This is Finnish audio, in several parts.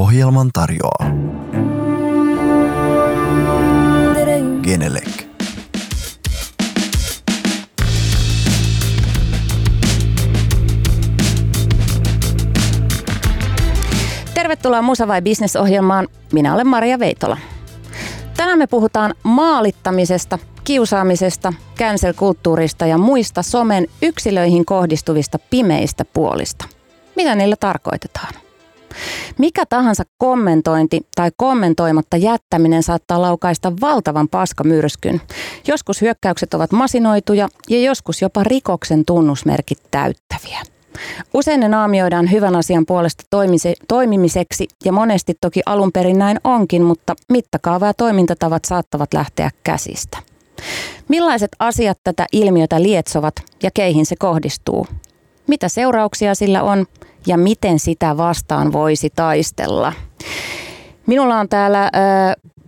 Ohjelman tarjoaa Genelec. Tervetuloa Musa vai Business-ohjelmaan. Minä olen Maria Veitola. Tänään me puhutaan maalittamisesta, kiusaamisesta, cancel-kulttuurista ja muista somen yksilöihin kohdistuvista pimeistä puolista. Mitä niillä tarkoitetaan? Mikä tahansa kommentointi tai kommentoimatta jättäminen saattaa laukaista valtavan paskamyrskyn. Joskus hyökkäykset ovat masinoituja ja joskus jopa rikoksen tunnusmerkit täyttäviä. Usein ne naamioidaan hyvän asian puolesta toimimiseksi ja monesti toki alun perin näin onkin, mutta mittakaava ja toimintatavat saattavat lähteä käsistä. Millaiset asiat tätä ilmiötä lietsovat ja keihin se kohdistuu? Mitä seurauksia sillä on ja miten sitä vastaan voisi taistella? Minulla on täällä äh,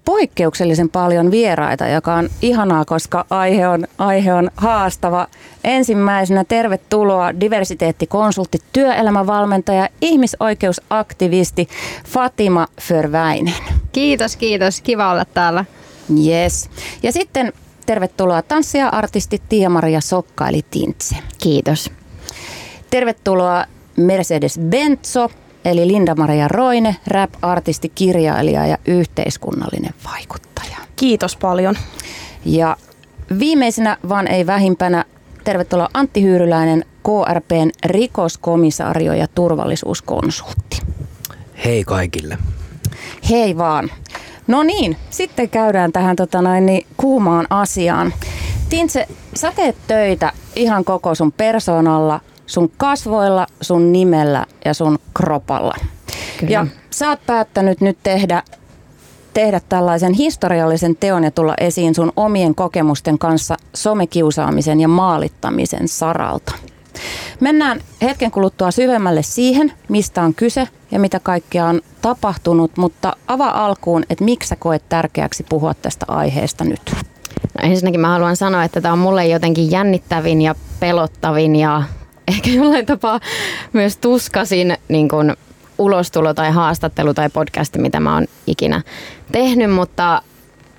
poikkeuksellisen paljon vieraita, joka on ihanaa, koska aihe on, aihe on haastava. Ensimmäisenä tervetuloa diversiteettikonsultti, työelämävalmentaja, ihmisoikeusaktivisti Fatima Förväinen. Kiitos, kiitos. Kiva olla täällä. Yes. Ja sitten tervetuloa tanssija-artisti Tiia-Maria Sokka eli Tintse. Kiitos. Tervetuloa Mercedes Benzo eli Linda-Maria Roine, rap-artisti, kirjailija ja yhteiskunnallinen vaikuttaja. Kiitos paljon. Ja viimeisenä, vaan ei vähimpänä, tervetuloa Antti Hyyryläinen, KRPn rikoskomisaario ja turvallisuuskonsultti. Hei kaikille. Hei vaan. No niin, sitten käydään tähän tota noin, niin, kuumaan asiaan. Tintse, sä teet töitä ihan koko sun persoonalla – sun kasvoilla, sun nimellä ja sun kropalla. Kyllä. Ja sä oot päättänyt nyt tehdä, tehdä tällaisen historiallisen teon ja tulla esiin sun omien kokemusten kanssa somekiusaamisen ja maalittamisen saralta. Mennään hetken kuluttua syvemmälle siihen, mistä on kyse ja mitä kaikkea on tapahtunut, mutta avaa alkuun, että miksi sä koet tärkeäksi puhua tästä aiheesta nyt? No ensinnäkin mä haluan sanoa, että tämä on mulle jotenkin jännittävin ja pelottavin ja ehkä jollain tapaa myös tuskasin niin kuin ulostulo tai haastattelu tai podcasti, mitä mä oon ikinä tehnyt, mutta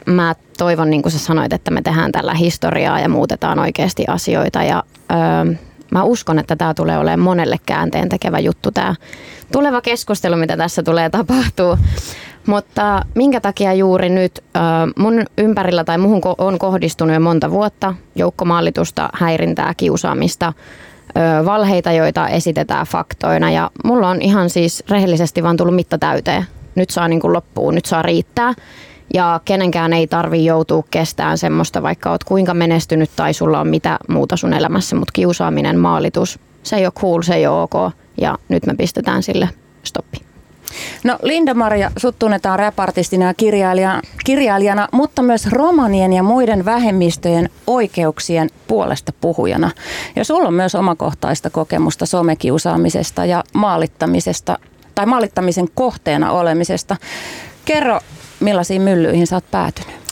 mä toivon, niin kuin sä sanoit, että me tehdään tällä historiaa ja muutetaan oikeasti asioita ja öö, mä uskon, että tämä tulee olemaan monelle käänteen tekevä juttu, tämä tuleva keskustelu, mitä tässä tulee tapahtuu. Mutta minkä takia juuri nyt mun ympärillä tai muhun on kohdistunut jo monta vuotta joukkomaalitusta, häirintää, kiusaamista, valheita, joita esitetään faktoina. Ja mulla on ihan siis rehellisesti vaan tullut mitta täyteen. Nyt saa niin kuin loppuun, nyt saa riittää. Ja kenenkään ei tarvi joutua kestään semmoista, vaikka oot kuinka menestynyt tai sulla on mitä muuta sun elämässä. Mutta kiusaaminen, maalitus, se ei ole cool, se ei ole ok. Ja nyt me pistetään sille stoppi. No Linda-Maria, sut tunnetaan rapartistina ja kirjailijana, kirjailijana, mutta myös romanien ja muiden vähemmistöjen oikeuksien puolesta puhujana. Ja sulla on myös omakohtaista kokemusta somekiusaamisesta ja maalittamisesta tai maalittamisen kohteena olemisesta. Kerro, millaisiin myllyihin sä oot päätynyt?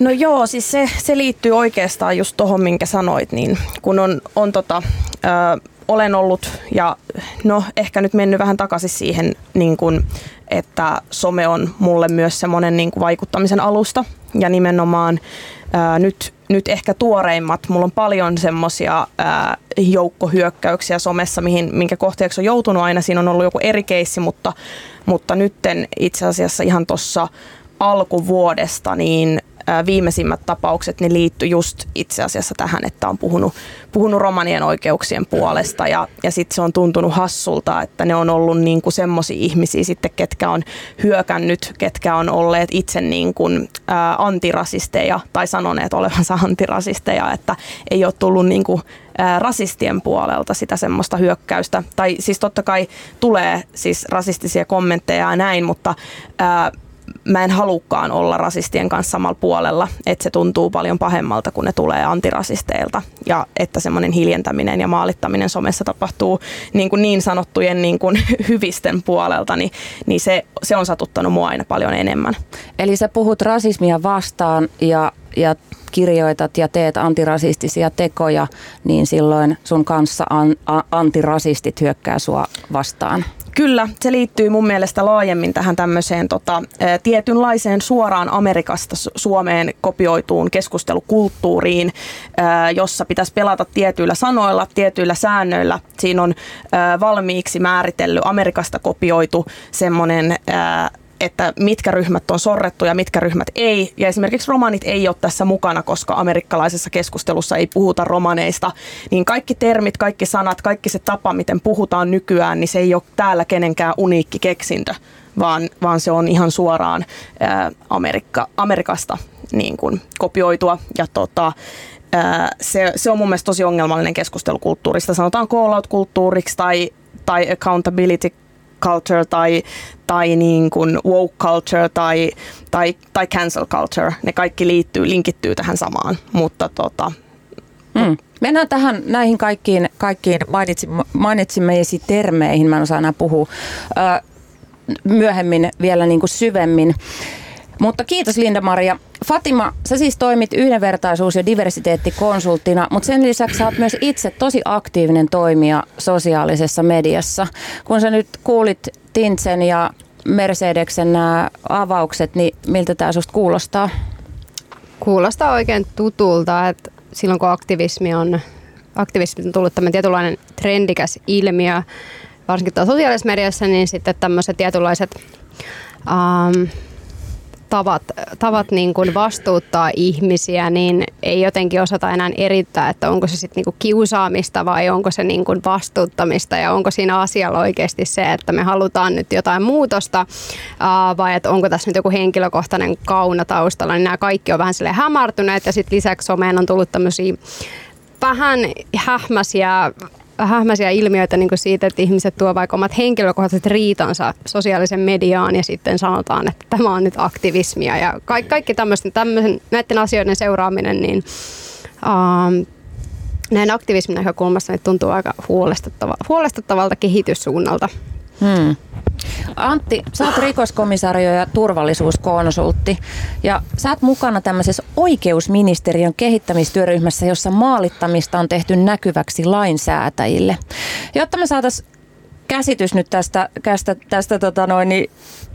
No joo, siis se, se liittyy oikeastaan just tuohon, minkä sanoit, niin kun on, on tota, ö, olen ollut ja no ehkä nyt mennyt vähän takaisin siihen, niin kuin, että some on mulle myös semmoinen niin kuin vaikuttamisen alusta ja nimenomaan ää, nyt, nyt ehkä tuoreimmat. Mulla on paljon semmoisia joukkohyökkäyksiä somessa, mihin, minkä kohteeksi on joutunut aina. Siinä on ollut joku eri keissi, mutta, mutta nytten itse asiassa ihan tuossa alkuvuodesta niin viimeisimmät tapaukset ne liittyi just itse asiassa tähän, että on puhunut, puhunut romanien oikeuksien puolesta ja, ja sitten se on tuntunut hassulta, että ne on ollut niin kuin semmoisia ihmisiä sitten, ketkä on hyökännyt, ketkä on olleet itse niin kuin, ä, antirasisteja tai sanoneet olevansa antirasisteja, että ei ole tullut niin kuin, rasistien puolelta sitä semmoista hyökkäystä. Tai siis totta kai tulee siis rasistisia kommentteja ja näin, mutta ää, mä en halukkaan olla rasistien kanssa samalla puolella, että se tuntuu paljon pahemmalta, kun ne tulee antirasisteilta ja että semmoinen hiljentäminen ja maalittaminen somessa tapahtuu niin, kuin niin sanottujen niin kuin hyvisten puolelta, niin, niin se, se on satuttanut mua aina paljon enemmän. Eli sä puhut rasismia vastaan ja, ja kirjoitat ja teet antirasistisia tekoja, niin silloin sun kanssa an, a, antirasistit hyökkää sua vastaan. Kyllä, se liittyy mun mielestä laajemmin tähän tämmöiseen tota, tietynlaiseen suoraan Amerikasta Suomeen kopioituun keskustelukulttuuriin, jossa pitäisi pelata tietyillä sanoilla, tietyillä säännöillä. Siinä on valmiiksi määritellyt Amerikasta kopioitu semmoinen että mitkä ryhmät on sorrettu ja mitkä ryhmät ei. Ja esimerkiksi romanit ei ole tässä mukana, koska amerikkalaisessa keskustelussa ei puhuta romaneista. Niin kaikki termit, kaikki sanat, kaikki se tapa, miten puhutaan nykyään, niin se ei ole täällä kenenkään uniikki keksintö, vaan, vaan se on ihan suoraan ää, Amerikka, Amerikasta niin kuin kopioitua. Ja tota, ää, se, se on mun mielestä tosi ongelmallinen keskustelukulttuurista. Sanotaan call-out-kulttuuriksi tai, tai accountability culture tai, tai niin kuin woke culture tai, tai, tai cancel culture. Ne kaikki liittyy, linkittyy tähän samaan, mutta tota, Mm. Mennään tähän näihin kaikkiin, kaikkiin mainitsimmeisi termeihin, mä en osaa enää puhua, öö, myöhemmin vielä niin kuin syvemmin. Mutta kiitos Linda-Maria. Fatima, sä siis toimit yhdenvertaisuus- ja diversiteettikonsulttina, mutta sen lisäksi sä oot myös itse tosi aktiivinen toimija sosiaalisessa mediassa. Kun sä nyt kuulit Tintsen ja Mercedeksen nämä avaukset, niin miltä tämä susta kuulostaa? Kuulostaa oikein tutulta, että silloin kun aktivismi on, aktivismi on tullut tämmöinen tietynlainen trendikäs ilmiö, varsinkin sosiaalisessa mediassa, niin sitten tämmöiset tietynlaiset um, tavat, tavat niin kuin vastuuttaa ihmisiä, niin ei jotenkin osata enää erittää, että onko se sitten niin kiusaamista vai onko se niin kuin vastuuttamista ja onko siinä asialla oikeasti se, että me halutaan nyt jotain muutosta vai että onko tässä nyt joku henkilökohtainen kauna taustalla, niin nämä kaikki on vähän sille hämärtyneet ja sitten lisäksi someen on tullut tämmöisiä vähän hähmäsiä hähmäisiä ilmiöitä niin kuin siitä, että ihmiset tuovat vaikka omat henkilökohtaiset riitansa sosiaalisen mediaan ja sitten sanotaan, että tämä on nyt aktivismia ja kaikki, kaikki tämmöisten, tämmöisen, näiden asioiden seuraaminen, niin um, näin aktivismin näkökulmasta niin tuntuu aika huolestuttava, huolestuttavalta kehityssuunnalta. Hmm. Antti, sä oot rikoskomisario ja turvallisuuskonsultti ja sä oot mukana tämmöisessä oikeusministeriön kehittämistyöryhmässä, jossa maalittamista on tehty näkyväksi lainsäätäjille. Jotta me saataisiin käsitys nyt tästä, tästä, tästä tota noin, niin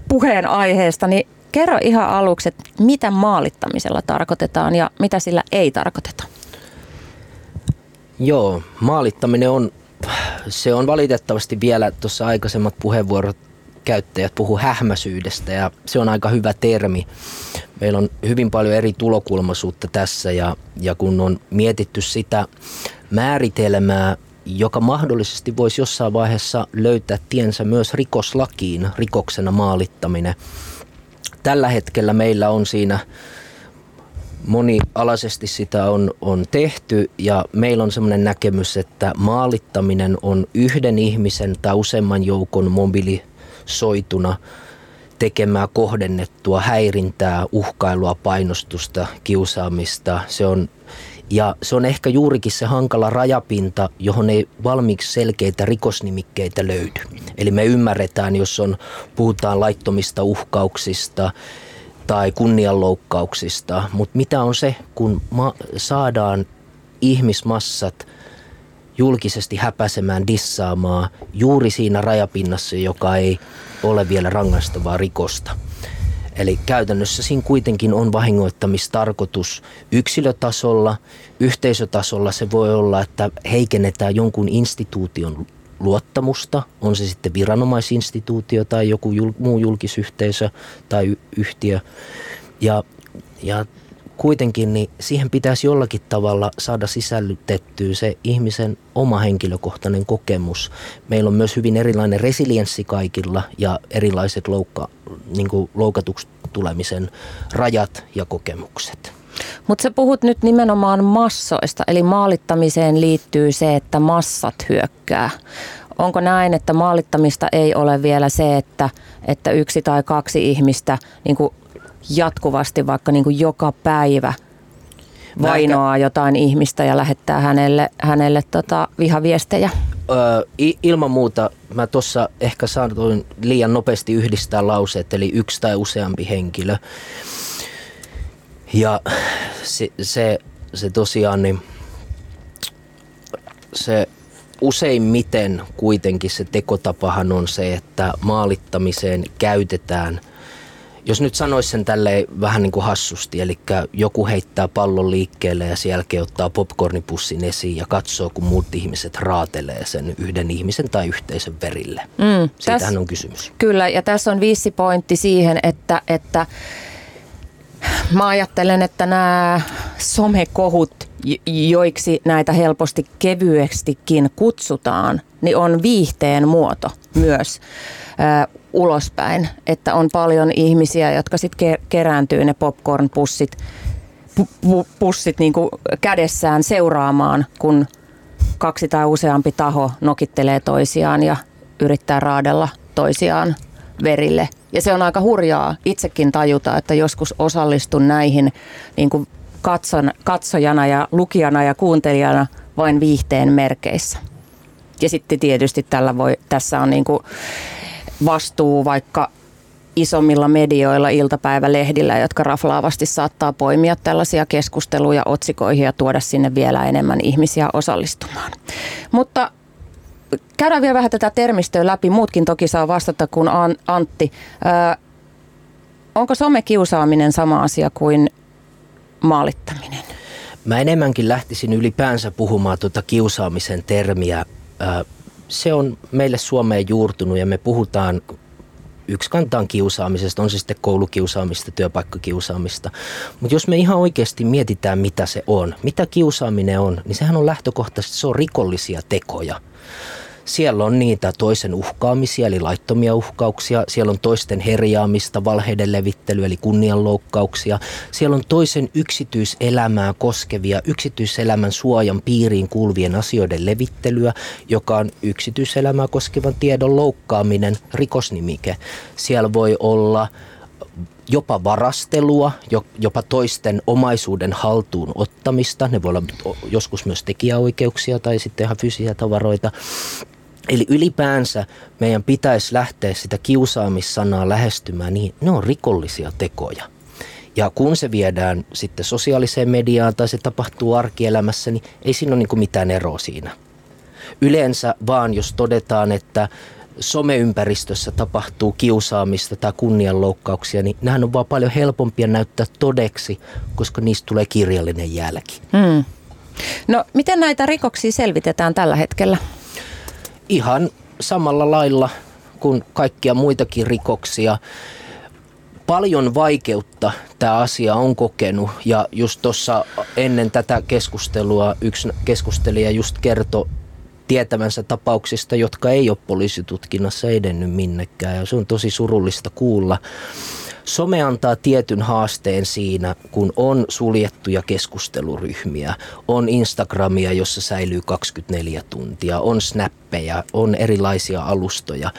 puheen aiheesta, niin kerro ihan aluksi, että mitä maalittamisella tarkoitetaan ja mitä sillä ei tarkoiteta. Joo, maalittaminen on se on valitettavasti vielä tuossa aikaisemmat puheenvuorot käyttäjät puhuu hähmäsyydestä ja se on aika hyvä termi. Meillä on hyvin paljon eri tulokulmaisuutta tässä ja, ja kun on mietitty sitä määritelmää, joka mahdollisesti voisi jossain vaiheessa löytää tiensä myös rikoslakiin, rikoksena maalittaminen. Tällä hetkellä meillä on siinä monialaisesti sitä on, on tehty ja meillä on semmoinen näkemys, että maalittaminen on yhden ihmisen tai useamman joukon mobilisoituna tekemää kohdennettua häirintää, uhkailua, painostusta, kiusaamista. Se on, ja se on ehkä juurikin se hankala rajapinta, johon ei valmiiksi selkeitä rikosnimikkeitä löydy. Eli me ymmärretään, jos on, puhutaan laittomista uhkauksista, tai kunnianloukkauksista, mutta mitä on se, kun ma- saadaan ihmismassat julkisesti häpäisemään, dissaamaan juuri siinä rajapinnassa, joka ei ole vielä rangaistavaa rikosta. Eli käytännössä siinä kuitenkin on vahingoittamistarkoitus yksilötasolla, yhteisötasolla se voi olla, että heikennetään jonkun instituution luottamusta, on se sitten viranomaisinstituutio tai joku jul, muu julkisyhteisö tai y- yhtiö. Ja, ja kuitenkin niin siihen pitäisi jollakin tavalla saada sisällytettyä se ihmisen oma henkilökohtainen kokemus. Meillä on myös hyvin erilainen resilienssi kaikilla ja erilaiset loukka, niin loukatuksi tulemisen rajat ja kokemukset. Mutta sä puhut nyt nimenomaan massoista, eli maalittamiseen liittyy se, että massat hyökkää. Onko näin, että maalittamista ei ole vielä se, että, että yksi tai kaksi ihmistä niin jatkuvasti vaikka niin kuin joka päivä vainoaa jotain ihmistä ja lähettää hänelle, hänelle tota vihaviestejä? Öö, ilman muuta mä tuossa ehkä saatoin liian nopeasti yhdistää lauseet, eli yksi tai useampi henkilö. Ja se, se, se tosiaan, niin se useimmiten kuitenkin se tekotapahan on se, että maalittamiseen käytetään – jos nyt sanois sen tälleen vähän niin kuin hassusti, eli joku heittää pallon liikkeelle ja sen jälkeen ottaa popcornipussin esiin ja katsoo, kun muut ihmiset raatelee sen yhden ihmisen tai yhteisön verille. Mm, Siitähän täs, on kysymys. Kyllä, ja tässä on vissi pointti siihen, että, että mä ajattelen, että nämä somekohut, joiksi näitä helposti kevyestikin kutsutaan, niin on viihteen muoto myös ulospäin, että on paljon ihmisiä, jotka sitten kerääntyy ne popcorn-pussit pu, pu, pussit niin kädessään seuraamaan, kun kaksi tai useampi taho nokittelee toisiaan ja yrittää raadella toisiaan verille. Ja se on aika hurjaa itsekin tajuta, että joskus osallistun näihin niin kuin katson, katsojana ja lukijana ja kuuntelijana vain viihteen merkeissä. Ja sitten tietysti tällä voi, tässä on niin kuin vastuu vaikka isommilla medioilla, iltapäivälehdillä, jotka raflaavasti saattaa poimia tällaisia keskusteluja otsikoihin ja tuoda sinne vielä enemmän ihmisiä osallistumaan. Mutta käydään vielä vähän tätä termistöä läpi. Muutkin toki saa vastata kuin Antti. Ö, onko somekiusaaminen sama asia kuin maalittaminen? Mä enemmänkin lähtisin ylipäänsä puhumaan tuota kiusaamisen termiä se on meille Suomeen juurtunut ja me puhutaan yksi kantaan kiusaamisesta, on se sitten koulukiusaamista, työpaikkakiusaamista. Mutta jos me ihan oikeasti mietitään, mitä se on, mitä kiusaaminen on, niin sehän on lähtökohtaisesti, se on rikollisia tekoja. Siellä on niitä toisen uhkaamisia, eli laittomia uhkauksia. Siellä on toisten herjaamista, valheiden levittelyä, eli kunnianloukkauksia. Siellä on toisen yksityiselämää koskevia, yksityiselämän suojan piiriin kuuluvien asioiden levittelyä, joka on yksityiselämää koskevan tiedon loukkaaminen, rikosnimike. Siellä voi olla jopa varastelua, jopa toisten omaisuuden haltuun ottamista. Ne voi olla joskus myös tekijäoikeuksia tai sitten ihan fyysisiä tavaroita. Eli ylipäänsä meidän pitäisi lähteä sitä kiusaamissanaa lähestymään niin, ne on rikollisia tekoja. Ja kun se viedään sitten sosiaaliseen mediaan tai se tapahtuu arkielämässä, niin ei siinä ole niin mitään eroa siinä. Yleensä vaan jos todetaan, että someympäristössä tapahtuu kiusaamista tai kunnianloukkauksia, niin nehän on vaan paljon helpompia näyttää todeksi, koska niistä tulee kirjallinen jälki. Hmm. No, miten näitä rikoksia selvitetään tällä hetkellä? Ihan samalla lailla kuin kaikkia muitakin rikoksia. Paljon vaikeutta tämä asia on kokenut ja just tuossa ennen tätä keskustelua yksi keskustelija just kertoi tietävänsä tapauksista, jotka ei ole poliisitutkinnassa edennyt minnekään ja se on tosi surullista kuulla. Some antaa tietyn haasteen siinä, kun on suljettuja keskusteluryhmiä, on Instagramia, jossa säilyy 24 tuntia, on snappeja, on erilaisia alustoja.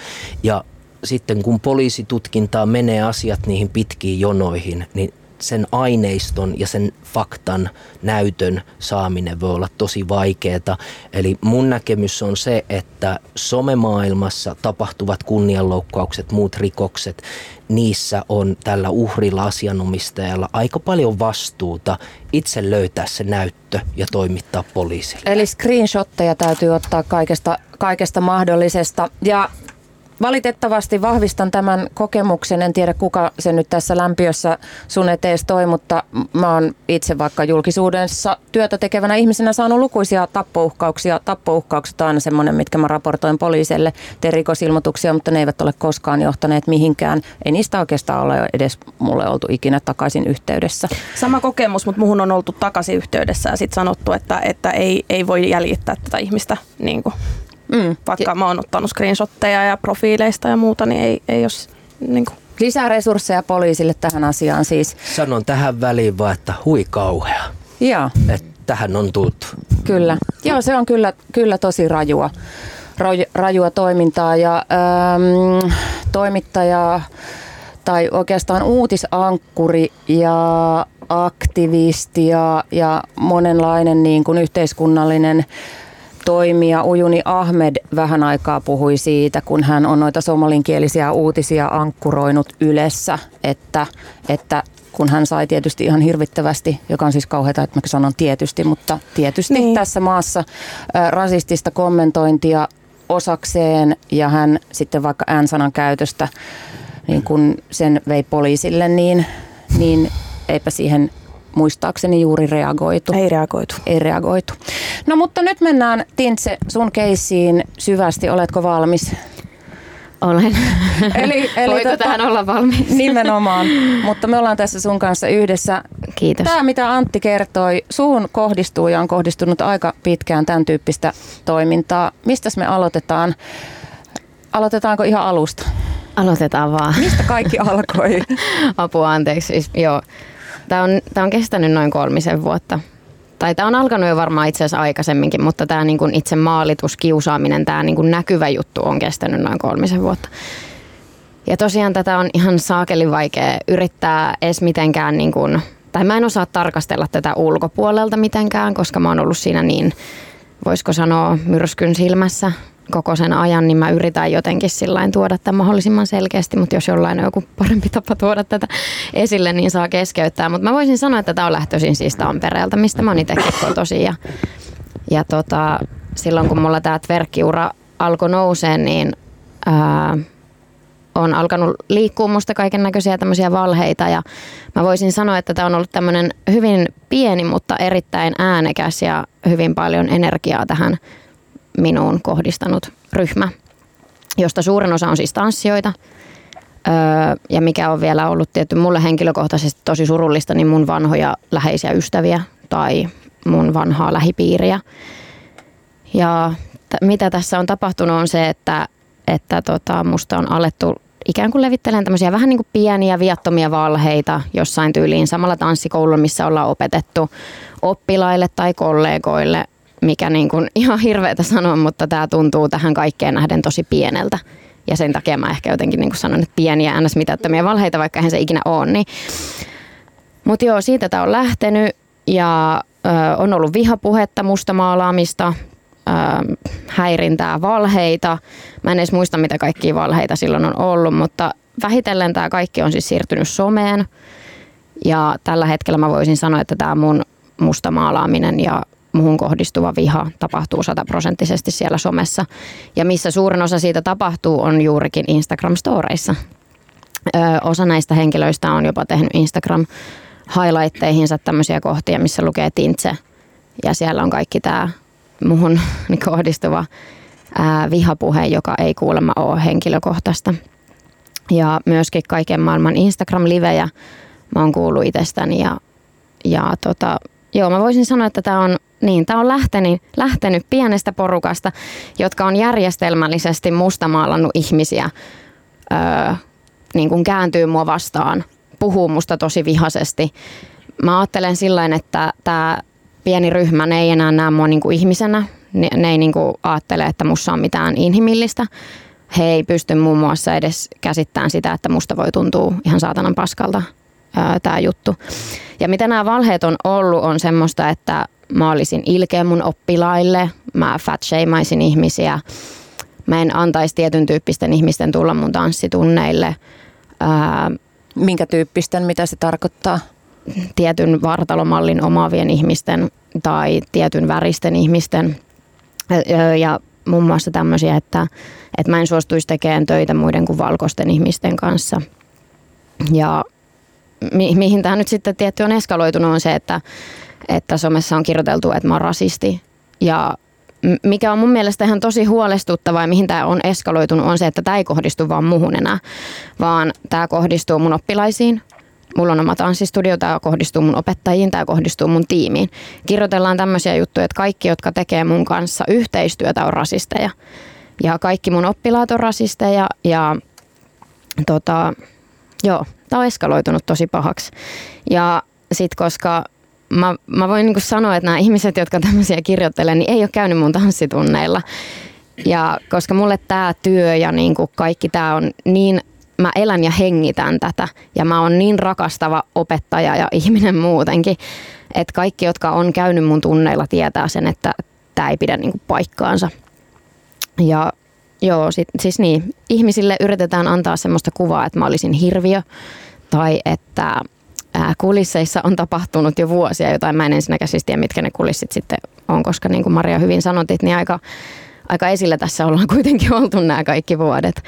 Ja sitten kun poliisitutkintaa menee asiat niihin pitkiin jonoihin, niin sen aineiston ja sen faktan näytön saaminen voi olla tosi vaikeaa. Eli mun näkemys on se, että somemaailmassa tapahtuvat kunnianloukkaukset, muut rikokset, niissä on tällä uhrilla asianomistajalla aika paljon vastuuta itse löytää se näyttö ja toimittaa poliisille. Eli screenshotteja täytyy ottaa kaikesta, kaikesta mahdollisesta. Ja Valitettavasti vahvistan tämän kokemuksen. En tiedä kuka se nyt tässä lämpiössä sun etees toi, mutta mä oon itse vaikka julkisuudessa työtä tekevänä ihmisenä saanut lukuisia tappouhkauksia. Tappouhkaukset on aina semmoinen, mitkä mä raportoin poliiselle. Teen rikosilmoituksia, mutta ne eivät ole koskaan johtaneet mihinkään. Ei niistä oikeastaan ole edes mulle oltu ikinä takaisin yhteydessä. Sama kokemus, mutta muhun on oltu takaisin yhteydessä ja sitten sanottu, että, että ei, ei voi jäljittää tätä ihmistä niin kuin Mm. Vaikka mä oon ottanut screenshotteja ja profiileista ja muuta, niin ei, ei jos niin kuin. Lisää resursseja poliisille tähän asiaan siis. Sanon tähän väliin vaan, että hui kauhea. Joo. Että tähän on tultu. Kyllä. Joo, se on kyllä, kyllä tosi rajua, rajua toimintaa ja ähm, toimittaja tai oikeastaan uutisankkuri ja aktivisti ja, ja monenlainen niin kuin yhteiskunnallinen toimija Ujuni Ahmed vähän aikaa puhui siitä, kun hän on noita somalinkielisiä uutisia ankkuroinut ylessä, että, että kun hän sai tietysti ihan hirvittävästi, joka on siis kauheata, että mä sanon tietysti, mutta tietysti niin. tässä maassa ä, rasistista kommentointia osakseen ja hän sitten vaikka ään-sanan käytöstä niin kun sen vei poliisille, niin, niin eipä siihen muistaakseni juuri reagoitu. Ei reagoitu. Ei reagoitu. No mutta nyt mennään Tintse sun keissiin syvästi. Oletko valmis? Olen. Eli, eli Voiko tota, tähän olla valmis? Nimenomaan, mutta me ollaan tässä sun kanssa yhdessä. Kiitos. Tämä, mitä Antti kertoi, suun kohdistuu ja on kohdistunut aika pitkään tämän tyyppistä toimintaa. Mistä me aloitetaan? Aloitetaanko ihan alusta? Aloitetaan vaan. Mistä kaikki alkoi? Apua, anteeksi. Siis, joo. Tämä on, tämä on kestänyt noin kolmisen vuotta. Tai tämä on alkanut jo varmaan itse asiassa aikaisemminkin, mutta tämä niin itse maalitus, kiusaaminen, tämä niin näkyvä juttu on kestänyt noin kolmisen vuotta. Ja tosiaan tätä on ihan saakeli vaikea yrittää edes mitenkään, niin kuin, tai mä en osaa tarkastella tätä ulkopuolelta mitenkään, koska mä oon ollut siinä niin, voisiko sanoa, myrskyn silmässä koko sen ajan, niin mä yritän jotenkin sillain tuoda tämän mahdollisimman selkeästi, mutta jos jollain on joku parempi tapa tuoda tätä esille, niin saa keskeyttää. Mutta mä voisin sanoa, että tämä on lähtöisin siis Tampereelta, mistä mä oon itsekin kotoisin. Ja, ja tota, silloin kun mulla tämä verkkiura alkoi nousee, niin ää, on alkanut liikkua musta kaiken näköisiä tämmöisiä valheita ja mä voisin sanoa, että tämä on ollut tämmöinen hyvin pieni, mutta erittäin äänekäs ja hyvin paljon energiaa tähän minuun kohdistanut ryhmä, josta suurin osa on siis tanssijoita. Öö, ja mikä on vielä ollut tietty mulle henkilökohtaisesti tosi surullista, niin mun vanhoja läheisiä ystäviä tai mun vanhaa lähipiiriä. Ja t- mitä tässä on tapahtunut on se, että, että tota, musta on alettu ikään kuin levittelen tämmöisiä vähän niin kuin pieniä viattomia valheita jossain tyyliin samalla tanssikoululla, missä ollaan opetettu oppilaille tai kollegoille mikä niin kuin ihan hirveätä sanoa, mutta tämä tuntuu tähän kaikkeen nähden tosi pieneltä. Ja sen takia mä ehkä jotenkin niin kuin sanon, että pieniä ns. mitättömiä valheita, vaikka eihän se ikinä ole. Niin. Mutta joo, siitä tämä on lähtenyt ja ö, on ollut vihapuhetta, mustamaalaamista, ö, häirintää, valheita. Mä en edes muista, mitä kaikkia valheita silloin on ollut, mutta vähitellen tämä kaikki on siis siirtynyt someen. Ja tällä hetkellä mä voisin sanoa, että tämä mun mustamaalaaminen ja muhun kohdistuva viha tapahtuu sataprosenttisesti siellä somessa. Ja missä suurin osa siitä tapahtuu on juurikin Instagram-storeissa. Ö, osa näistä henkilöistä on jopa tehnyt Instagram highlightteihinsa tämmöisiä kohtia, missä lukee tintse. Ja siellä on kaikki tämä muhun kohdistuva ää, vihapuhe, joka ei kuulemma ole henkilökohtaista. Ja myöskin kaiken maailman Instagram-livejä mä oon kuullut itsestäni ja, ja tota, joo, mä voisin sanoa, että tämä on niin, tämä on lähtenyt, lähtenyt pienestä porukasta, jotka on järjestelmällisesti mustamaalannut ihmisiä, öö, niin kuin kääntyy mua vastaan, puhuu musta tosi vihaisesti. Mä ajattelen sillä että tämä pieni ryhmä, ne ei enää näe mua niin kuin ihmisenä, ne, ne ei niin kuin ajattele, että musta on mitään inhimillistä. He ei pysty muun muassa edes käsittämään sitä, että musta voi tuntua ihan saatanan paskalta tämä juttu. Ja mitä nämä valheet on ollut, on semmoista, että mä olisin ilkeä mun oppilaille, mä fatshamaisin ihmisiä, mä en antaisi tietyn tyyppisten ihmisten tulla mun tanssitunneille. Ää, Minkä tyyppisten, mitä se tarkoittaa? Tietyn vartalomallin omaavien ihmisten tai tietyn väristen ihmisten. Ja muun muassa tämmöisiä, että, että mä en suostuisi tekemään töitä muiden kuin valkoisten ihmisten kanssa. Ja mi- mihin tämä nyt sitten tietty on eskaloitunut on se, että, että somessa on kirjoiteltu, että mä oon rasisti. Ja mikä on mun mielestä ihan tosi huolestuttavaa ja mihin tämä on eskaloitunut on se, että tämä ei kohdistu vaan muhun enää, vaan tämä kohdistuu mun oppilaisiin. Mulla on oma tanssistudio, tämä kohdistuu mun opettajiin, tämä kohdistuu mun tiimiin. Kirjoitellaan tämmöisiä juttuja, että kaikki, jotka tekee mun kanssa yhteistyötä, on rasisteja. Ja kaikki mun oppilaat on rasisteja ja tota, joo, tämä on eskaloitunut tosi pahaksi. Ja sitten koska mä, mä voin niin sanoa, että nämä ihmiset, jotka tämmöisiä kirjoittelee, niin ei ole käynyt mun tanssitunneilla. Ja koska mulle tämä työ ja niin kuin kaikki tämä on niin, mä elän ja hengitän tätä ja mä oon niin rakastava opettaja ja ihminen muutenkin, että kaikki, jotka on käynyt mun tunneilla, tietää sen, että tämä ei pidä niin kuin paikkaansa. Ja joo, sit, siis niin, ihmisille yritetään antaa semmoista kuvaa, että mä olisin hirviö tai että kulisseissa on tapahtunut jo vuosia jotain. Mä en ensinnäkään siis tiedä, mitkä ne kulissit sitten on, koska niin kuin Maria hyvin sanotit, niin aika, aika esillä tässä ollaan kuitenkin oltu nämä kaikki vuodet.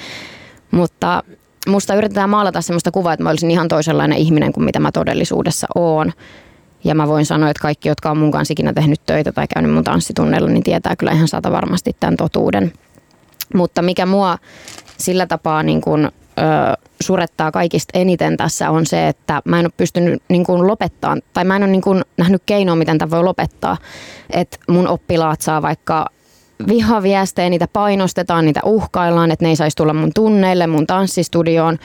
Mutta musta yritetään maalata sellaista kuvaa, että mä olisin ihan toisenlainen ihminen kuin mitä mä todellisuudessa oon. Ja mä voin sanoa, että kaikki, jotka on mun kanssa ikinä tehnyt töitä tai käynyt mun tanssitunneilla, niin tietää kyllä ihan sata varmasti tämän totuuden. Mutta mikä mua sillä tapaa niin kuin, ö, surettaa kaikista eniten tässä on se, että mä en ole pystynyt niin kuin lopettaa, tai mä en ole niin kuin nähnyt keinoa, miten tämä voi lopettaa. Että mun oppilaat saa vaikka vihaviestejä, niitä painostetaan, niitä uhkaillaan, että ne ei saisi tulla mun tunneille, mun tanssistudioon.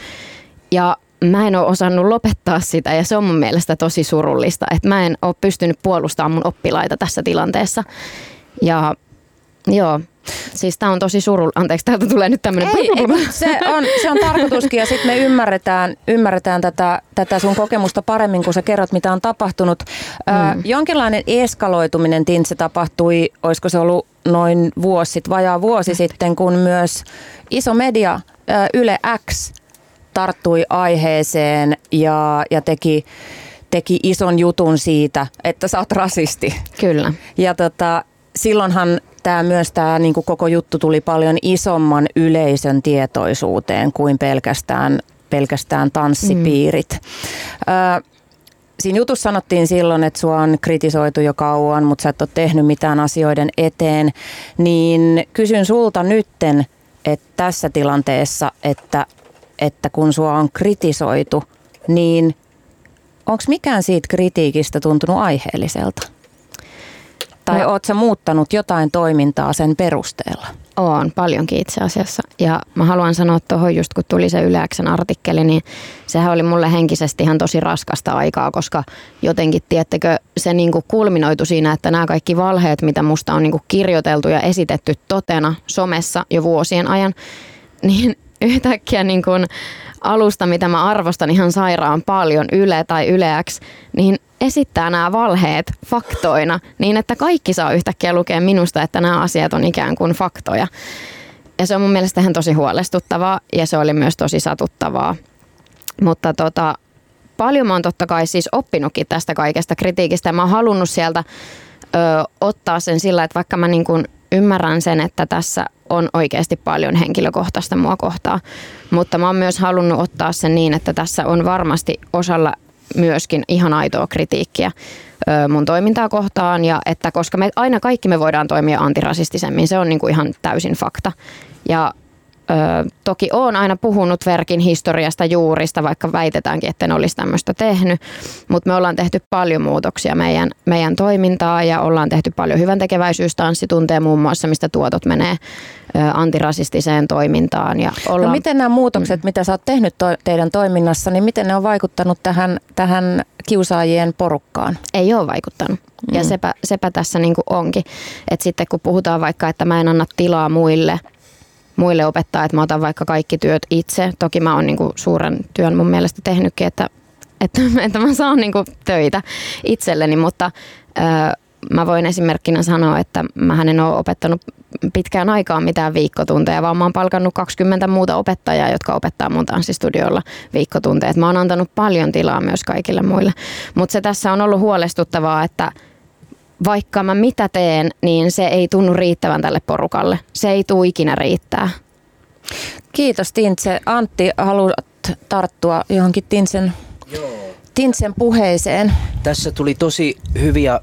Ja mä en ole osannut lopettaa sitä ja se on mun mielestä tosi surullista, että mä en ole pystynyt puolustamaan mun oppilaita tässä tilanteessa. Ja joo, Siis tämä on tosi suru. Anteeksi, täältä tulee nyt tämmöinen... Ei, ei, se, on, se on tarkoituskin ja sitten me ymmärretään, ymmärretään tätä, tätä sun kokemusta paremmin, kun sä kerrot, mitä on tapahtunut. Mm. Ö, jonkinlainen eskaloituminen, Tintse, tapahtui, olisiko se ollut noin vuosi sitten, vajaa vuosi sitten, kun myös iso media Yle X tarttui aiheeseen ja, ja teki, teki ison jutun siitä, että sä oot rasisti. Kyllä. Ja tota, silloinhan tämä myös tämä niin koko juttu tuli paljon isomman yleisön tietoisuuteen kuin pelkästään, pelkästään tanssipiirit. Mm. Ö, siinä jutussa sanottiin silloin, että sua on kritisoitu jo kauan, mutta sä et ole tehnyt mitään asioiden eteen. Niin kysyn sulta nytten, että tässä tilanteessa, että, että kun sua on kritisoitu, niin onko mikään siitä kritiikistä tuntunut aiheelliselta? Tai no. oot sä muuttanut jotain toimintaa sen perusteella? On paljonkin itse asiassa. Ja mä haluan sanoa tuohon just kun tuli se Yleäksen artikkeli, niin sehän oli mulle henkisesti ihan tosi raskasta aikaa, koska jotenkin, tiettekö, se niinku kulminoitu siinä, että nämä kaikki valheet, mitä musta on niinku kirjoiteltu ja esitetty totena somessa jo vuosien ajan, niin yhtäkkiä niin kuin alusta, mitä mä arvostan ihan sairaan paljon, Yle tai Yleäks, niin esittää nämä valheet faktoina niin, että kaikki saa yhtäkkiä lukea minusta, että nämä asiat on ikään kuin faktoja. Ja se on mun mielestä ihan tosi huolestuttavaa ja se oli myös tosi satuttavaa. Mutta tota, paljon mä oon totta kai siis oppinutkin tästä kaikesta kritiikistä ja mä oon halunnut sieltä ö, ottaa sen sillä, että vaikka mä niin kuin ymmärrän sen, että tässä on oikeasti paljon henkilökohtaista mua kohtaa, mutta mä oon myös halunnut ottaa sen niin, että tässä on varmasti osalla myöskin ihan aitoa kritiikkiä mun toimintaa kohtaan ja että koska me aina kaikki me voidaan toimia antirasistisemmin, se on niin kuin ihan täysin fakta. Ja Ö, toki olen aina puhunut Verkin historiasta juurista, vaikka väitetäänkin, että en olisi tämmöistä tehnyt, mutta me ollaan tehty paljon muutoksia meidän, meidän toimintaa ja ollaan tehty paljon hyvän tekeväisyystanssitunteja muun muassa, mistä tuotot menee ö, antirasistiseen toimintaan. Ja no ollaan... no miten nämä muutokset, mm. mitä sä oot tehnyt to- teidän toiminnassa, niin miten ne on vaikuttanut tähän, tähän kiusaajien porukkaan? Ei ole vaikuttanut. Mm. Ja sepä, sepä tässä niin onkin. Että sitten kun puhutaan vaikka, että mä en anna tilaa muille – muille opettaa, että mä otan vaikka kaikki työt itse. Toki mä oon niinku suuren työn mun mielestä tehnytkin, että, että, että mä saan niinku töitä itselleni, mutta ö, mä voin esimerkkinä sanoa, että mä en ole opettanut pitkään aikaan mitään viikkotunteja, vaan mä oon palkannut 20 muuta opettajaa, jotka opettaa mun tanssistudiolla viikkotunteja. mä oon antanut paljon tilaa myös kaikille muille. Mutta se tässä on ollut huolestuttavaa, että vaikka mä mitä teen, niin se ei tunnu riittävän tälle porukalle. Se ei tule ikinä riittää. Kiitos Tintse. Antti, haluat tarttua johonkin Tintsen, Tintsen puheeseen? Tässä tuli tosi hyviä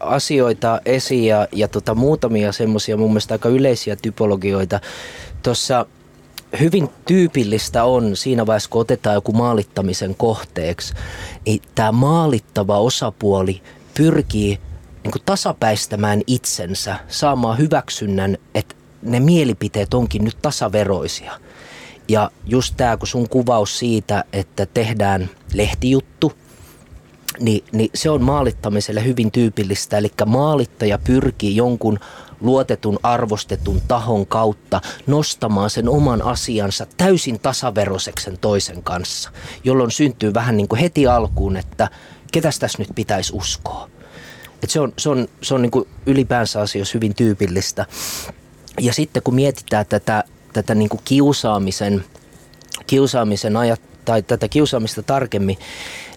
asioita esiin ja, ja tota, muutamia semmoisia mun mielestä aika yleisiä typologioita. Tuossa hyvin tyypillistä on siinä vaiheessa, kun otetaan joku maalittamisen kohteeksi, niin tämä maalittava osapuoli pyrkii niin kuin tasapäistämään itsensä, saamaan hyväksynnän, että ne mielipiteet onkin nyt tasaveroisia. Ja just tämä, kun sun kuvaus siitä, että tehdään lehtijuttu, niin, niin se on maalittamiselle hyvin tyypillistä. Eli maalittaja pyrkii jonkun luotetun, arvostetun tahon kautta nostamaan sen oman asiansa täysin tasaveroiseksi sen toisen kanssa, jolloin syntyy vähän niin kuin heti alkuun, että ketäs tässä nyt pitäisi uskoa. Et se on, se on, se on niin kuin ylipäänsä asioissa hyvin tyypillistä. Ja sitten kun mietitään tätä, tätä niin kuin kiusaamisen, kiusaamisen tai tätä kiusaamista tarkemmin,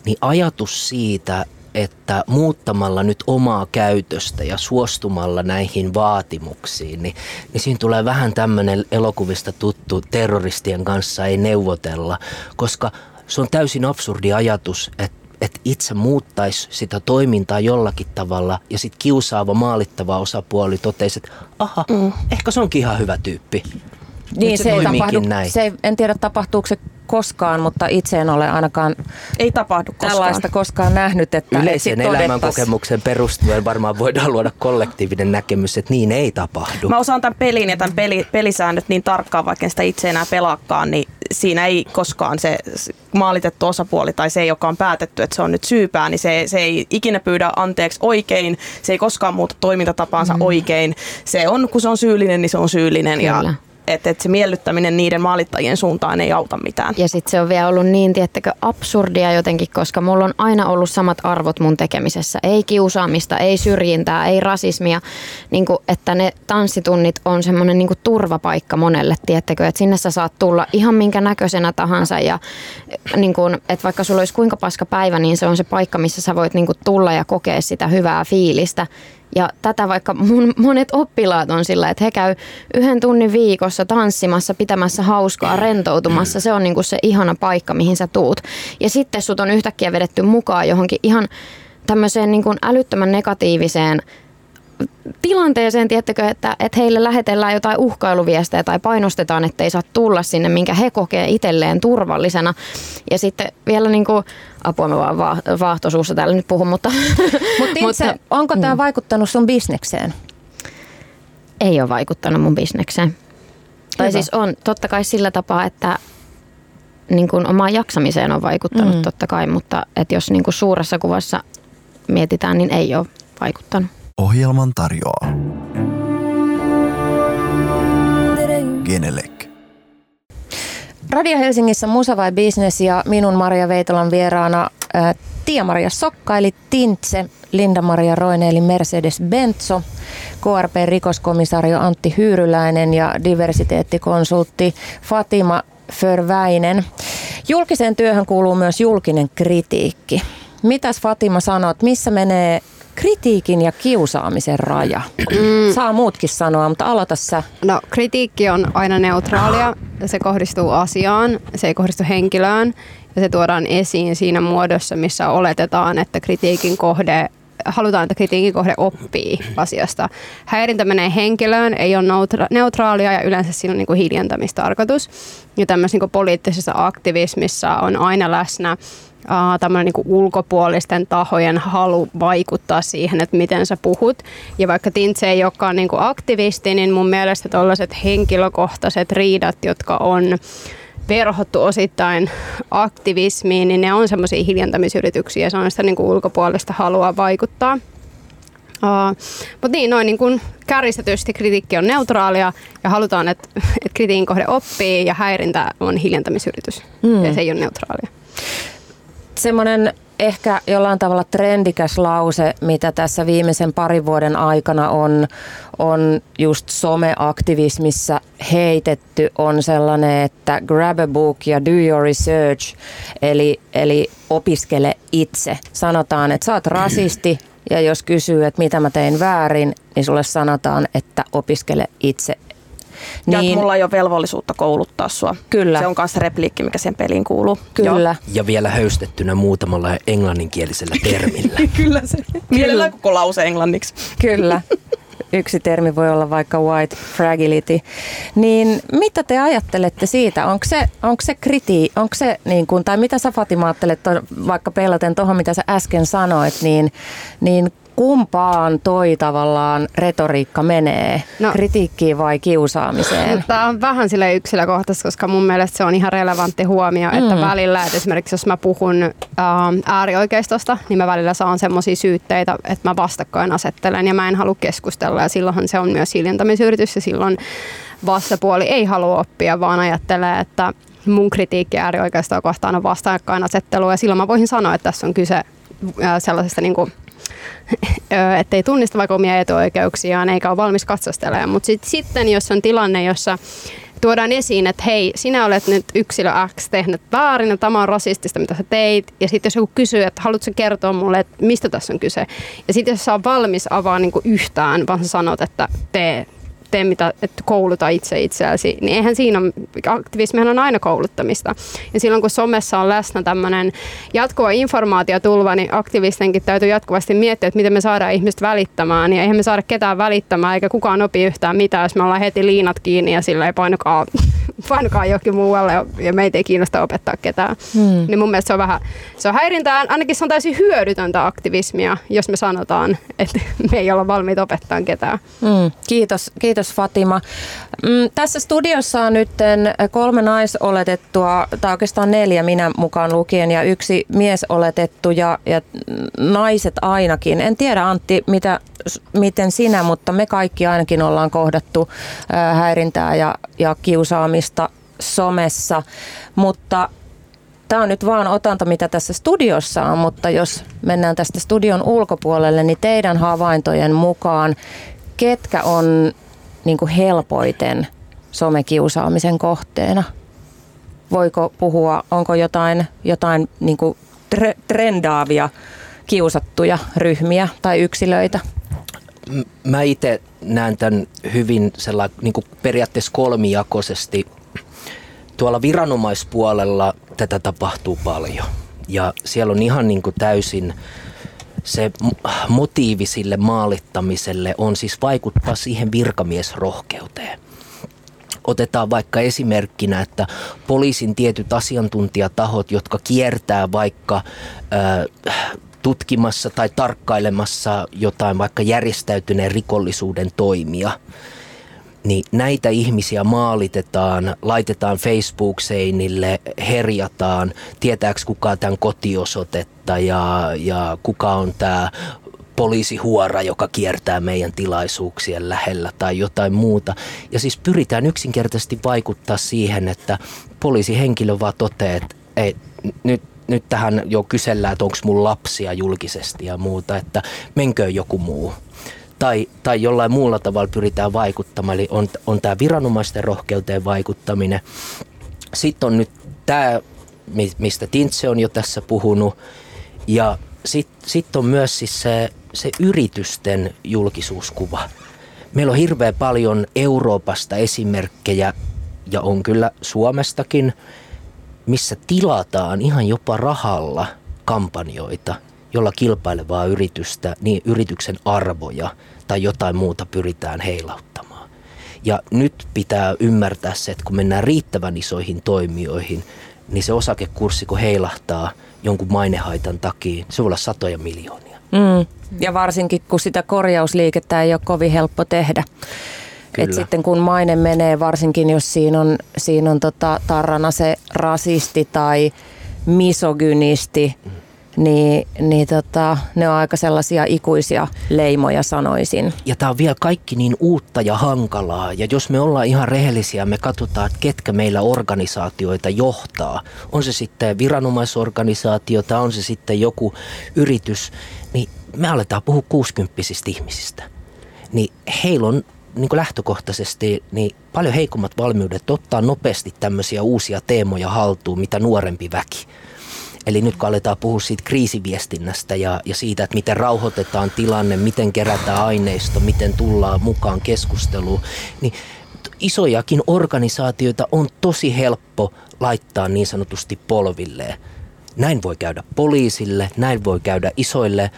niin ajatus siitä, että muuttamalla nyt omaa käytöstä ja suostumalla näihin vaatimuksiin, niin, niin siinä tulee vähän tämmöinen elokuvista tuttu terroristien kanssa ei neuvotella, koska se on täysin absurdi ajatus, että että itse muuttaisi sitä toimintaa jollakin tavalla ja sitten kiusaava, maalittava osapuoli toteisi, että aha, mm. ehkä se onkin ihan hyvä tyyppi. Niin, se, se ei tapahdu, näin. Se ei, en tiedä tapahtuuko se koskaan, mutta itse en ole ainakaan ei tapahdu koskaan. tällaista koskaan nähnyt. Että Yleisen elämänkokemuksen perustuen varmaan voidaan luoda kollektiivinen näkemys, että niin ei tapahdu. Mä osaan tämän pelin ja tämän peli, pelisäännöt niin tarkkaan, vaikka en sitä itse enää pelaakaan, niin siinä ei koskaan se maalitettu osapuoli tai se, joka on päätetty, että se on nyt syypää, niin se, se ei ikinä pyydä anteeksi oikein, se ei koskaan muuta toimintatapaansa mm. oikein. Se on, kun se on syyllinen, niin se on syyllinen Kyllä. ja että, että se miellyttäminen niiden maalittajien suuntaan ei auta mitään. Ja sitten se on vielä ollut niin, tiettäkö, absurdia jotenkin, koska mulla on aina ollut samat arvot mun tekemisessä. Ei kiusaamista, ei syrjintää, ei rasismia. Niin kuin, että ne tanssitunnit on semmoinen niin turvapaikka monelle, tiettäkö, että sinne sä saat tulla ihan minkä näköisenä tahansa. Ja niin kuin, että vaikka sulla olisi kuinka paska päivä, niin se on se paikka, missä sä voit niin kuin tulla ja kokea sitä hyvää fiilistä. Ja tätä vaikka mun monet oppilaat on sillä, että he käy yhden tunnin viikossa tanssimassa, pitämässä hauskaa, rentoutumassa. Se on niinku se ihana paikka, mihin sä tuut. Ja sitten sut on yhtäkkiä vedetty mukaan johonkin ihan tämmöiseen niin kuin älyttömän negatiiviseen tilanteeseen, tiettäkö, että, että heille lähetellään jotain uhkailuviestejä tai painostetaan, että ei saa tulla sinne, minkä he kokee itselleen turvallisena. Ja sitten vielä niin kuin, apua mä vaan va- vaahtosuussa täällä nyt puhun, mutta... Mut mutta onko tämä mm. vaikuttanut sun bisnekseen? Ei ole vaikuttanut mun bisnekseen. Hyvä. Tai siis on totta kai sillä tapaa, että niin kuin omaan jaksamiseen on vaikuttanut mm. totta kai, mutta että jos niin kuin suuressa kuvassa mietitään, niin ei ole vaikuttanut. Ohjelman tarjoaa Genelec. Radio Helsingissä Musa vai Business ja minun Maria Veitolan vieraana äh, Tia-Maria Sokka eli Tintse, Linda-Maria Roine eli Mercedes Benzo, KRP-rikoskomisario Antti Hyyryläinen ja diversiteettikonsultti Fatima Förväinen. Julkiseen työhön kuuluu myös julkinen kritiikki. Mitäs Fatima sanot, missä menee kritiikin ja kiusaamisen raja? Mm. Saa muutkin sanoa, mutta aloita sä. No kritiikki on aina neutraalia. Se kohdistuu asiaan, se ei kohdistu henkilöön ja se tuodaan esiin siinä muodossa, missä oletetaan, että kritiikin kohde halutaan, että kritiikin kohde oppii asiasta. Häirintä menee henkilöön, ei ole neutraalia ja yleensä siinä on niin kuin hiljentämistarkoitus. Ja tämmöisessä niin poliittisessa aktivismissa on aina läsnä tämmöinen niin ulkopuolisten tahojen halu vaikuttaa siihen, että miten sä puhut. Ja vaikka Tintse ei olekaan niin kuin aktivisti, niin mun mielestä tällaiset henkilökohtaiset riidat, jotka on verhottu osittain aktivismiin, niin ne on semmoisia hiljentämisyrityksiä. Se on sitä niin kuin ulkopuolista halua vaikuttaa. Uh, Mutta niin, noin niin kuin kärjistetysti kritiikki on neutraalia ja halutaan, että, että kritiikin kohde oppii ja häirintä on hiljentämisyritys mm. ja se ei ole neutraalia semmoinen ehkä jollain tavalla trendikäs lause, mitä tässä viimeisen parin vuoden aikana on, on just someaktivismissa heitetty, on sellainen, että grab a book ja do your research, eli, eli opiskele itse. Sanotaan, että sä oot rasisti ja jos kysyy, että mitä mä tein väärin, niin sulle sanotaan, että opiskele itse niin, ja mulla ei ole velvollisuutta kouluttaa sua. Kyllä. Se on myös repliikki, mikä siihen peliin kuuluu. Kyllä. Joo. Ja vielä höystettynä muutamalla englanninkielisellä termillä. Kyllä se. Mielellään koko lause englanniksi. Kyllä. Yksi termi voi olla vaikka white fragility. Niin mitä te ajattelette siitä? Onko se, onko se kriti, onko se niin kuin, tai mitä sä Fatima ajattelet, vaikka peilaten tuohon mitä sä äsken sanoit, niin, niin kumpaan toi tavallaan retoriikka menee? No, kritiikkiin vai kiusaamiseen? Tämä on vähän sille yksilökohtaisesti, koska mun mielestä se on ihan relevantti huomio, että mm. välillä, että esimerkiksi jos mä puhun äh, äärioikeistosta, niin mä välillä saan semmoisia syytteitä, että mä vastakkain asettelen ja mä en halua keskustella ja silloinhan se on myös hiljentämisyritys ja silloin vastapuoli ei halua oppia, vaan ajattelee, että mun kritiikki äärioikeistoa kohtaan on vastakkainasettelu ja silloin mä voisin sanoa, että tässä on kyse äh, sellaisesta niin kuin ettei tunnista vaikka omia etuoikeuksiaan eikä ole valmis katsastelemaan. Mutta sit, sitten, jos on tilanne, jossa tuodaan esiin, että hei, sinä olet nyt yksilö X tehnyt väärin ja tämä on rasistista, mitä sä teit. Ja sitten jos joku kysyy, että haluatko kertoa mulle, että mistä tässä on kyse. Ja sitten jos sä on valmis avaa niin yhtään, vaan sä sanot, että tee tee mitä, että kouluta itse itseäsi, niin eihän siinä aktivismihan on aina kouluttamista. Ja silloin kun somessa on läsnä tämmöinen jatkuva informaatiotulva, niin aktivistenkin täytyy jatkuvasti miettiä, että miten me saadaan ihmiset välittämään. Ja eihän me saada ketään välittämään, eikä kukaan opi yhtään mitään, jos me ollaan heti liinat kiinni ja silleen painukaa, painukaa johonkin muualle ja meitä ei kiinnosta opettaa ketään. Hmm. Niin mun mielestä se on vähän, se on häirintään, ainakin se on täysin hyödytöntä aktivismia, jos me sanotaan, että me ei olla valmiita opettaa ketään. Hmm. Kiitos, kiitos Kiitos Fatima. Mm, tässä studiossa on nyt kolme naisoletettua, tai oikeastaan neljä minä mukaan lukien, ja yksi mies oletettu ja, ja naiset ainakin. En tiedä Antti, mitä, miten sinä, mutta me kaikki ainakin ollaan kohdattu häirintää ja, ja kiusaamista somessa. Mutta Tämä on nyt vaan otanta, mitä tässä studiossa on, mutta jos mennään tästä studion ulkopuolelle, niin teidän havaintojen mukaan, ketkä on niin kuin helpoiten somekiusaamisen kohteena? Voiko puhua, onko jotain, jotain niin kuin trendaavia kiusattuja ryhmiä tai yksilöitä? Mä itse näen tämän hyvin niin kuin periaatteessa kolmijakoisesti. Tuolla viranomaispuolella tätä tapahtuu paljon ja siellä on ihan niin kuin täysin se motiivi sille maalittamiselle on siis vaikuttaa siihen virkamiesrohkeuteen. Otetaan vaikka esimerkkinä, että poliisin tietyt asiantuntijatahot, jotka kiertää vaikka äh, tutkimassa tai tarkkailemassa jotain vaikka järjestäytyneen rikollisuuden toimia – niin näitä ihmisiä maalitetaan, laitetaan Facebook-seinille, herjataan, tietääkö kuka tämän kotiosoitetta ja, ja kuka on tämä poliisihuora, joka kiertää meidän tilaisuuksien lähellä tai jotain muuta. Ja siis pyritään yksinkertaisesti vaikuttaa siihen, että poliisihenkilö vaan toteaa, että ei, nyt, nyt tähän jo kysellään, että onko mun lapsia julkisesti ja muuta, että menkö joku muu tai, tai jollain muulla tavalla pyritään vaikuttamaan. Eli on, on tämä viranomaisten rohkeuteen vaikuttaminen. Sitten on nyt tämä, mistä Tintse on jo tässä puhunut. Ja sitten sit on myös siis se, se yritysten julkisuuskuva. Meillä on hirveän paljon Euroopasta esimerkkejä, ja on kyllä Suomestakin, missä tilataan ihan jopa rahalla kampanjoita – jolla kilpailevaa yritystä, niin yrityksen arvoja tai jotain muuta pyritään heilauttamaan. Ja nyt pitää ymmärtää se, että kun mennään riittävän isoihin toimijoihin, niin se osakekurssi kun heilahtaa jonkun mainehaitan takia, se voi olla satoja miljoonia. Mm. Ja varsinkin kun sitä korjausliikettä ei ole kovin helppo tehdä. Et sitten kun maine menee, varsinkin jos siinä on, siinä on tota, tarrana se rasisti tai misogynisti, niin, niin tota, ne on aika sellaisia ikuisia leimoja sanoisin. Ja tämä on vielä kaikki niin uutta ja hankalaa. Ja jos me ollaan ihan rehellisiä, me katsotaan, että ketkä meillä organisaatioita johtaa. On se sitten viranomaisorganisaatio tai on se sitten joku yritys, niin me aletaan puhua 60 ihmisistä. Niin heillä on niin kuin lähtökohtaisesti niin paljon heikommat valmiudet ottaa nopeasti tämmöisiä uusia teemoja haltuun, mitä nuorempi väki. Eli nyt kun aletaan puhua siitä kriisiviestinnästä ja, ja siitä, että miten rauhoitetaan tilanne, miten kerätään aineisto, miten tullaan mukaan keskusteluun, niin isojakin organisaatioita on tosi helppo laittaa niin sanotusti polvilleen. Näin voi käydä poliisille, näin voi käydä isoille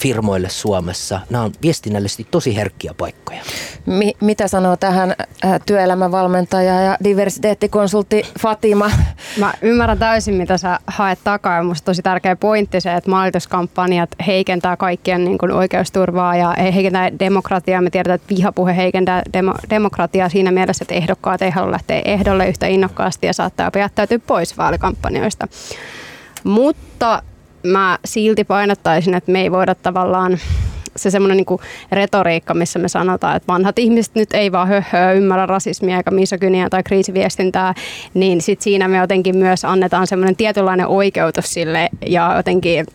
firmoille Suomessa. Nämä on viestinnällisesti tosi herkkiä paikkoja. Mi- mitä sanoo tähän äh, työelämävalmentaja ja diversiteettikonsultti Fatima? Mä ymmärrän täysin, mitä sä haet takaa. Ja musta tosi tärkeä pointti se, että maalituskampanjat heikentää kaikkien niin kuin oikeusturvaa ja heikentää demokratiaa. Me tiedetään, että vihapuhe heikentää demo- demokratiaa siinä mielessä, että ehdokkaat ei halua lähteä ehdolle yhtä innokkaasti ja saattaa jopa jättäytyä pois vaalikampanjoista. Mutta mä silti painottaisin, että me ei voida tavallaan se semmoinen niin retoriikka, missä me sanotaan, että vanhat ihmiset nyt ei vaan höhöä ymmärrä rasismia eikä misogyniaa tai kriisiviestintää, niin sit siinä me jotenkin myös annetaan semmoinen tietynlainen oikeutus sille ja jotenkin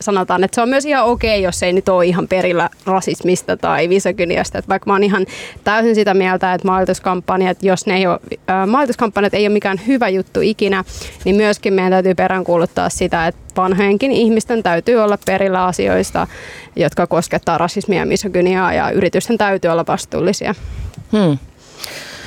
sanotaan, että se on myös ihan okei, jos ei nyt ole ihan perillä rasismista tai misogyniasta. Että vaikka mä oon ihan täysin sitä mieltä, että maalituskampanjat, jos ne ei ole, maalituskampanjat ei ole mikään hyvä juttu ikinä, niin myöskin meidän täytyy peräänkuuluttaa sitä, että vanhojenkin ihmisten täytyy olla perillä asioista, jotka koskettaa rasismia misogyniaa ja yritysten täytyy olla vastuullisia. Hmm.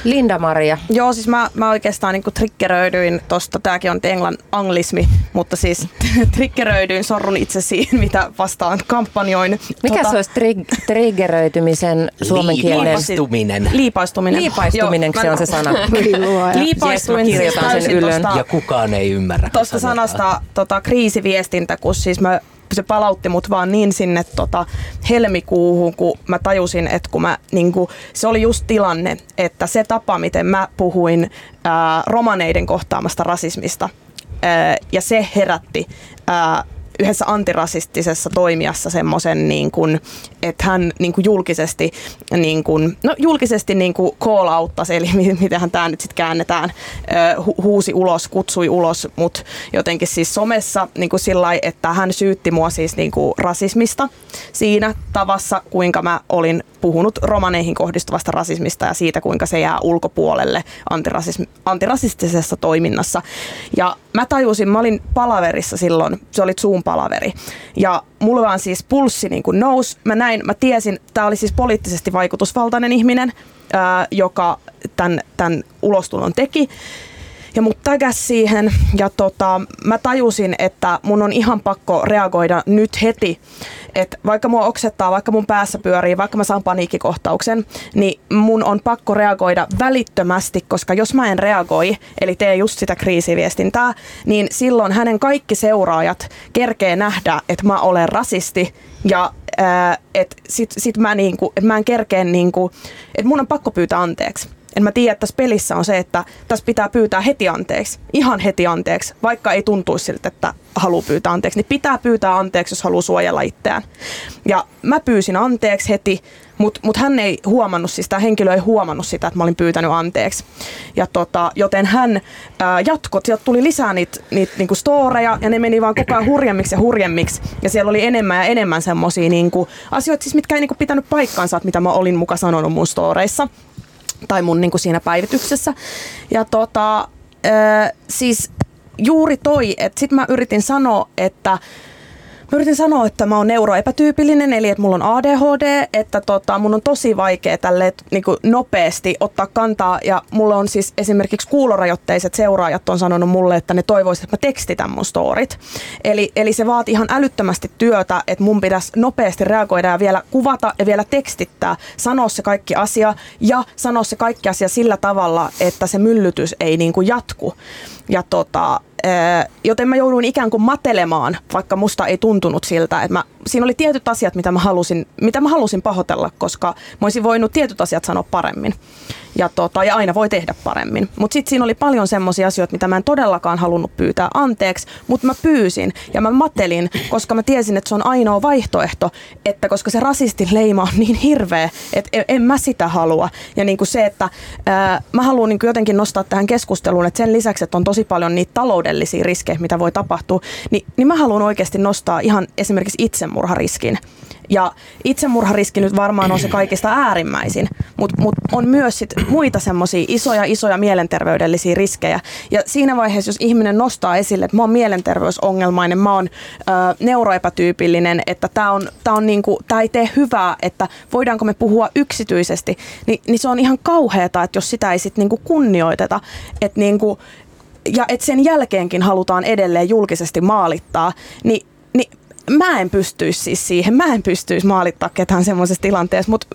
Linda-Maria. Joo, siis mä, mä oikeastaan niin triggeröidyin tosta, tääkin on englan anglismi, mutta siis triggeröidyin, sorrun itse siihen, mitä vastaan kampanjoin. Mikä tota, se olisi tri- triggeröitymisen suomenkielinen? Liipaistuminen. Liipaistuminen. Liipaistuminen, se on se sana. Liipaistuin yes, siis sen ylön. Tosta, ja kukaan ei ymmärrä. Tuosta sanasta tota, kriisiviestintä, kun siis mä se palautti mut vaan niin sinne tota helmikuuhun, kun mä tajusin, että kun mä, niin kuin, se oli just tilanne, että se tapa, miten mä puhuin ää, romaneiden kohtaamasta rasismista, ää, ja se herätti ää, yhdessä antirasistisessa toimijassa semmoisen, niin että hän niin kuin julkisesti, niin kuin, no julkisesti niin kuin call outtasi, eli mitenhän tämä nyt sitten käännetään, hu- huusi ulos, kutsui ulos, mutta jotenkin siis somessa niin kuin sillä että hän syytti mua siis niin kuin rasismista siinä tavassa, kuinka mä olin puhunut romaneihin kohdistuvasta rasismista ja siitä, kuinka se jää ulkopuolelle antirasism- antirasistisessa toiminnassa. Ja mä tajusin, mä olin palaverissa silloin, se oli Zoom-palaveri, ja mulla vaan siis pulssi niin kuin nousi. Mä näin, mä tiesin, tämä oli siis poliittisesti vaikutusvaltainen ihminen, ää, joka tämän, tämän ulostulon teki ja mut tägäs siihen ja tota, mä tajusin, että mun on ihan pakko reagoida nyt heti. Että vaikka mua oksettaa, vaikka mun päässä pyörii, vaikka mä saan paniikkikohtauksen, niin mun on pakko reagoida välittömästi, koska jos mä en reagoi, eli tee just sitä kriisiviestintää, niin silloin hänen kaikki seuraajat kerkee nähdä, että mä olen rasisti ja että sit, sit mä, niinku, et mä en kerkeen, niinku, että mun on pakko pyytää anteeksi. En mä tiedä, että tässä pelissä on se, että tässä pitää pyytää heti anteeksi, ihan heti anteeksi, vaikka ei tuntuisi siltä, että haluaa pyytää anteeksi, niin pitää pyytää anteeksi, jos haluaa suojella itseään. Ja mä pyysin anteeksi heti, mutta mut hän ei huomannut, siis tämä henkilö ei huomannut sitä, että mä olin pyytänyt anteeksi. Ja tota, joten hän jatkot, sieltä tuli lisää niitä niit, niinku storeja ja ne meni vaan koko ajan hurjemmiksi ja hurjemmiksi. Ja siellä oli enemmän ja enemmän semmoisia niinku, asioita, siis mitkä ei niinku pitänyt paikkaansa, että mitä mä olin muka sanonut mun storeissa tai mun niin kuin siinä päivityksessä. Ja tota, äh, siis juuri toi, että sit mä yritin sanoa, että Mä yritin sanoa, että mä oon neuroepätyypillinen, eli että mulla on ADHD, että tota, mun on tosi vaikea tälle niin nopeasti ottaa kantaa. Ja mulla on siis esimerkiksi kuulorajoitteiset seuraajat on sanonut mulle, että ne toivoisivat, että mä tekstitän mun storit. Eli, eli se vaatii ihan älyttömästi työtä, että mun pitäisi nopeasti reagoida ja vielä kuvata ja vielä tekstittää, sanoa se kaikki asia ja sanoa se kaikki asia sillä tavalla, että se myllytys ei niin jatku. Ja tota, joten mä jouduin ikään kuin matelemaan, vaikka musta ei tuntunut siltä, että mä, siinä oli tietyt asiat, mitä mä halusin, mitä mä halusin pahoitella, koska mä olisin voinut tietyt asiat sanoa paremmin. Ja, tota, ja aina voi tehdä paremmin. Mutta sitten siinä oli paljon semmoisia asioita, mitä mä en todellakaan halunnut pyytää anteeksi, mutta mä pyysin ja mä matelin, koska mä tiesin, että se on ainoa vaihtoehto, että koska se rasistin leima on niin hirveä, että en, en mä sitä halua. Ja niin kuin se, että ää, mä haluan niin jotenkin nostaa tähän keskusteluun, että sen lisäksi, että on tosi paljon niitä taloudellisia riskejä, mitä voi tapahtua, niin, niin mä haluan oikeasti nostaa ihan esimerkiksi itsemurhariskin. Ja itsemurhariski nyt varmaan on se kaikista äärimmäisin, mutta mut on myös sit muita semmoisia isoja, isoja mielenterveydellisiä riskejä. Ja siinä vaiheessa, jos ihminen nostaa esille, että mä oon mielenterveysongelmainen, mä oon ö, neuroepätyypillinen, että tämä on, tää on niinku, tää ei tee hyvää, että voidaanko me puhua yksityisesti, niin, niin se on ihan kauheata, että jos sitä ei sit niinku kunnioiteta, että niinku, ja että sen jälkeenkin halutaan edelleen julkisesti maalittaa, niin, niin mä en pystyisi siis siihen, mä en pystyisi maalittaa ketään semmoisessa tilanteessa, mutta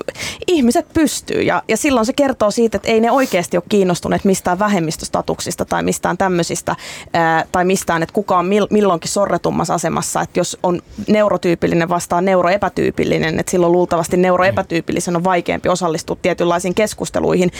ihmiset pystyy. Ja, ja silloin se kertoo siitä, että ei ne oikeasti ole kiinnostuneet mistään vähemmistöstatuksista tai mistään tämmöisistä ää, tai mistään, että kuka on mil, milloinkin sorretummassa asemassa, että jos on neurotyypillinen vastaan neuroepätyypillinen, että silloin luultavasti neuroepätyypillisen on vaikeampi osallistua tietynlaisiin keskusteluihin,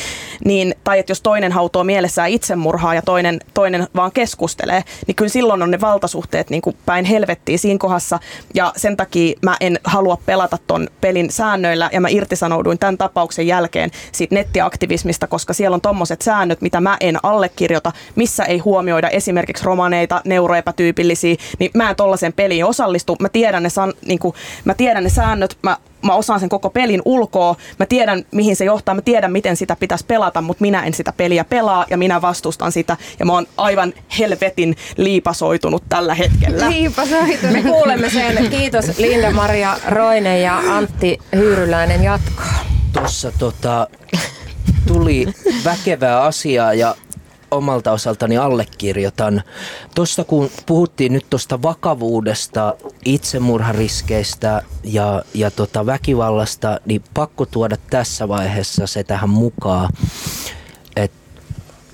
niin, tai että jos toinen hautoo mielessään itsemurhaa ja toinen, toinen vaan keskustelee, niin kyllä silloin on ne valtasuhteet niin kuin päin helvettiä. Siinä kohdassa, Ja sen takia mä en halua pelata ton pelin säännöillä ja mä irtisanouduin tämän tapauksen jälkeen siitä nettiaktivismista, koska siellä on tommoset säännöt, mitä mä en allekirjoita, missä ei huomioida esimerkiksi romaneita, neuroepätyypillisiä, niin mä en tollaisen peliin osallistu. Mä tiedän ne, san, niin kuin, mä tiedän ne säännöt, mä mä osaan sen koko pelin ulkoa, mä tiedän mihin se johtaa, mä tiedän miten sitä pitäisi pelata, mutta minä en sitä peliä pelaa ja minä vastustan sitä ja mä oon aivan helvetin liipasoitunut tällä hetkellä. Liipasoitunut. Me kuulemme sen. Kiitos Linda-Maria Roine ja Antti Hyyryläinen jatkoa. Tuossa tota, tuli väkevää asiaa ja omalta osaltani allekirjoitan. Tuossa kun puhuttiin nyt tuosta vakavuudesta, itsemurhariskeistä ja, ja tota väkivallasta, niin pakko tuoda tässä vaiheessa se tähän mukaan. Et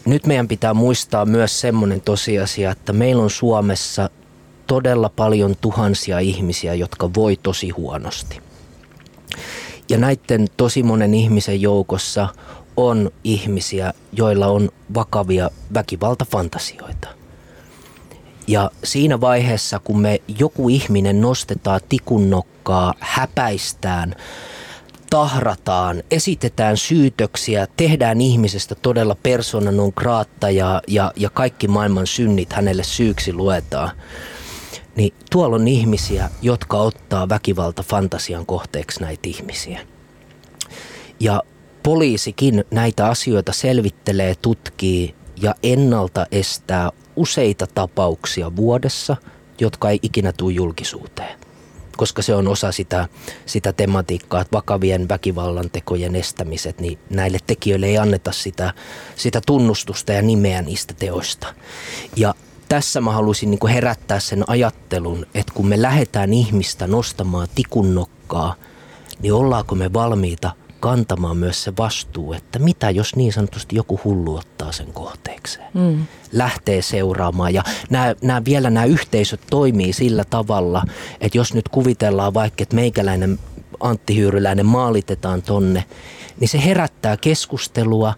nyt meidän pitää muistaa myös semmoinen tosiasia, että meillä on Suomessa todella paljon tuhansia ihmisiä, jotka voi tosi huonosti. Ja näiden tosi monen ihmisen joukossa on ihmisiä, joilla on vakavia väkivaltafantasioita. Ja siinä vaiheessa, kun me joku ihminen nostetaan tikunnokkaa, häpäistään, tahrataan, esitetään syytöksiä, tehdään ihmisestä todella persona non grata ja, ja, ja kaikki maailman synnit hänelle syyksi luetaan, niin tuolla on ihmisiä, jotka ottaa väkivalta fantasian kohteeksi näitä ihmisiä. Ja poliisikin näitä asioita selvittelee, tutkii ja ennalta estää useita tapauksia vuodessa, jotka ei ikinä tule julkisuuteen. Koska se on osa sitä, sitä tematiikkaa, että vakavien väkivallan tekojen estämiset, niin näille tekijöille ei anneta sitä, sitä tunnustusta ja nimeä niistä teoista. Ja tässä mä haluaisin niin herättää sen ajattelun, että kun me lähdetään ihmistä nostamaan tikunnokkaa, niin ollaanko me valmiita – kantamaan myös se vastuu, että mitä jos niin sanotusti joku hullu ottaa sen kohteekseen. Mm. Lähtee seuraamaan ja nämä, nämä, vielä nämä yhteisöt toimii sillä tavalla, että jos nyt kuvitellaan vaikka, että meikäläinen Antti Hyyryläinen maalitetaan tonne, niin se herättää keskustelua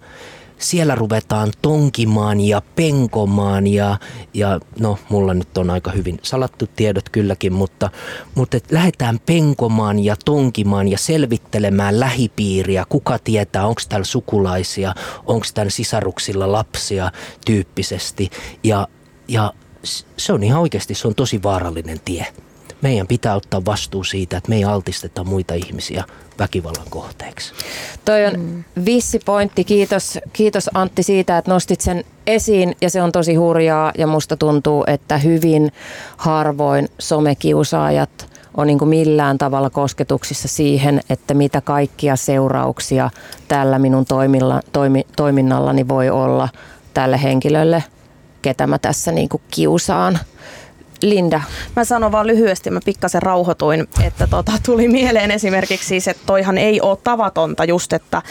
siellä ruvetaan tonkimaan ja penkomaan ja, ja no mulla nyt on aika hyvin salattu tiedot kylläkin, mutta, mutta et lähdetään penkomaan ja tonkimaan ja selvittelemään lähipiiriä, kuka tietää, onko täällä sukulaisia, onko täällä sisaruksilla lapsia tyyppisesti. Ja, ja se on ihan oikeasti, se on tosi vaarallinen tie meidän pitää ottaa vastuu siitä, että me ei altisteta muita ihmisiä väkivallan kohteeksi. Toi on vissi pointti. Kiitos, kiitos Antti siitä, että nostit sen esiin ja se on tosi hurjaa ja musta tuntuu, että hyvin harvoin somekiusaajat on niin kuin millään tavalla kosketuksissa siihen, että mitä kaikkia seurauksia tällä minun toimilla, toimi, toiminnallani voi olla tälle henkilölle, ketä mä tässä niin kuin kiusaan. Linda. Mä sanon vaan lyhyesti, mä pikkasen rauhoituin, että tota, tuli mieleen esimerkiksi siis, että toihan ei ole tavatonta just, että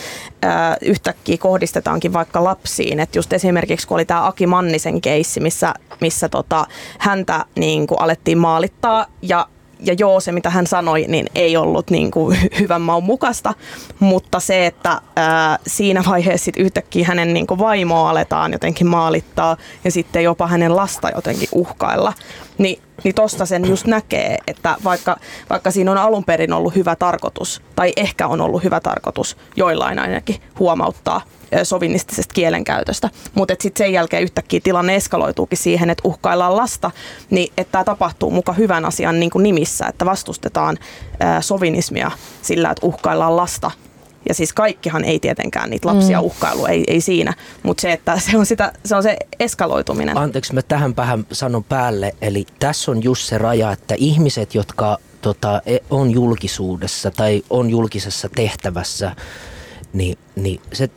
ää, yhtäkkiä kohdistetaankin vaikka lapsiin. Että just esimerkiksi kun oli tämä Aki Mannisen keissi, missä, missä tota, häntä niin alettiin maalittaa ja ja joo, se mitä hän sanoi, niin ei ollut niin kuin hyvän maun mukaista, mutta se, että ää, siinä vaiheessa sit yhtäkkiä hänen niin kuin vaimoa aletaan jotenkin maalittaa ja sitten jopa hänen lasta jotenkin uhkailla, niin, niin tosta sen just näkee, että vaikka, vaikka siinä on alun perin ollut hyvä tarkoitus, tai ehkä on ollut hyvä tarkoitus joillain ainakin huomauttaa sovinnistisesta kielenkäytöstä. Mutta sitten sen jälkeen yhtäkkiä tilanne eskaloituukin siihen, että uhkaillaan lasta, niin että tämä tapahtuu muka hyvän asian niin kuin nimissä, että vastustetaan sovinismia sillä, että uhkaillaan lasta ja siis kaikkihan ei tietenkään niitä lapsia mm. uhkailu, ei, ei siinä. Mutta se, että se on, sitä, se on se eskaloituminen. Anteeksi, mä tähän vähän sanon päälle. Eli tässä on just se raja, että ihmiset, jotka tota, e, on julkisuudessa tai on julkisessa tehtävässä, niin, niin se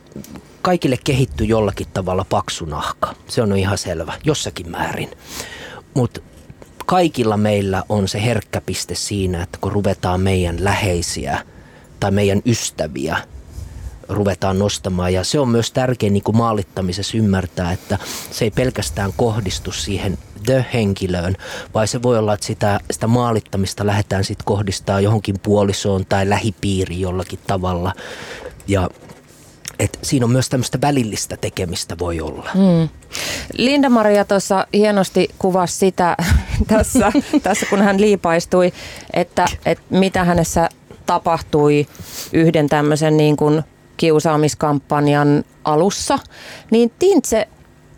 kaikille kehittyy jollakin tavalla paksu nahka. Se on ihan selvä, jossakin määrin. Mutta kaikilla meillä on se herkkäpiste siinä, että kun ruvetaan meidän läheisiä tai meidän ystäviä ruvetaan nostamaan. Ja se on myös tärkeä niin kuin maalittamisessa ymmärtää, että se ei pelkästään kohdistu siihen the-henkilöön, vai se voi olla, että sitä, sitä maalittamista lähdetään sitten kohdistaa johonkin puolisoon tai lähipiiriin jollakin tavalla. Ja et siinä on myös tämmöistä välillistä tekemistä voi olla. Mm. Linda-Maria tuossa hienosti kuvasi sitä, tässä, tässä, kun hän liipaistui, että, että mitä hänessä tapahtui yhden tämmöisen niin kuin kiusaamiskampanjan alussa. Niin Tintse,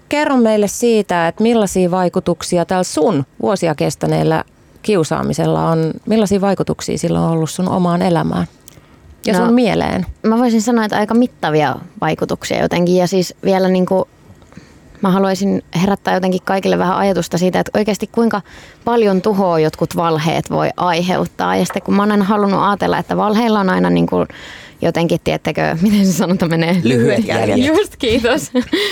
kerro meille siitä, että millaisia vaikutuksia tällä sun vuosia kestäneellä kiusaamisella on, millaisia vaikutuksia sillä on ollut sun omaan elämään? Ja sun no, mieleen? Mä voisin sanoa, että aika mittavia vaikutuksia jotenkin ja siis vielä niin kuin mä haluaisin herättää jotenkin kaikille vähän ajatusta siitä, että oikeasti kuinka paljon tuhoa jotkut valheet voi aiheuttaa. Ja sitten kun mä oon aina halunnut ajatella, että valheilla on aina niin kuin jotenkin, tiettäkö, miten se sanonta menee? Lyhyet jäljet. Just, kiitos.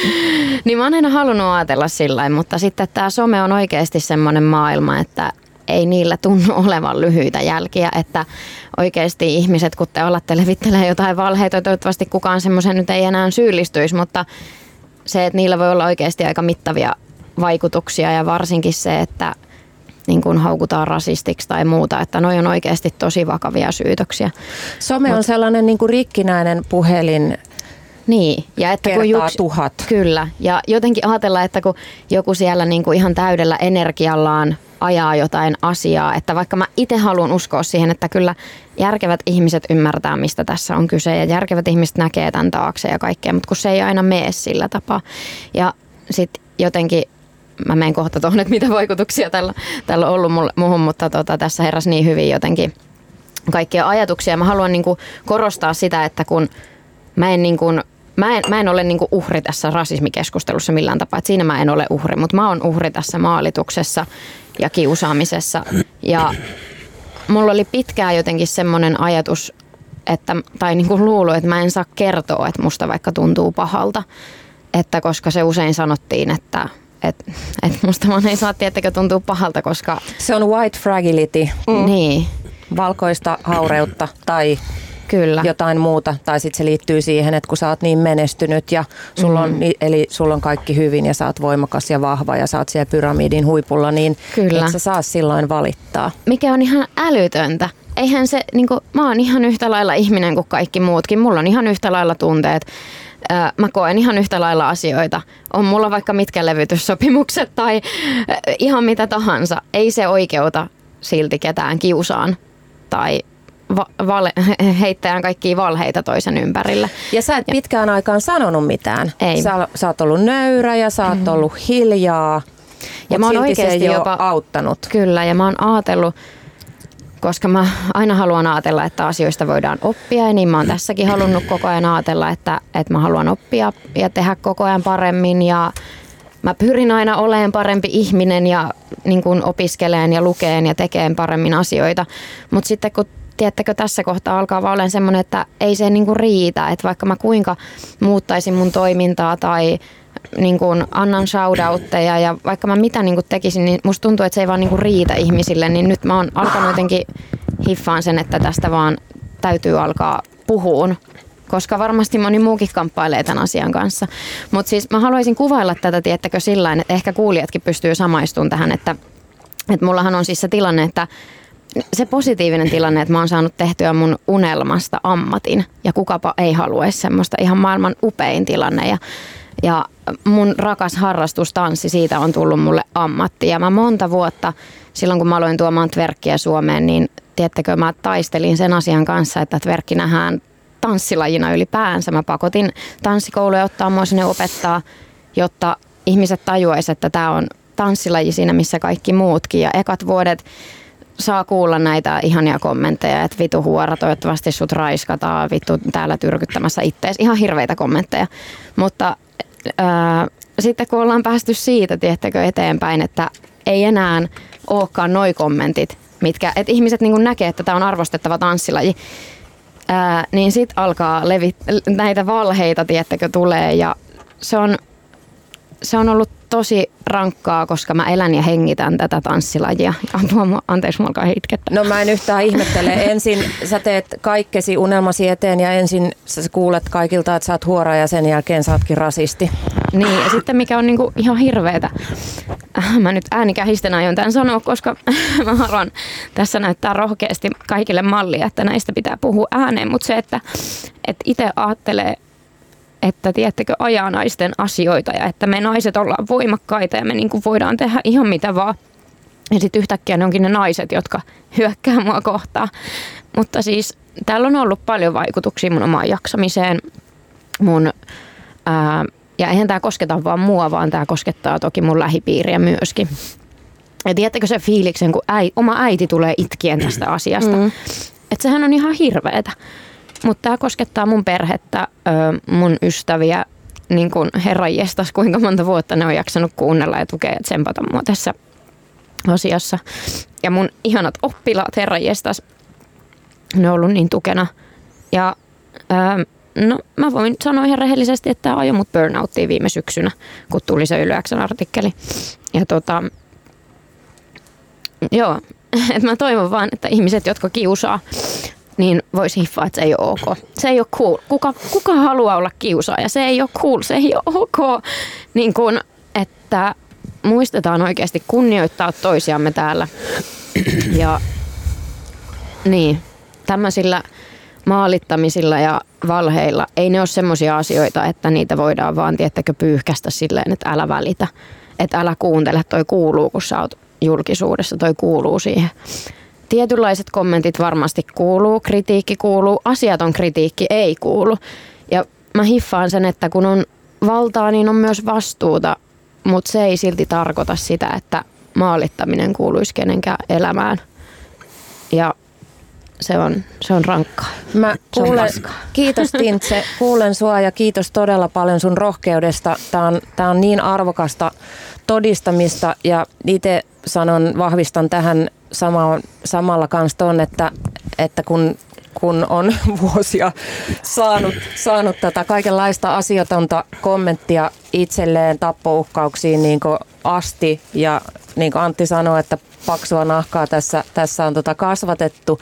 niin mä oon aina halunnut ajatella sillä mutta sitten tämä some on oikeasti semmoinen maailma, että ei niillä tunnu olevan lyhyitä jälkiä, että oikeasti ihmiset, kun te olatte levittelee jotain valheita, toivottavasti kukaan semmoisen nyt ei enää syyllistyisi, mutta se, että niillä voi olla oikeasti aika mittavia vaikutuksia ja varsinkin se, että niin kuin haukutaan rasistiksi tai muuta, että noi on oikeasti tosi vakavia syytöksiä. Some Mut, on sellainen niin kuin rikkinäinen puhelin, niin, ja että kun juks, tuhat. Kyllä, ja jotenkin ajatella, että kun joku siellä niin kuin ihan täydellä energiallaan ajaa jotain asiaa, että vaikka mä itse haluan uskoa siihen, että kyllä järkevät ihmiset ymmärtää, mistä tässä on kyse ja järkevät ihmiset näkee tämän taakse ja kaikkea, mutta kun se ei aina mene sillä tapaa. Ja sitten jotenkin mä menen kohta tuohon, että mitä vaikutuksia tällä, tällä on ollut muuhun, mutta tota, tässä heräsi niin hyvin jotenkin kaikkia ajatuksia. Mä haluan niin kuin korostaa sitä, että kun mä en, niin kuin, mä en, mä en ole niin kuin uhri tässä rasismikeskustelussa millään tapaa, että siinä mä en ole uhri, mutta mä oon uhri tässä maalituksessa ja kiusaamisessa. Ja mulla oli pitkään jotenkin semmoinen ajatus, että, tai niin kuin luulo, että mä en saa kertoa, että musta vaikka tuntuu pahalta. Että koska se usein sanottiin, että et, et musta vaan ei saa tiettäkö tuntuu pahalta, koska... Se on white fragility. Mm. Niin. Valkoista haureutta tai Kyllä. jotain muuta. Tai sitten se liittyy siihen, että kun sä oot niin menestynyt ja sulla on, mm. eli sulla on kaikki hyvin ja sä oot voimakas ja vahva ja sä oot siellä pyramidin huipulla, niin Kyllä. et sä saa silloin valittaa. Mikä on ihan älytöntä. Eihän se, niin kuin, mä oon ihan yhtä lailla ihminen kuin kaikki muutkin. Mulla on ihan yhtä lailla tunteet. Mä koen ihan yhtä lailla asioita. On mulla vaikka mitkä levytyssopimukset tai ihan mitä tahansa. Ei se oikeuta silti ketään kiusaan tai va- vale, heittämään kaikkia valheita toisen ympärillä. Ja sä et ja. pitkään aikaan sanonut mitään. Ei. Sä, sä oot ollut nöyrä ja sä oot mm. ollut hiljaa. Ja mä oon oikeasti jopa auttanut. Kyllä, ja mä oon ajatellut, koska mä aina haluan ajatella, että asioista voidaan oppia, ja niin mä oon tässäkin halunnut koko ajan ajatella, että, että mä haluan oppia ja tehdä koko ajan paremmin, ja mä pyrin aina olemaan parempi ihminen ja niin kuin opiskeleen ja lukeen ja tekeen paremmin asioita. Mutta sitten kun tiedättekö, tässä kohtaa alkaa vaan olemaan semmoinen, että ei se niinku riitä, että vaikka mä kuinka muuttaisin mun toimintaa tai niin kuin annan shoutoutteja ja vaikka mä mitä niin kuin tekisin, niin musta tuntuu, että se ei vaan niin kuin riitä ihmisille, niin nyt mä oon alkanut jotenkin hiffaan sen, että tästä vaan täytyy alkaa puhuun koska varmasti moni muukin kamppailee tämän asian kanssa. Mutta siis mä haluaisin kuvailla tätä, tiettäkö sillä että ehkä kuulijatkin pystyy samaistumaan tähän, että, että mullahan on siis se tilanne, että se positiivinen tilanne, että mä oon saanut tehtyä mun unelmasta ammatin ja kukapa ei haluaisi semmoista ihan maailman upein tilanne ja, ja mun rakas harrastus tanssi, siitä on tullut mulle ammatti ja mä monta vuotta silloin kun mä aloin tuomaan tverkkiä Suomeen, niin tiedättekö mä taistelin sen asian kanssa, että tverkki nähdään tanssilajina ylipäänsä. Mä pakotin tanssikouluja ottaa mua sinne opettaa, jotta ihmiset tajuaisivat, että tämä on tanssilaji siinä, missä kaikki muutkin. Ja ekat vuodet saa kuulla näitä ihania kommentteja, että vitu huora, toivottavasti sut raiskataan, vittu täällä tyrkyttämässä ittees. Ihan hirveitä kommentteja. Mutta ää, sitten kun ollaan päästy siitä, tiettäkö eteenpäin, että ei enää olekaan noi kommentit, mitkä, että ihmiset niin näkee, että tämä on arvostettava tanssilaji, ää, niin sitten alkaa levit, näitä valheita, tiettäkö, tulee ja se on, se on ollut tosi rankkaa, koska mä elän ja hengitän tätä tanssilajia. Apua, anteeksi, mulla alkaa hitkettä. No mä en yhtään ihmettele. Ensin sä teet kaikkesi unelmasi eteen ja ensin sä kuulet kaikilta, että sä oot huora ja sen jälkeen sä ootkin rasisti. Niin, ja sitten mikä on niinku ihan hirveetä. Mä nyt äänikähisten aion tämän sanoa, koska mä haluan tässä näyttää rohkeasti kaikille mallia, että näistä pitää puhua ääneen, mutta se, että, että itse ajattelee että tiedättekö, ajaa naisten asioita ja että me naiset ollaan voimakkaita ja me niin kuin voidaan tehdä ihan mitä vaan. Ja sitten yhtäkkiä ne onkin ne naiset, jotka hyökkää mua kohtaan. Mutta siis täällä on ollut paljon vaikutuksia mun omaan jaksamiseen. Mun, ää, ja eihän tämä kosketa vaan mua, vaan tämä koskettaa toki mun lähipiiriä myöskin. Ja tiedättekö se fiiliksen, kun äi, oma äiti tulee itkien tästä asiasta. Mm. Että sehän on ihan hirveetä. Mutta tämä koskettaa mun perhettä, mun ystäviä, niin kuin herranjestas, kuinka monta vuotta ne on jaksanut kuunnella ja tukea ja tsempata mua tässä asiassa. Ja mun ihanat oppilaat, herranjestas, ne on ollut niin tukena. Ja no mä voin sanoa ihan rehellisesti, että ajoi mut burnouttiin viime syksynä, kun tuli se Yle artikkeli. Ja tota, joo, että mä toivon vaan, että ihmiset, jotka kiusaa, niin voisi hiffaa, että se ei ole ok. Se ei ole cool. Kuka, kuka haluaa olla kiusaaja? Se ei ole cool, se ei ole ok. Niin kun, että muistetaan oikeasti kunnioittaa toisiamme täällä. Ja niin, tämmöisillä maalittamisilla ja valheilla, ei ne ole semmoisia asioita, että niitä voidaan vaan, tiettäkö, pyyhkästä silleen, että älä välitä. Että älä kuuntele, toi kuuluu, kun sä oot julkisuudessa, toi kuuluu siihen. Tietynlaiset kommentit varmasti kuuluu, kritiikki kuuluu, asiaton kritiikki ei kuulu. Ja mä hiffaan sen, että kun on valtaa, niin on myös vastuuta, mutta se ei silti tarkoita sitä, että maalittaminen kuuluisi kenenkään elämään. Ja se on, se on rankkaa. Mä kuulen, kiitos Tintse, kuulen sua ja kiitos todella paljon sun rohkeudesta. Tämä on, tää on niin arvokasta todistamista ja itse sanon, vahvistan tähän sama, samalla kanssa ton, että, että kun kun on vuosia saanut, saanut tätä kaikenlaista asiatonta kommenttia itselleen tappouhkauksiin niin asti. Ja niin kuin Antti sanoi, että paksua nahkaa tässä, tässä on tota kasvatettu.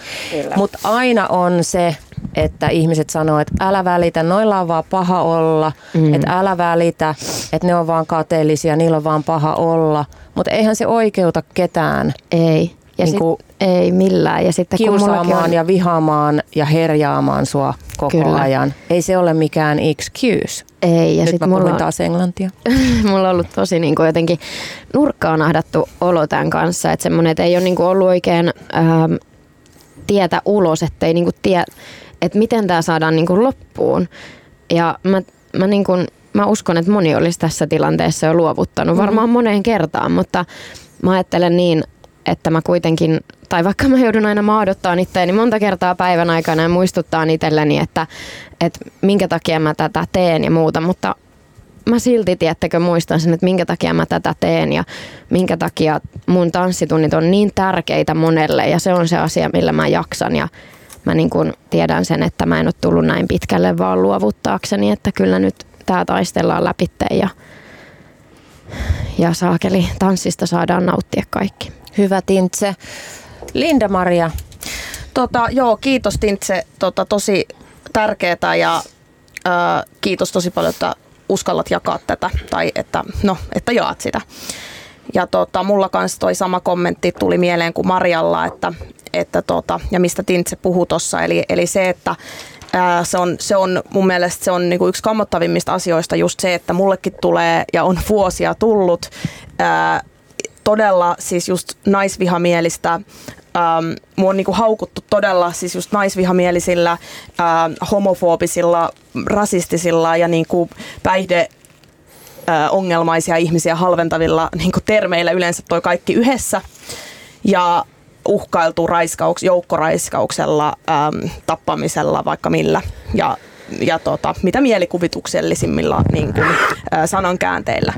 Mutta aina on se, että ihmiset sanoo, että älä välitä, noilla on vaan paha olla, mm. että älä välitä, että ne on vaan kateellisia, niillä on vaan paha olla. Mutta eihän se oikeuta ketään. Ei. Ja niin sit, ei millään. Ja sitten kiusaamaan on... ja vihaamaan ja herjaamaan sua koko Kyllä. ajan. Ei se ole mikään excuse. Ei. Ja Nyt mä mulla on... taas englantia. mulla on ollut tosi niin kuin jotenkin nurkkaan ahdattu olo tämän kanssa. Että semmoinen, että ei ole niin kuin ollut oikein ähm, tietä ulos, ettei niin kuin tie, että miten tämä saadaan niin kuin loppuun. Ja mä, mä, niin kuin, mä uskon, että moni olisi tässä tilanteessa jo luovuttanut varmaan moneen kertaan, mutta mä ajattelen niin, että mä kuitenkin, tai vaikka mä joudun aina maadottaa itseäni monta kertaa päivän aikana ja muistuttaa itselleni, että, että minkä takia mä tätä teen ja muuta, mutta mä silti, tiettäkö, muistan sen, että minkä takia mä tätä teen ja minkä takia mun tanssitunnit on niin tärkeitä monelle ja se on se asia, millä mä jaksan ja mä niin kun tiedän sen, että mä en ole tullut näin pitkälle vaan luovuttaakseni, että kyllä nyt tää taistellaan läpi ja, ja saakeli tanssista saadaan nauttia kaikki. Hyvä Tintse. Linda-Maria. Tota, joo, kiitos Tintse. Tota, tosi tärkeää ja ää, kiitos tosi paljon, että uskallat jakaa tätä tai että, no, että jaat sitä. Ja tota, mulla kanssa toi sama kommentti tuli mieleen kuin Marjalla, että, että tota, ja mistä Tintse puhui tuossa, eli, eli se, että ää, se, on, se on mun mielestä se on niinku yksi kammottavimmista asioista just se, että mullekin tulee ja on vuosia tullut ää, todella siis just naisvihamielistä ähm, mua on niinku haukuttu todella siis just naisvihamielisillä, äh, homofobisilla, rasistisilla ja niinku päihde äh, ongelmaisia ihmisiä halventavilla niinku termeillä yleensä toi kaikki yhdessä. Ja uhkailtu raiskauks, joukkoraiskauksella, ähm, tappamisella, vaikka millä. Ja ja tota, mitä mielikuvituksellisimmilla niin kuin, äh, sanankäänteillä.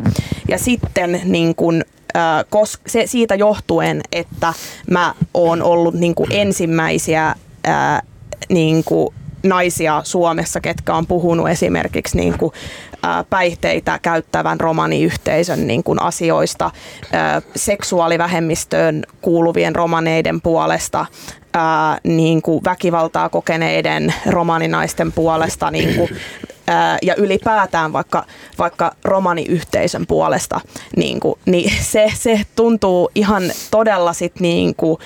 Ja sitten niin kuin, koska se, siitä johtuen, että mä oon ollut niin kuin ensimmäisiä ää, niin kuin naisia Suomessa, ketkä on puhunut esimerkiksi niin kuin, ää, päihteitä käyttävän romaniyhteisön niin kuin asioista, ää, seksuaalivähemmistöön kuuluvien romaneiden puolesta, ää, niin kuin väkivaltaa kokeneiden romaninaisten puolesta, niin kuin ja ylipäätään vaikka, vaikka romaniyhteisön puolesta, niin, kuin, niin se, se tuntuu ihan todella sit niin kuin,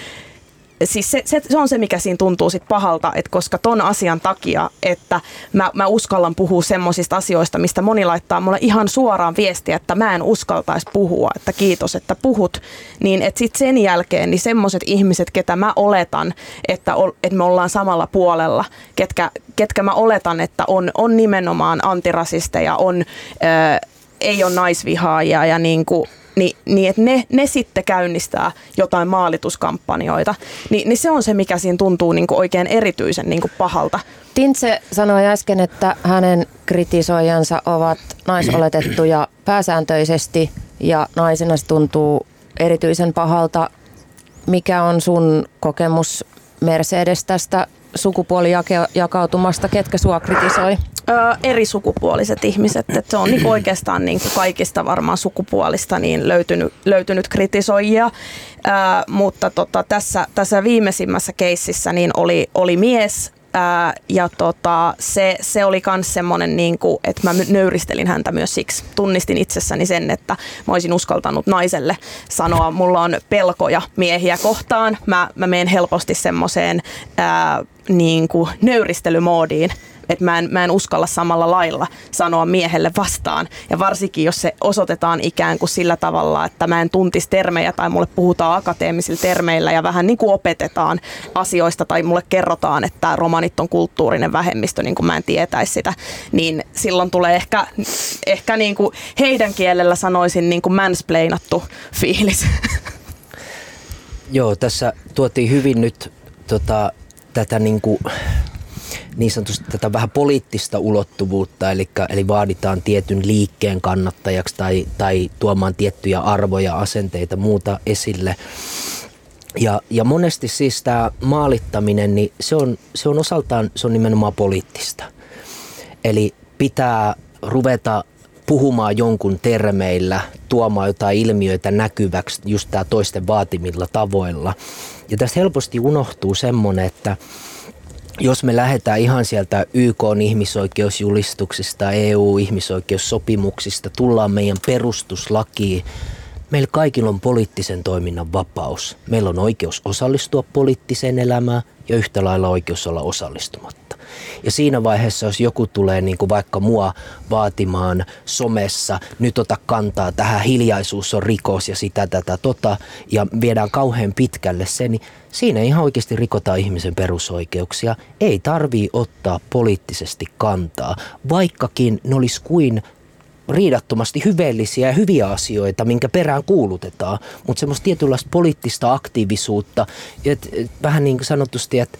siis se, se, se on se, mikä siinä tuntuu sit pahalta, että koska ton asian takia, että mä, mä uskallan puhua semmoisista asioista, mistä moni laittaa mulle ihan suoraan viestiä, että mä en uskaltaisi puhua, että kiitos, että puhut, niin että sitten sen jälkeen niin semmoiset ihmiset, ketä mä oletan, että, ol, että me ollaan samalla puolella, ketkä, ketkä mä oletan, että on, on nimenomaan antirasisteja, on, ö, ei ole naisvihaajia ja niin kuin niin, niin että ne, ne sitten käynnistää jotain maalituskampanjoita, niin, niin se on se, mikä siinä tuntuu niin kuin oikein erityisen niin kuin pahalta. Tintse sanoi äsken, että hänen kritisoijansa ovat naisoletettuja pääsääntöisesti ja naisena se tuntuu erityisen pahalta. Mikä on sun kokemus Mercedes tästä sukupuolijakautumasta, ketkä sua kritisoi? Öö, eri sukupuoliset ihmiset. Et se on niin oikeastaan niin kuin kaikista varmaan sukupuolista niin löytynyt, löytynyt kritisoijia. Öö, mutta tota, tässä, tässä viimeisimmässä keississä niin oli, oli mies, ja tota, se, se oli myös semmoinen, niin kuin, että mä nöyristelin häntä myös siksi. Tunnistin itsessäni sen, että mä olisin uskaltanut naiselle sanoa, mulla on pelkoja miehiä kohtaan. Mä, mä menen helposti semmoiseen niin kuin nöyristelymoodiin, että mä en, mä en uskalla samalla lailla sanoa miehelle vastaan. Ja varsinkin, jos se osoitetaan ikään kuin sillä tavalla, että mä en tuntisi termejä tai mulle puhutaan akateemisilla termeillä ja vähän niin kuin opetetaan asioista tai mulle kerrotaan, että romanit on kulttuurinen vähemmistö, niin kuin mä en tietäisi sitä, niin silloin tulee ehkä, ehkä niin kuin heidän kielellä sanoisin niin kuin mansplainattu fiilis. Joo, tässä tuotiin hyvin nyt tota, tätä niin kuin niin sanotusti tätä vähän poliittista ulottuvuutta, eli, eli vaaditaan tietyn liikkeen kannattajaksi tai, tai tuomaan tiettyjä arvoja, asenteita, muuta esille. Ja, ja monesti siis tämä maalittaminen, niin se on, se on osaltaan se on nimenomaan poliittista. Eli pitää ruveta puhumaan jonkun termeillä, tuomaan jotain ilmiöitä näkyväksi just tämä toisten vaatimilla tavoilla. Ja tässä helposti unohtuu semmoinen, että jos me lähdetään ihan sieltä YK ihmisoikeusjulistuksista, EU-ihmisoikeussopimuksista, tullaan meidän perustuslakiin, meillä kaikilla on poliittisen toiminnan vapaus. Meillä on oikeus osallistua poliittiseen elämään ja yhtä lailla oikeus olla osallistumatta. Ja siinä vaiheessa, jos joku tulee niin kuin vaikka mua vaatimaan somessa, nyt ota kantaa tähän, hiljaisuus on rikos ja sitä, tätä, tota, ja viedään kauhean pitkälle se, niin siinä ihan oikeasti rikotaan ihmisen perusoikeuksia. Ei tarvii ottaa poliittisesti kantaa, vaikkakin ne olisi kuin riidattomasti hyveellisiä ja hyviä asioita, minkä perään kuulutetaan, mutta semmoista tietynlaista poliittista aktiivisuutta, et, et, vähän niin kuin sanotusti, että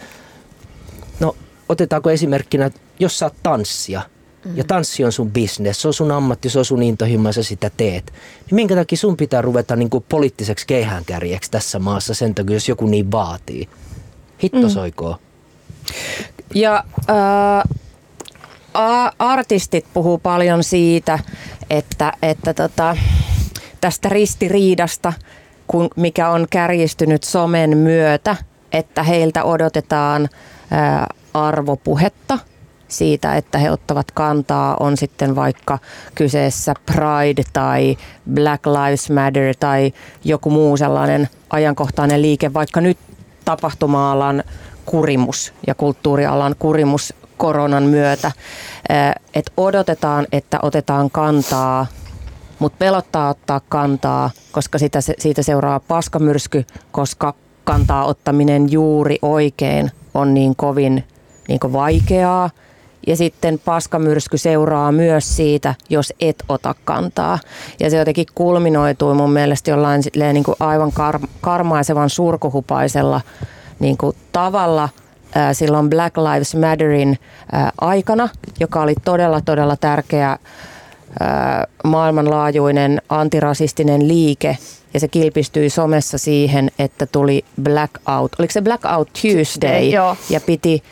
no otetaanko esimerkkinä, jos sä oot tanssia, mm. ja tanssi on sun business, se on sun ammatti, se on sun intohimo ja sä sitä teet. Niin minkä takia sun pitää ruveta niin kuin poliittiseksi keihäänkärjeksi tässä maassa sen takia, jos joku niin vaatii? Hitto mm. soikoo. Ja äh, artistit puhuu paljon siitä, että, että tota, tästä ristiriidasta, kun, mikä on kärjistynyt somen myötä, että heiltä odotetaan ää, arvopuhetta siitä, että he ottavat kantaa, on sitten vaikka kyseessä Pride tai Black Lives Matter tai joku muu sellainen ajankohtainen liike, vaikka nyt tapahtuma-alan kurimus ja kulttuurialan kurimus koronan myötä, että odotetaan, että otetaan kantaa, mutta pelottaa ottaa kantaa, koska sitä, siitä seuraa paskamyrsky, koska kantaa ottaminen juuri oikein on niin kovin niin vaikeaa. Ja sitten paskamyrsky seuraa myös siitä, jos et ota kantaa. Ja se jotenkin kulminoituu mun mielestä jollain niin kuin aivan kar- karmaisevan surkuhupaisella niin kuin tavalla – silloin Black Lives Matterin aikana, joka oli todella todella tärkeä maailmanlaajuinen antirasistinen liike ja se kilpistyi somessa siihen, että tuli blackout. Oliko se blackout Tuesday? Joo. Ja piti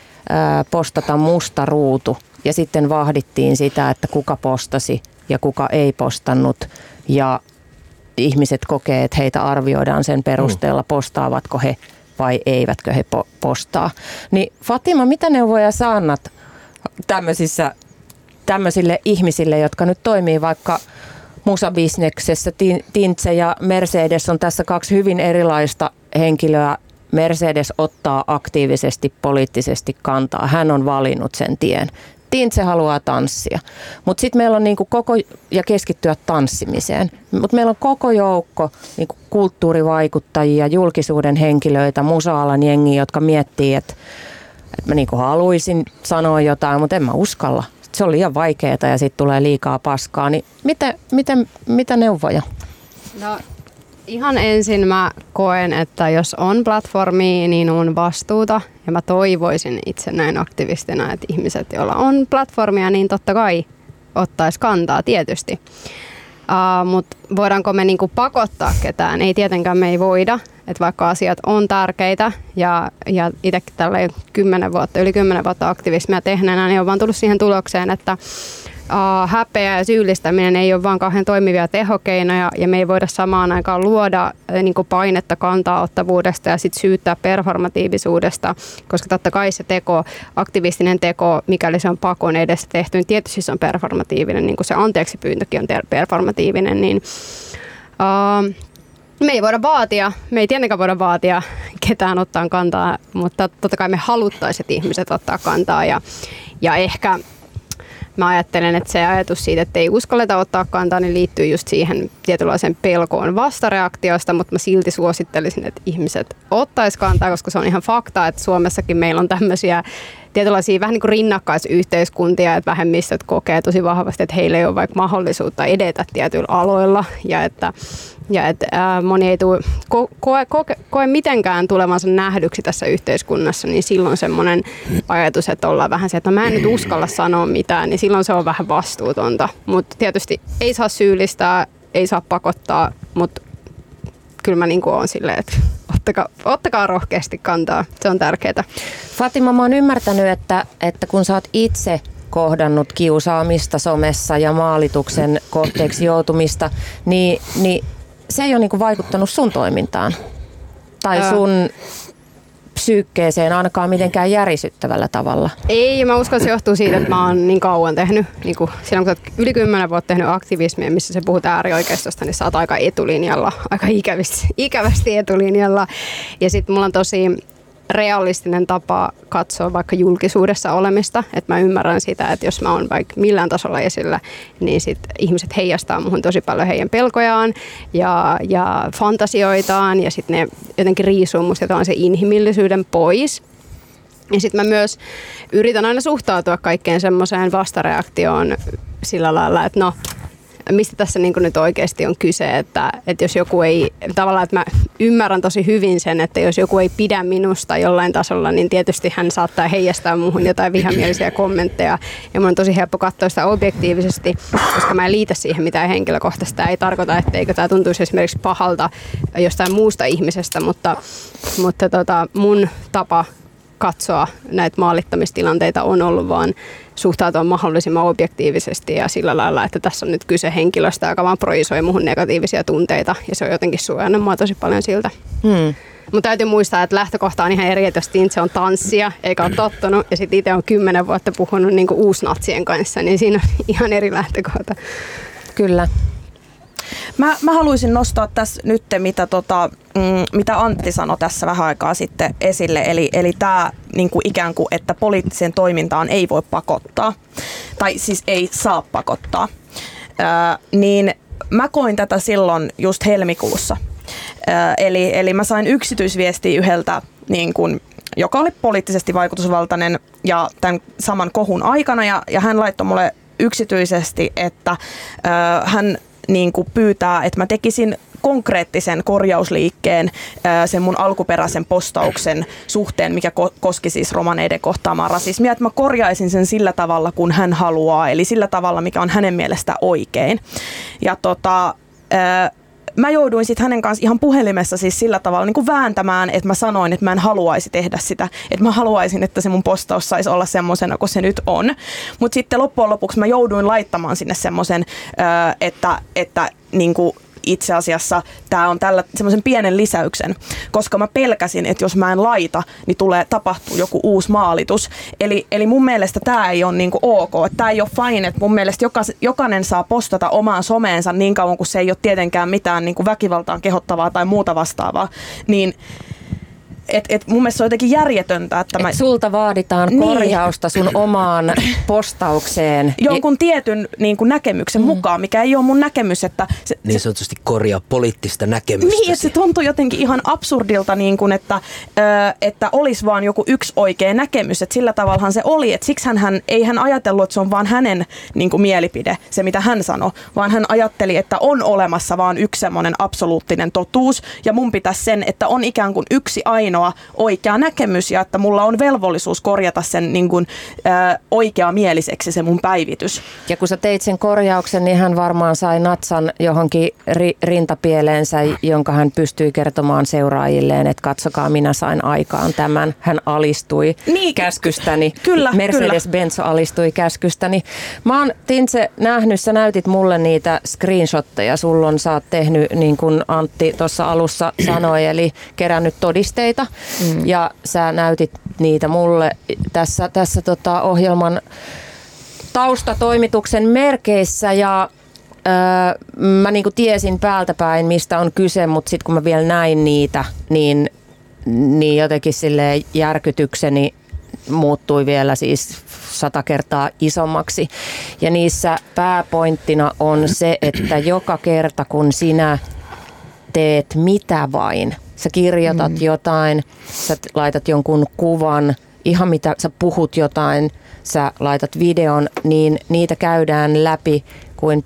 postata musta ruutu. Ja sitten vahdittiin sitä, että kuka postasi ja kuka ei postannut. Ja ihmiset kokee, että heitä arvioidaan sen perusteella, postaavatko he vai eivätkö he po- postaa. Niin Fatima, mitä neuvoja sä annat tämmöisissä, tämmöisille ihmisille, jotka nyt toimii vaikka musabisneksessä, Tintse ja Mercedes on tässä kaksi hyvin erilaista henkilöä Mercedes ottaa aktiivisesti poliittisesti kantaa. Hän on valinnut sen tien. Tintse haluaa tanssia. Mutta sitten meillä on niinku koko, ja keskittyä tanssimiseen. Mutta meillä on koko joukko niinku kulttuurivaikuttajia, julkisuuden henkilöitä, musa-alan jengiä, jotka miettii, että et mä niinku haluaisin sanoa jotain, mutta en mä uskalla. Se on liian vaikeaa ja sitten tulee liikaa paskaa. Niin mitä, mitä, mitä neuvoja? No ihan ensin mä koen, että jos on platformi, niin on vastuuta. Ja mä toivoisin itse näin aktivistina, että ihmiset, joilla on platformia, niin totta kai ottaisi kantaa tietysti. Uh, Mutta voidaanko me niinku pakottaa ketään? Ei tietenkään me ei voida. Että vaikka asiat on tärkeitä ja, ja itsekin tällä 10 vuotta, yli 10 vuotta aktivismia tehneenä, niin on vaan tullut siihen tulokseen, että uh, häpeä ja syyllistäminen ei ole vaan kauhean toimivia tehokeinoja ja me ei voida samaan aikaan luoda niin painetta kantaa-ottavuudesta ja sitten syyttää performatiivisuudesta, koska totta kai se teko, aktivistinen teko, mikäli se on pakon edessä tehty, niin tietysti se on performatiivinen, niin kuin se anteeksi pyyntökin on performatiivinen, niin uh, me ei voida vaatia, me ei tietenkään voida vaatia ketään ottaa kantaa, mutta totta kai me haluttaisiin, että ihmiset ottaa kantaa ja, ja ehkä mä ajattelen, että se ajatus siitä, että ei uskalleta ottaa kantaa, niin liittyy just siihen tietynlaiseen pelkoon vastareaktiosta, mutta mä silti suosittelisin, että ihmiset ottaisi kantaa, koska se on ihan fakta, että Suomessakin meillä on tämmöisiä tietynlaisia vähän niin kuin rinnakkaisyhteiskuntia, että vähemmistöt kokee tosi vahvasti, että heillä ei ole vaikka mahdollisuutta edetä tietyillä aloilla ja että ja että ää, moni ei tule, ko, koe, koe, koe mitenkään tulevansa nähdyksi tässä yhteiskunnassa, niin silloin semmoinen ajatus, että ollaan vähän se, että no mä en nyt uskalla sanoa mitään, niin silloin se on vähän vastuutonta. Mutta tietysti ei saa syyllistää, ei saa pakottaa, mutta kyllä mä niin oon silleen, että ottakaa, ottakaa rohkeasti kantaa, se on tärkeää. Fatima, mä oon ymmärtänyt, että, että kun sä oot itse kohdannut kiusaamista somessa ja maalituksen kohteeksi joutumista, niin, niin se ei ole niin vaikuttanut sun toimintaan tai sun psyykkeeseen ainakaan mitenkään järisyttävällä tavalla. Ei, mä uskon, että se johtuu siitä, että mä oon niin kauan tehnyt, niin kuin silloin kun oot yli kymmenen vuotta tehnyt aktivismia, missä se puhut äärioikeistosta, niin sä oot aika etulinjalla, aika ikävästi, ikävästi etulinjalla. Ja sitten mulla on tosi realistinen tapa katsoa vaikka julkisuudessa olemista. Että mä ymmärrän sitä, että jos mä oon vaikka millään tasolla esillä, niin sit ihmiset heijastaa muhun tosi paljon heidän pelkojaan ja, ja fantasioitaan ja sitten ne jotenkin riisuu musta se inhimillisyyden pois. Ja sitten mä myös yritän aina suhtautua kaikkeen semmoiseen vastareaktioon sillä lailla, että no mistä tässä niin nyt oikeasti on kyse, että, että jos joku ei, tavallaan että mä ymmärrän tosi hyvin sen, että jos joku ei pidä minusta jollain tasolla, niin tietysti hän saattaa heijastaa muuhun jotain vihamielisiä kommentteja ja mun on tosi helppo katsoa sitä objektiivisesti, koska mä en liitä siihen mitään henkilökohtaista. Tämä ei tarkoita, etteikö tämä tuntuisi esimerkiksi pahalta jostain muusta ihmisestä, mutta, mutta tota, mun tapa katsoa näitä maalittamistilanteita on ollut vaan suhtautua mahdollisimman objektiivisesti ja sillä lailla, että tässä on nyt kyse henkilöstä, joka vaan projisoi muuhun negatiivisia tunteita ja se on jotenkin suojannut mua tosi paljon siltä. Hmm. Mutta täytyy muistaa, että lähtökohta on ihan eri, että jos se on tanssia eikä ole tottunut ja sitten itse on kymmenen vuotta puhunut niin uusnatsien kanssa, niin siinä on ihan eri lähtökohta. Kyllä. Mä, mä haluaisin nostaa tässä nyt, mitä, tota, mm, mitä Antti sanoi tässä vähän aikaa sitten esille. Eli, eli tämä niin kuin ikään kuin, että poliittiseen toimintaan ei voi pakottaa. Tai siis ei saa pakottaa. Öö, niin mä koin tätä silloin just helmikuussa. Öö, eli, eli mä sain yksityisviestiä yhdeltä niin kuin, joka oli poliittisesti vaikutusvaltainen ja tämän saman kohun aikana ja, ja hän laittoi mulle yksityisesti, että ö, hän niin kuin pyytää, että mä tekisin konkreettisen korjausliikkeen sen mun alkuperäisen postauksen suhteen, mikä koski siis romaneiden kohtaamaan rasismia, että mä korjaisin sen sillä tavalla, kun hän haluaa, eli sillä tavalla, mikä on hänen mielestä oikein. Ja tota, mä jouduin sitten hänen kanssa ihan puhelimessa siis sillä tavalla niin kuin vääntämään, että mä sanoin, että mä en haluaisi tehdä sitä. Että mä haluaisin, että se mun postaus saisi olla semmoisena kuin se nyt on. Mutta sitten loppujen lopuksi mä jouduin laittamaan sinne semmoisen, että, että niin kuin itse asiassa tämä on tällä semmoisen pienen lisäyksen, koska mä pelkäsin, että jos mä en laita, niin tulee tapahtuu joku uusi maalitus. Eli, eli mun mielestä tämä ei ole niinku ok, tämä ei ole fine, että mun mielestä jokas, jokainen saa postata omaan someensa niin kauan kuin se ei ole tietenkään mitään niinku väkivaltaan kehottavaa tai muuta vastaavaa, niin et, et mun mielestä se on jotenkin järjetöntä, että Et mä... sulta vaaditaan Niin. korjausta sun omaan postaukseen. jonkun tietyn niin kuin näkemyksen mm. mukaan, mikä ei ole mun näkemys, että se, Niin se, sanotusti korjaa poliittista näkemystä. niin, että se tuntuu jotenkin ihan absurdilta, niin kuin, että, ö, että olisi vaan joku yksi oikea näkemys, että sillä tavallahan se oli, että siksi hän ei hän ajatellut, että se on vaan hänen niin kuin mielipide, se mitä hän sanoi, vaan hän ajatteli, että on olemassa vaan yksi semmoinen absoluuttinen totuus, ja mun pitäisi sen, että on ikään kuin yksi ainoa oikea näkemys, ja että mulla on velvollisuus korjata sen niin kuin, ö, oikeamieliseksi se mun päivitys. Ja kun sä teit sen korjauksen, niin hän varmaan sai natsan johonkin ri- rintapieleensä, jonka hän pystyi kertomaan seuraajilleen, että katsokaa, minä sain aikaan tämän. Hän alistui Niin, käskystäni. kyllä, Mercedes-Benz alistui käskystäni. Mä oon, Tintse, nähnyt, sä näytit mulle niitä screenshotteja. Sulla on, sä oot tehnyt, niin kuin Antti tuossa alussa sanoi, eli kerännyt todisteita. Mm. Ja sä näytit niitä mulle tässä, tässä tota ohjelman taustatoimituksen merkeissä ja öö, mä niinku tiesin päältä päin, mistä on kyse, mutta sitten kun mä vielä näin niitä, niin, niin jotenkin sille järkytykseni muuttui vielä siis sata kertaa isommaksi. Ja niissä pääpointtina on se, että joka kerta kun sinä teet mitä vain, sä kirjoitat mm. jotain, sä laitat jonkun kuvan, ihan mitä sä puhut jotain, sä laitat videon, niin niitä käydään läpi kuin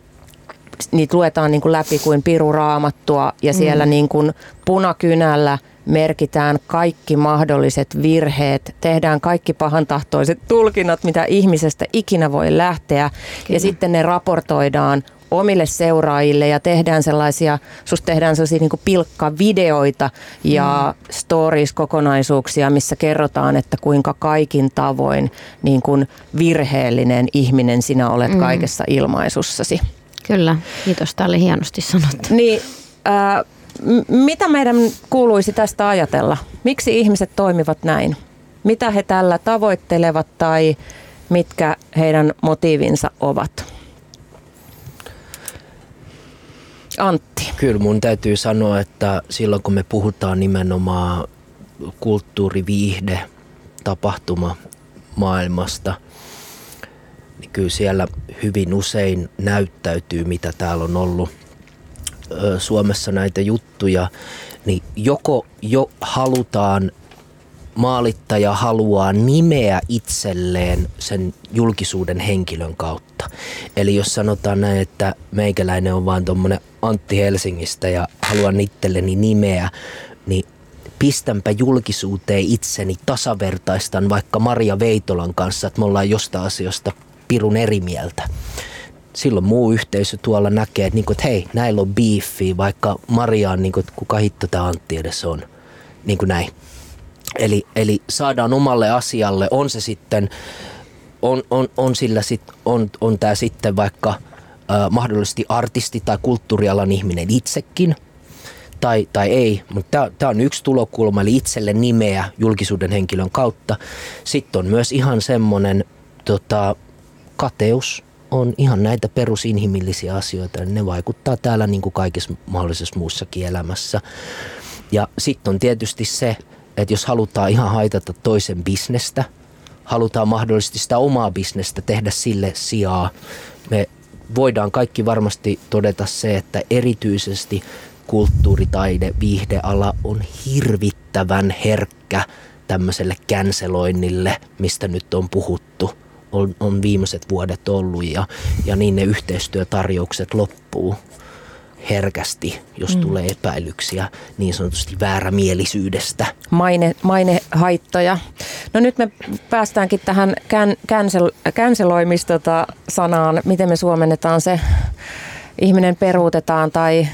niitä luetaan niin kuin läpi kuin piruraamattua ja siellä Mm. niin kuin punakynällä merkitään kaikki mahdolliset virheet, tehdään kaikki pahantahtoiset tulkinnat, mitä ihmisestä ikinä voi lähteä ja sitten ne raportoidaan omille seuraajille ja tehdään sellaisia, susta tehdään sellaisia niin pilkkavideoita ja mm. stories-kokonaisuuksia, missä kerrotaan, että kuinka kaikin tavoin niin kuin virheellinen ihminen sinä olet mm. kaikessa ilmaisussasi. Kyllä, kiitos. Tämä oli hienosti sanottu. Niin, m- mitä meidän kuuluisi tästä ajatella? Miksi ihmiset toimivat näin? Mitä he tällä tavoittelevat tai mitkä heidän motiivinsa ovat? Antti. Kyllä mun täytyy sanoa, että silloin kun me puhutaan nimenomaan kulttuuriviihde, tapahtuma maailmasta, niin kyllä siellä hyvin usein näyttäytyy, mitä täällä on ollut Suomessa näitä juttuja, niin joko jo halutaan maalittaja haluaa nimeä itselleen sen julkisuuden henkilön kautta. Eli jos sanotaan näin, että meikäläinen on vaan tuommoinen Antti Helsingistä ja haluan itselleni nimeä, niin pistänpä julkisuuteen itseni, tasavertaistan vaikka Maria Veitolan kanssa, että me ollaan jostain asiasta pirun eri mieltä. Silloin muu yhteisö tuolla näkee, että, niinku, että hei, näillä on beefiä, vaikka Maria on, niinku, että kuka hitto tämä Antti edes on. Niin kuin näin. Eli, eli saadaan omalle asialle, on se sitten, on, on, on, sillä sit, on, on tämä sitten vaikka äh, mahdollisesti artisti tai kulttuurialan ihminen itsekin, tai, tai ei, mutta tämä on yksi tulokulma, eli itselle nimeä julkisuuden henkilön kautta. Sitten on myös ihan semmoinen tota, kateus, on ihan näitä perusinhimillisiä asioita, ne vaikuttaa täällä niin kuin kaikessa mahdollisessa muussakin elämässä. Ja sitten on tietysti se, että jos halutaan ihan haitata toisen bisnestä, halutaan mahdollisesti sitä omaa bisnestä tehdä sille sijaa, me voidaan kaikki varmasti todeta se, että erityisesti kulttuuritaide, viihdeala on hirvittävän herkkä tämmöiselle canceloinnille, mistä nyt on puhuttu, on, on viimeiset vuodet ollut ja, ja niin ne yhteistyötarjoukset loppuu herkästi, jos mm. tulee epäilyksiä niin sanotusti väärämielisyydestä. Maine, mainehaittoja. No nyt me päästäänkin tähän kän, cancel, canceloimistota-sanaan. Miten me suomennetaan se? Ihminen peruutetaan tai...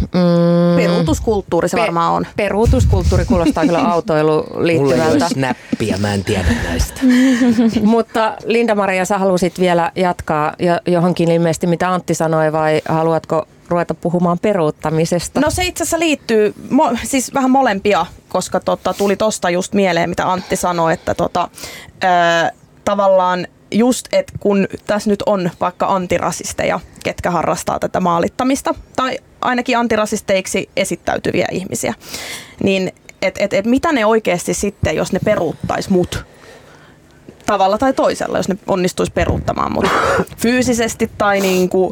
Mm, Peruutuskulttuuri se pe- varmaan on. Peruutuskulttuuri kuulostaa kyllä autoiluun Mulla ei ole liittyvältä. snappia, mä en tiedä näistä. Mutta Linda-Maria, sä halusit vielä jatkaa jo- johonkin ilmeisesti, mitä Antti sanoi, vai haluatko ruveta puhumaan peruuttamisesta? No se itse asiassa liittyy, mo, siis vähän molempia, koska tota, tuli tosta just mieleen, mitä Antti sanoi, että tota, ää, tavallaan just, että kun tässä nyt on vaikka antirasisteja, ketkä harrastaa tätä maalittamista, tai ainakin antirasisteiksi esittäytyviä ihmisiä, niin että et, et mitä ne oikeasti sitten, jos ne peruuttaisi mut tavalla tai toisella, jos ne onnistuisi peruuttamaan mut fyysisesti tai niinku,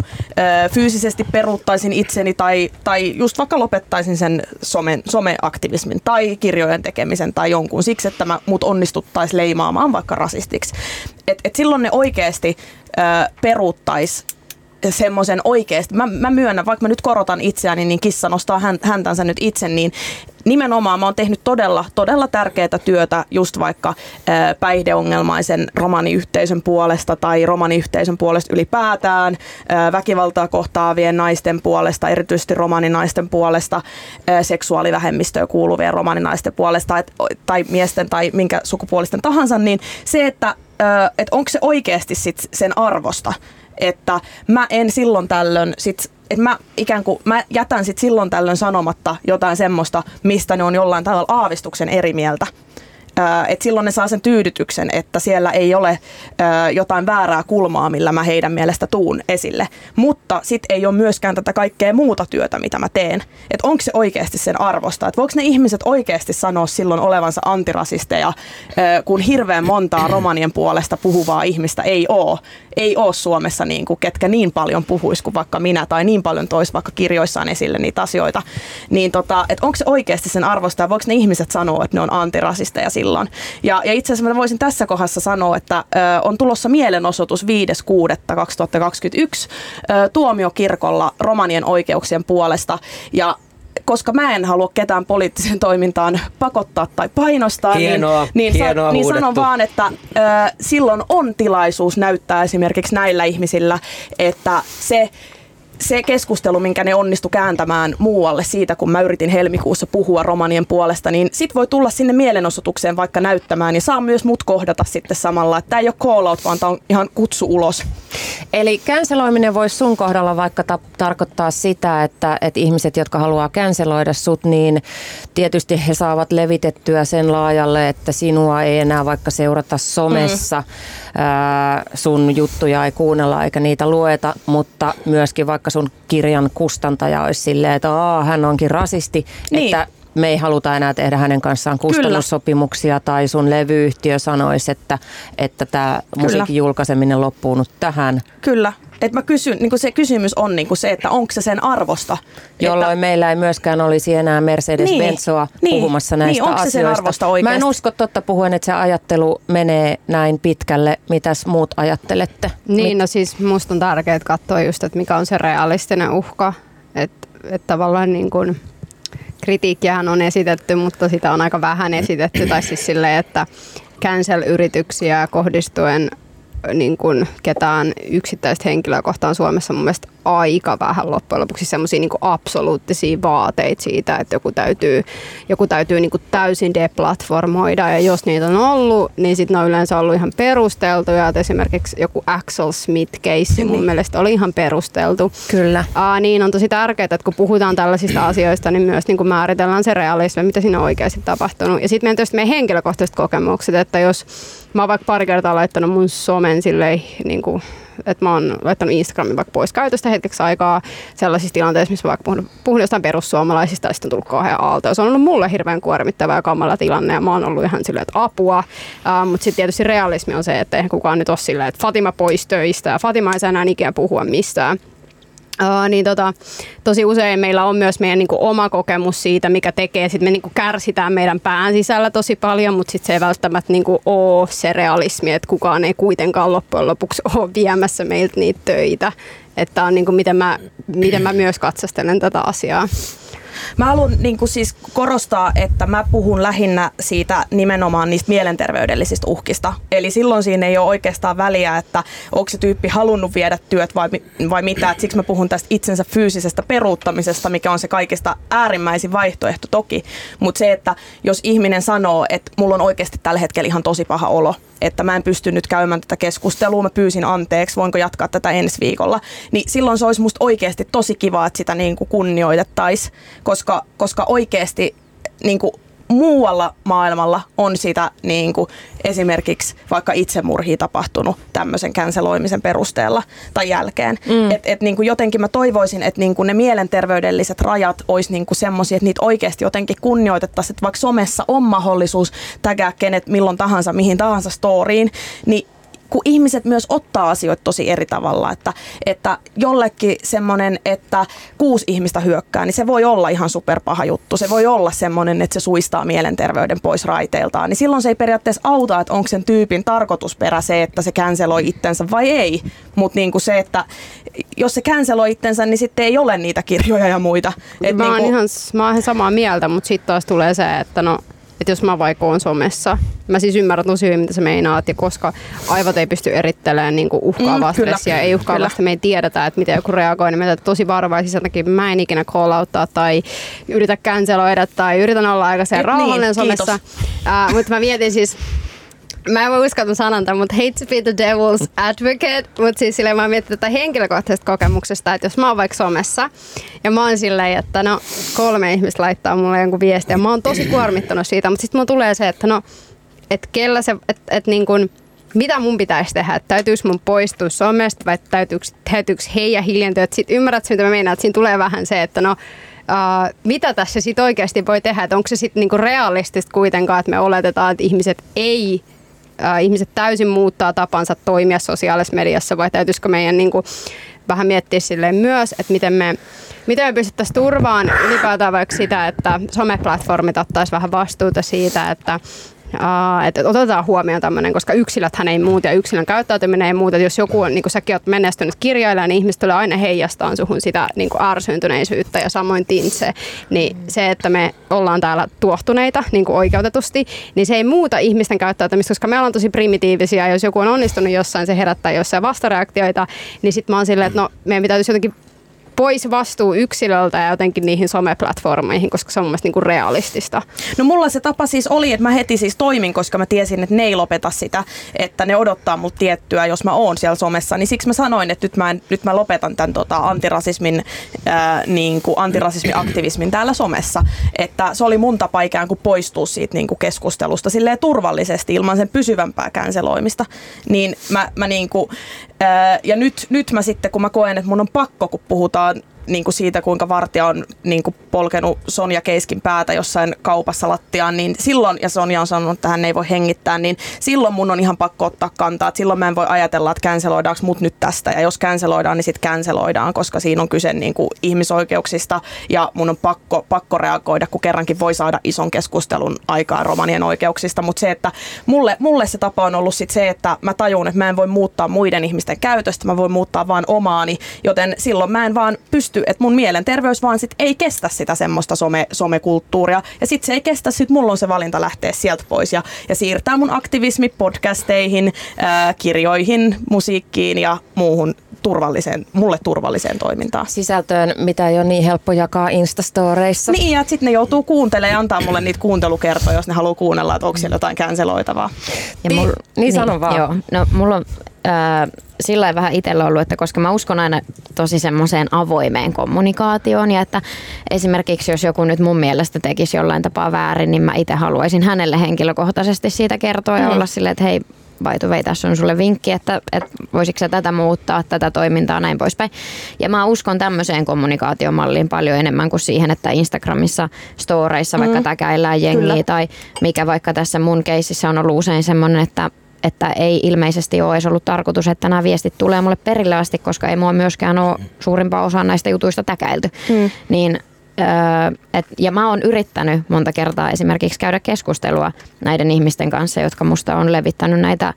fyysisesti peruuttaisin itseni tai, tai just vaikka lopettaisin sen some, someaktivismin tai kirjojen tekemisen tai jonkun siksi, että mä mut onnistuttaisi leimaamaan vaikka rasistiksi. Et, et silloin ne oikeasti peruuttaisi semmoisen oikeasti, mä, mä myönnän, vaikka mä nyt korotan itseäni, niin kissa nostaa hän, häntänsä nyt itse, niin nimenomaan mä oon tehnyt todella, todella tärkeää työtä just vaikka ää, päihdeongelmaisen romaniyhteisön puolesta tai romaniyhteisön puolesta ylipäätään, ää, väkivaltaa kohtaavien naisten puolesta, erityisesti romaninaisten puolesta, ää, seksuaalivähemmistöön kuuluvien romaninaisten puolesta et, tai miesten tai minkä sukupuolisten tahansa, niin se, että et onko se oikeasti sit sen arvosta, että mä en silloin tällöin sit että mä ikään kuin mä jätän sit silloin tällöin sanomatta jotain semmoista, mistä ne on jollain tavalla aavistuksen eri mieltä että silloin ne saa sen tyydytyksen, että siellä ei ole jotain väärää kulmaa, millä mä heidän mielestä tuun esille. Mutta sitten ei ole myöskään tätä kaikkea muuta työtä, mitä mä teen. Että onko se oikeasti sen arvosta? Että voiko ne ihmiset oikeasti sanoa silloin olevansa antirasisteja, kun hirveän montaa romanien puolesta puhuvaa ihmistä ei ole. Ei ole Suomessa niin kuin, ketkä niin paljon puhuisi kuin vaikka minä tai niin paljon tois vaikka kirjoissaan esille niitä asioita. Niin tota, että onko se oikeasti sen arvosta ja voiko ne ihmiset sanoa, että ne on antirasisteja silloin? Silloin. Ja, ja itse asiassa mä voisin tässä kohdassa sanoa, että ö, on tulossa mielenosoitus 5.6.2021 ö, tuomiokirkolla romanien oikeuksien puolesta. Ja koska mä en halua ketään poliittiseen toimintaan pakottaa tai painostaa, niin- hienoa, niin, niin, hienoa sa, niin sanon vaan, että ö, silloin on tilaisuus näyttää esimerkiksi näillä ihmisillä, että se se keskustelu, minkä ne onnistu kääntämään muualle siitä, kun mä yritin helmikuussa puhua romanien puolesta, niin sit voi tulla sinne mielenosoitukseen vaikka näyttämään ja saa myös mut kohdata sitten samalla. Että tämä ei ole call out, vaan tämä on ihan kutsu ulos. Eli känseloiminen voisi sun kohdalla vaikka ta- tarkoittaa sitä, että, että ihmiset, jotka haluaa känseloida sut, niin tietysti he saavat levitettyä sen laajalle, että sinua ei enää vaikka seurata somessa, mm. Sun juttuja ei kuunnella eikä niitä lueta, mutta myöskin vaikka sun kirjan kustantaja olisi silleen, että Aa, hän onkin rasisti, niin. että me ei haluta enää tehdä hänen kanssaan kustannussopimuksia Kyllä. tai sun levyyhtiö sanoisi, että, että tämä musiikin julkaiseminen loppuu nyt tähän. Kyllä. Et mä kysyn, niin se kysymys on niin se, että onko se sen arvosta. Jolloin että... meillä ei myöskään olisi enää Mercedes-Benzoa niin, niin, puhumassa näistä niin, asioista. Se sen arvosta Mä en usko totta puhuen, että se ajattelu menee näin pitkälle. Mitäs muut ajattelette? Niin, no siis musta on tärkeää katsoa just, että mikä on se realistinen uhka. Että et tavallaan niin kuin kritiikkiähän on esitetty, mutta sitä on aika vähän esitetty. Tai siis silleen, että cancel-yrityksiä kohdistuen niin kuin ketään yksittäistä henkilöä kohtaan Suomessa mun mielestä aika vähän loppujen lopuksi semmoisia niin absoluuttisia vaateita siitä, että joku täytyy, joku täytyy niin kuin täysin deplatformoida ja jos niitä on ollut, niin sitten ne on yleensä ollut ihan perusteltuja. Että esimerkiksi joku Axel Smith-keissi mun niin. mielestä oli ihan perusteltu. Kyllä. Aa, niin on tosi tärkeää, että kun puhutaan tällaisista asioista, niin myös niin kuin määritellään se realismi, mitä siinä on oikeasti tapahtunut. Ja sitten meidän tietysti meidän henkilökohtaiset kokemukset, että jos mä oon vaikka pari kertaa laittanut mun somen silleen, niin kuin, että mä oon laittanut Instagramin vaikka pois käytöstä hetkeksi aikaa sellaisissa tilanteissa, missä mä vaikka puhun, puhun jostain perussuomalaisista ja sitten on tullut kauhean aalto. Se on ollut mulle hirveän kuormittava ja kammalla tilanne ja mä oon ollut ihan silleen, että apua. Uh, mutta sitten tietysti realismi on se, että eihän kukaan nyt ole silleen, että Fatima pois töistä ja Fatima ei saa enää ikinä puhua mistään. Uh, niin tota, tosi usein meillä on myös meidän niin kuin, oma kokemus siitä, mikä tekee. Sitten me niin kuin, kärsitään meidän pään sisällä tosi paljon, mutta sitten se ei välttämättä niin kuin, ole se realismi, että kukaan ei kuitenkaan loppujen lopuksi ole viemässä meiltä niitä töitä. Että on niin kuin, miten, mä, miten mä myös katsastelen tätä asiaa. Mä haluan niin kuin siis korostaa, että mä puhun lähinnä siitä nimenomaan niistä mielenterveydellisistä uhkista. Eli silloin siinä ei ole oikeastaan väliä, että onko se tyyppi halunnut viedä työt vai, vai mitä. Et siksi mä puhun tästä itsensä fyysisestä peruuttamisesta, mikä on se kaikista äärimmäisin vaihtoehto toki. Mutta se, että jos ihminen sanoo, että mulla on oikeasti tällä hetkellä ihan tosi paha olo, että mä en pysty nyt käymään tätä keskustelua, mä pyysin anteeksi, voinko jatkaa tätä ensi viikolla, niin silloin se olisi musta oikeasti tosi kiva, että sitä niin kuin kunnioitettaisiin, koska, koska oikeasti niin kuin muualla maailmalla on sitä niin kuin esimerkiksi vaikka itsemurhia tapahtunut tämmöisen känseloimisen perusteella tai jälkeen. Mm. Et, et niin kuin jotenkin mä toivoisin, että niin kuin ne mielenterveydelliset rajat olisi niin kuin semmoisia, että niitä oikeasti jotenkin kunnioitettaisiin, että vaikka somessa on mahdollisuus tägää kenet milloin tahansa, mihin tahansa storiin, niin kun ihmiset myös ottaa asioita tosi eri tavalla, että, että jollekin semmoinen, että kuusi ihmistä hyökkää, niin se voi olla ihan superpaha juttu. Se voi olla semmoinen, että se suistaa mielenterveyden pois raiteiltaan. Niin silloin se ei periaatteessa auta, että onko sen tyypin tarkoitusperä se, että se canceloi itsensä vai ei. Mutta niin se, että jos se canceloi itsensä, niin sitten ei ole niitä kirjoja ja muita. Et mä, oon niin kuin... ihan, mä oon ihan samaa mieltä, mutta sitten taas tulee se, että no että jos mä vaikka oon somessa, mä siis ymmärrän tosi hyvin, mitä sä meinaat, ja koska aivot ei pysty erittelemään niin uhkaavaa mm, stressiä, ei uhkaavaa me ei tiedetä, että miten joku reagoi, niin me tosi varovaisia, sen takia mä en ikinä call outtaa tai yritä canceloida tai yritän olla aika se rauhallinen niin, somessa. Uh, mutta mä mietin siis, mä en voi uskoa sanan tämän, mutta hate to be the devil's advocate, mutta siis silleen mä mietin tätä henkilökohtaisesta kokemuksesta, että jos mä oon vaikka somessa ja mä oon silleen, että no kolme ihmistä laittaa mulle jonkun viestiä ja mä oon tosi kuormittunut siitä, mutta sitten mulla tulee se, että no, että kellä se, että, että niin kuin, mitä mun pitäisi tehdä, että täytyykö mun poistua somesta vai täytyykö, täytyykö heidän hiljentyä, että sit ymmärrät mitä mä meinaan, että siinä tulee vähän se, että no Uh, mitä tässä sitten oikeasti voi tehdä, että onko se sitten niinku realistista kuitenkaan, että me oletetaan, että ihmiset ei äh, ihmiset täysin muuttaa tapansa toimia sosiaalisessa mediassa vai täytyisikö meidän niin kuin, vähän miettiä silleen myös, että miten me, miten me pystyttäisiin turvaan ylipäätään vaikka sitä, että someplatformit ottaisi vähän vastuuta siitä, että että otetaan huomioon tämmöinen, koska yksilöthän ei muuta ja yksilön käyttäytyminen ei muuta. Jos joku on, niin kuin säkin olet menestynyt kirjailija, niin ihmiset tulee aina heijastaa suhun sitä niin kuin ärsyntyneisyyttä ja samoin tintse. Niin se, että me ollaan täällä tuohtuneita niin kuin oikeutetusti, niin se ei muuta ihmisten käyttäytymistä, koska me ollaan tosi primitiivisia. Jos joku on onnistunut jossain, se herättää jossain vastareaktioita, niin sitten mä oon silleen, että no meidän pitäisi jotenkin pois vastuu yksilöltä ja jotenkin niihin someplatformeihin, koska se on mun mielestä niin realistista. No mulla se tapa siis oli, että mä heti siis toimin, koska mä tiesin, että ne ei lopeta sitä, että ne odottaa mut tiettyä, jos mä oon siellä somessa. Niin siksi mä sanoin, että nyt mä, nyt mä lopetan tämän tota, antirasismin, ää, niin kuin antirasismiaktivismin täällä somessa. Että se oli mun tapa ikään kuin poistua siitä niin kuin keskustelusta silleen turvallisesti ilman sen pysyvämpää känseloimista. Niin mä, mä niin kuin, ää, ja nyt, nyt mä sitten, kun mä koen, että mun on pakko, kun puhutaan puhutaan niin kuin siitä, kuinka vartija on niin kuin polkenut Sonja Keiskin päätä jossain kaupassa lattiaan, niin silloin, ja Sonja on sanonut, että hän ei voi hengittää, niin silloin mun on ihan pakko ottaa kantaa. Että silloin mä en voi ajatella, että canceloidaanko mut nyt tästä, ja jos canceloidaan, niin sitten canceloidaan, koska siinä on kyse niin kuin ihmisoikeuksista, ja mun on pakko, pakko reagoida, kun kerrankin voi saada ison keskustelun aikaa romanien oikeuksista, mutta se, että mulle, mulle se tapa on ollut sit se, että mä tajun, että mä en voi muuttaa muiden ihmisten käytöstä, mä voin muuttaa vaan omaani, joten silloin mä en vaan pysty pysty, että mun mielenterveys vaan sit ei kestä sitä semmoista some, somekulttuuria. Ja sitten se ei kestä, sit mulla on se valinta lähteä sieltä pois ja, ja siirtää mun aktivismi podcasteihin, ää, kirjoihin, musiikkiin ja muuhun turvalliseen, mulle turvalliseen toimintaan. Sisältöön, mitä ei ole niin helppo jakaa Instastoreissa. Niin, ja sitten ne joutuu kuuntelemaan ja antaa mulle niitä kuuntelukertoja, jos ne haluaa kuunnella, että onko siellä jotain känseloitavaa. Ja mul, niin, niin, sano vaan. Joo, no mulla on äh, sillä vähän itsellä ollut, että koska mä uskon aina tosi semmoiseen avoimeen kommunikaatioon ja että esimerkiksi jos joku nyt mun mielestä tekisi jollain tapaa väärin, niin mä itse haluaisin hänelle henkilökohtaisesti siitä kertoa ja mm. olla silleen, että hei, by the way, tässä on sulle vinkki, että, että voisitko sä tätä muuttaa, tätä toimintaa, näin poispäin. Ja mä uskon tämmöiseen kommunikaatiomalliin paljon enemmän kuin siihen, että Instagramissa storeissa vaikka mm. täkäillään jengiä Kyllä. tai mikä vaikka tässä mun keisissä on ollut usein semmoinen, että että ei ilmeisesti ole edes ollut tarkoitus, että nämä viestit tulee mulle perille asti, koska ei mua myöskään ole suurimpaa osaa näistä jutuista täkäilty. Mm. Niin, et, ja mä oon yrittänyt monta kertaa esimerkiksi käydä keskustelua näiden ihmisten kanssa, jotka musta on levittänyt näitä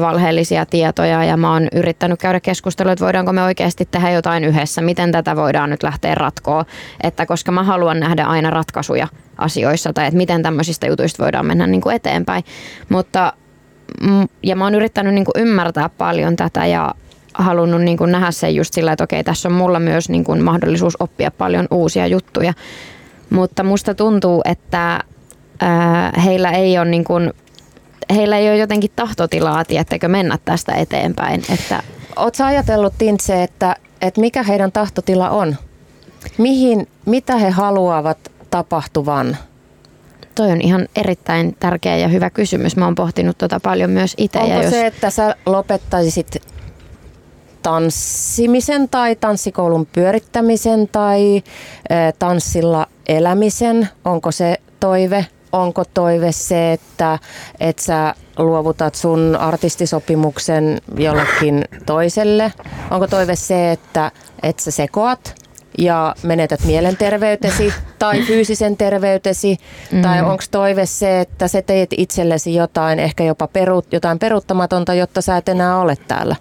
valheellisia tietoja. Ja mä oon yrittänyt käydä keskustelua, että voidaanko me oikeasti tehdä jotain yhdessä, miten tätä voidaan nyt lähteä ratkoa, että koska mä haluan nähdä aina ratkaisuja asioissa tai että miten tämmöisistä jutuista voidaan mennä niin kuin eteenpäin, mutta ja mä oon yrittänyt niin kuin ymmärtää paljon tätä ja halunnut niin kuin nähdä sen just sillä, että okei, tässä on mulla myös niin kuin mahdollisuus oppia paljon uusia juttuja. Mutta musta tuntuu, että ää, heillä ei ole niin kuin, heillä ei ole jotenkin tahtotilaa, tiettekö mennä tästä eteenpäin. Että... Oletko ajatellut, Tintse, että, että mikä heidän tahtotila on? Mihin, mitä he haluavat tapahtuvan? toi on ihan erittäin tärkeä ja hyvä kysymys. Mä oon pohtinut tota paljon myös itse. Onko jos... se, että sä lopettaisit tanssimisen tai tanssikoulun pyörittämisen tai tanssilla elämisen? Onko se toive? Onko toive se, että, että sä luovutat sun artistisopimuksen jollekin toiselle? Onko toive se, että, että sä sekoat ja menetät mielenterveytesi tai fyysisen terveytesi? Mm. Tai onko toive se, että sä teet itsellesi jotain, ehkä jopa peru, jotain peruuttamatonta, jotta sä et enää ole täällä?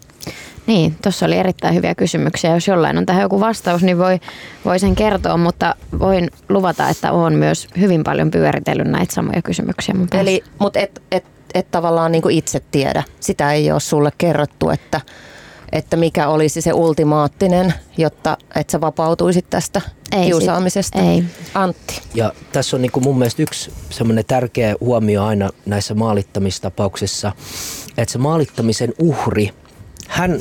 Niin, tuossa oli erittäin hyviä kysymyksiä. Jos jollain on tähän joku vastaus, niin voi, voi sen kertoa, mutta voin luvata, että olen myös hyvin paljon pyöritellyt näitä samoja kysymyksiä mun Eli, mutta et, et, et tavallaan niin kuin itse tiedä. Sitä ei ole sulle kerrottu, että, että mikä olisi se ultimaattinen, jotta et sä vapautuisit tästä ei kiusaamisesta. Sit, ei. Antti. Ja tässä on niin kuin mun mielestä yksi semmoinen tärkeä huomio aina näissä maalittamistapauksissa, että se maalittamisen uhri – hän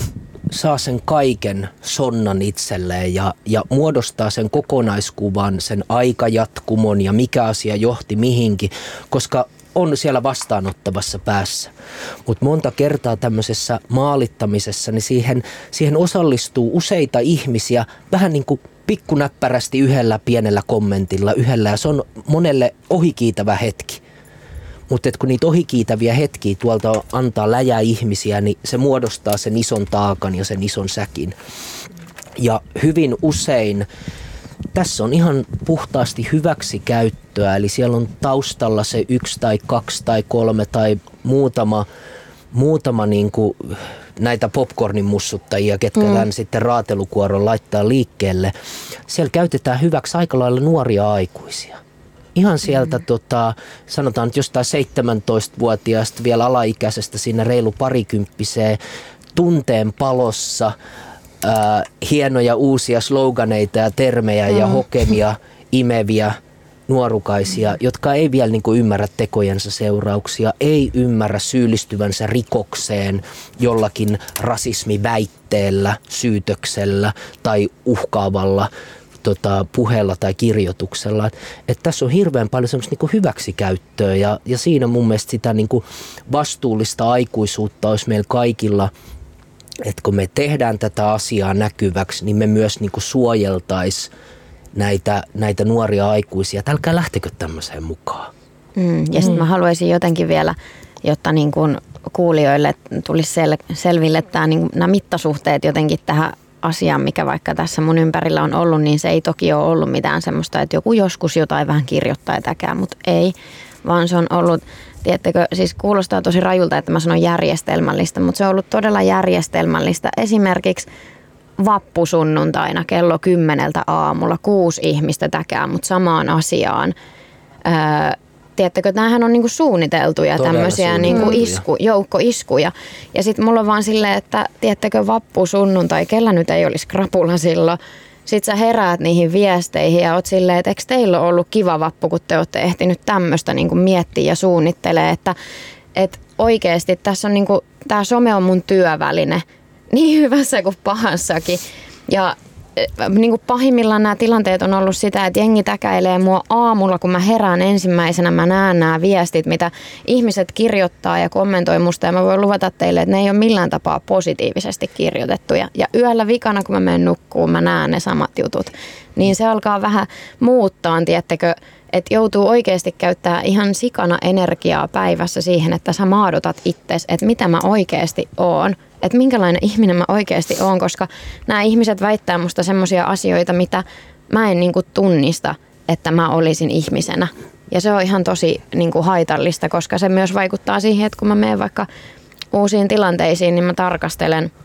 saa sen kaiken sonnan itselleen ja, ja muodostaa sen kokonaiskuvan, sen aikajatkumon ja mikä asia johti mihinkin, koska on siellä vastaanottavassa päässä. Mutta monta kertaa tämmöisessä maalittamisessa, niin siihen, siihen osallistuu useita ihmisiä vähän niin kuin pikkunäppärästi yhdellä pienellä kommentilla, yhdellä ja se on monelle ohikiitävä hetki. Mutta kun niitä ohikiitäviä hetkiä tuolta antaa läjää ihmisiä, niin se muodostaa sen ison taakan ja sen ison säkin. Ja hyvin usein tässä on ihan puhtaasti hyväksi käyttöä, eli siellä on taustalla se yksi tai kaksi tai kolme tai muutama, muutama niin kuin näitä popcornin mussuttajia, ketkä mm. tämän sitten raatelukuoron laittaa liikkeelle. Siellä käytetään hyväksi aika lailla nuoria aikuisia ihan sieltä mm. tota, sanotaan nyt jostain 17-vuotiaasta vielä alaikäisestä sinne reilu parikymppiseen tunteen palossa ää, hienoja uusia sloganeita ja termejä mm. ja hokemia imeviä nuorukaisia, jotka ei vielä niin kuin ymmärrä tekojensa seurauksia, ei ymmärrä syyllistyvänsä rikokseen jollakin rasismiväitteellä, syytöksellä tai uhkaavalla tota, puheella tai kirjoituksella. Et, et tässä on hirveän paljon semmoista niinku hyväksikäyttöä ja, ja siinä mun mielestä sitä niinku vastuullista aikuisuutta olisi meillä kaikilla että kun me tehdään tätä asiaa näkyväksi, niin me myös niinku suojeltais näitä, näitä nuoria aikuisia. Älkää lähtekö tämmöiseen mukaan. Mm, ja sitten mm. mä haluaisin jotenkin vielä, jotta niin kun kuulijoille tulisi sel- selville että niin, nämä mittasuhteet jotenkin tähän asia, mikä vaikka tässä mun ympärillä on ollut, niin se ei toki ole ollut mitään semmoista, että joku joskus jotain vähän kirjoittaa etäkään, mutta ei, vaan se on ollut, tiedättekö, siis kuulostaa tosi rajulta, että mä sanon järjestelmällistä, mutta se on ollut todella järjestelmällistä. Esimerkiksi vappusunnuntaina kello kymmeneltä aamulla kuusi ihmistä täkää, mutta samaan asiaan. Öö, tiedättekö, näähän on niinku suunniteltuja Todella tämmöisiä niinku isku, joukkoiskuja. Ja sitten mulla on vaan silleen, että tiedättekö, vappu sunnuntai, kellä nyt ei olisi krapula silloin. Sitten sä heräät niihin viesteihin ja oot silleen, että eikö teillä ole ollut kiva vappu, kun te olette ehtinyt tämmöistä niinku miettiä ja suunnittelee, että, että oikeasti tässä on niinku, tämä some on mun työväline niin hyvässä kuin pahassakin. Ja niin kuin pahimmillaan nämä tilanteet on ollut sitä, että jengi täkäilee mua aamulla, kun mä herään ensimmäisenä, mä näen nämä viestit, mitä ihmiset kirjoittaa ja kommentoi musta ja mä voin luvata teille, että ne ei ole millään tapaa positiivisesti kirjoitettuja. Ja yöllä vikana, kun mä menen nukkuun, mä näen ne samat jutut. Niin se alkaa vähän muuttaa, tiettekö, että joutuu oikeasti käyttää ihan sikana energiaa päivässä siihen, että sä maadotat itsesi, että mitä mä oikeasti oon että minkälainen ihminen mä oikeasti oon, koska nämä ihmiset väittää musta semmoisia asioita, mitä mä en niinku tunnista, että mä olisin ihmisenä. Ja se on ihan tosi niinku haitallista, koska se myös vaikuttaa siihen, että kun mä menen vaikka uusiin tilanteisiin, niin mä tarkastelen –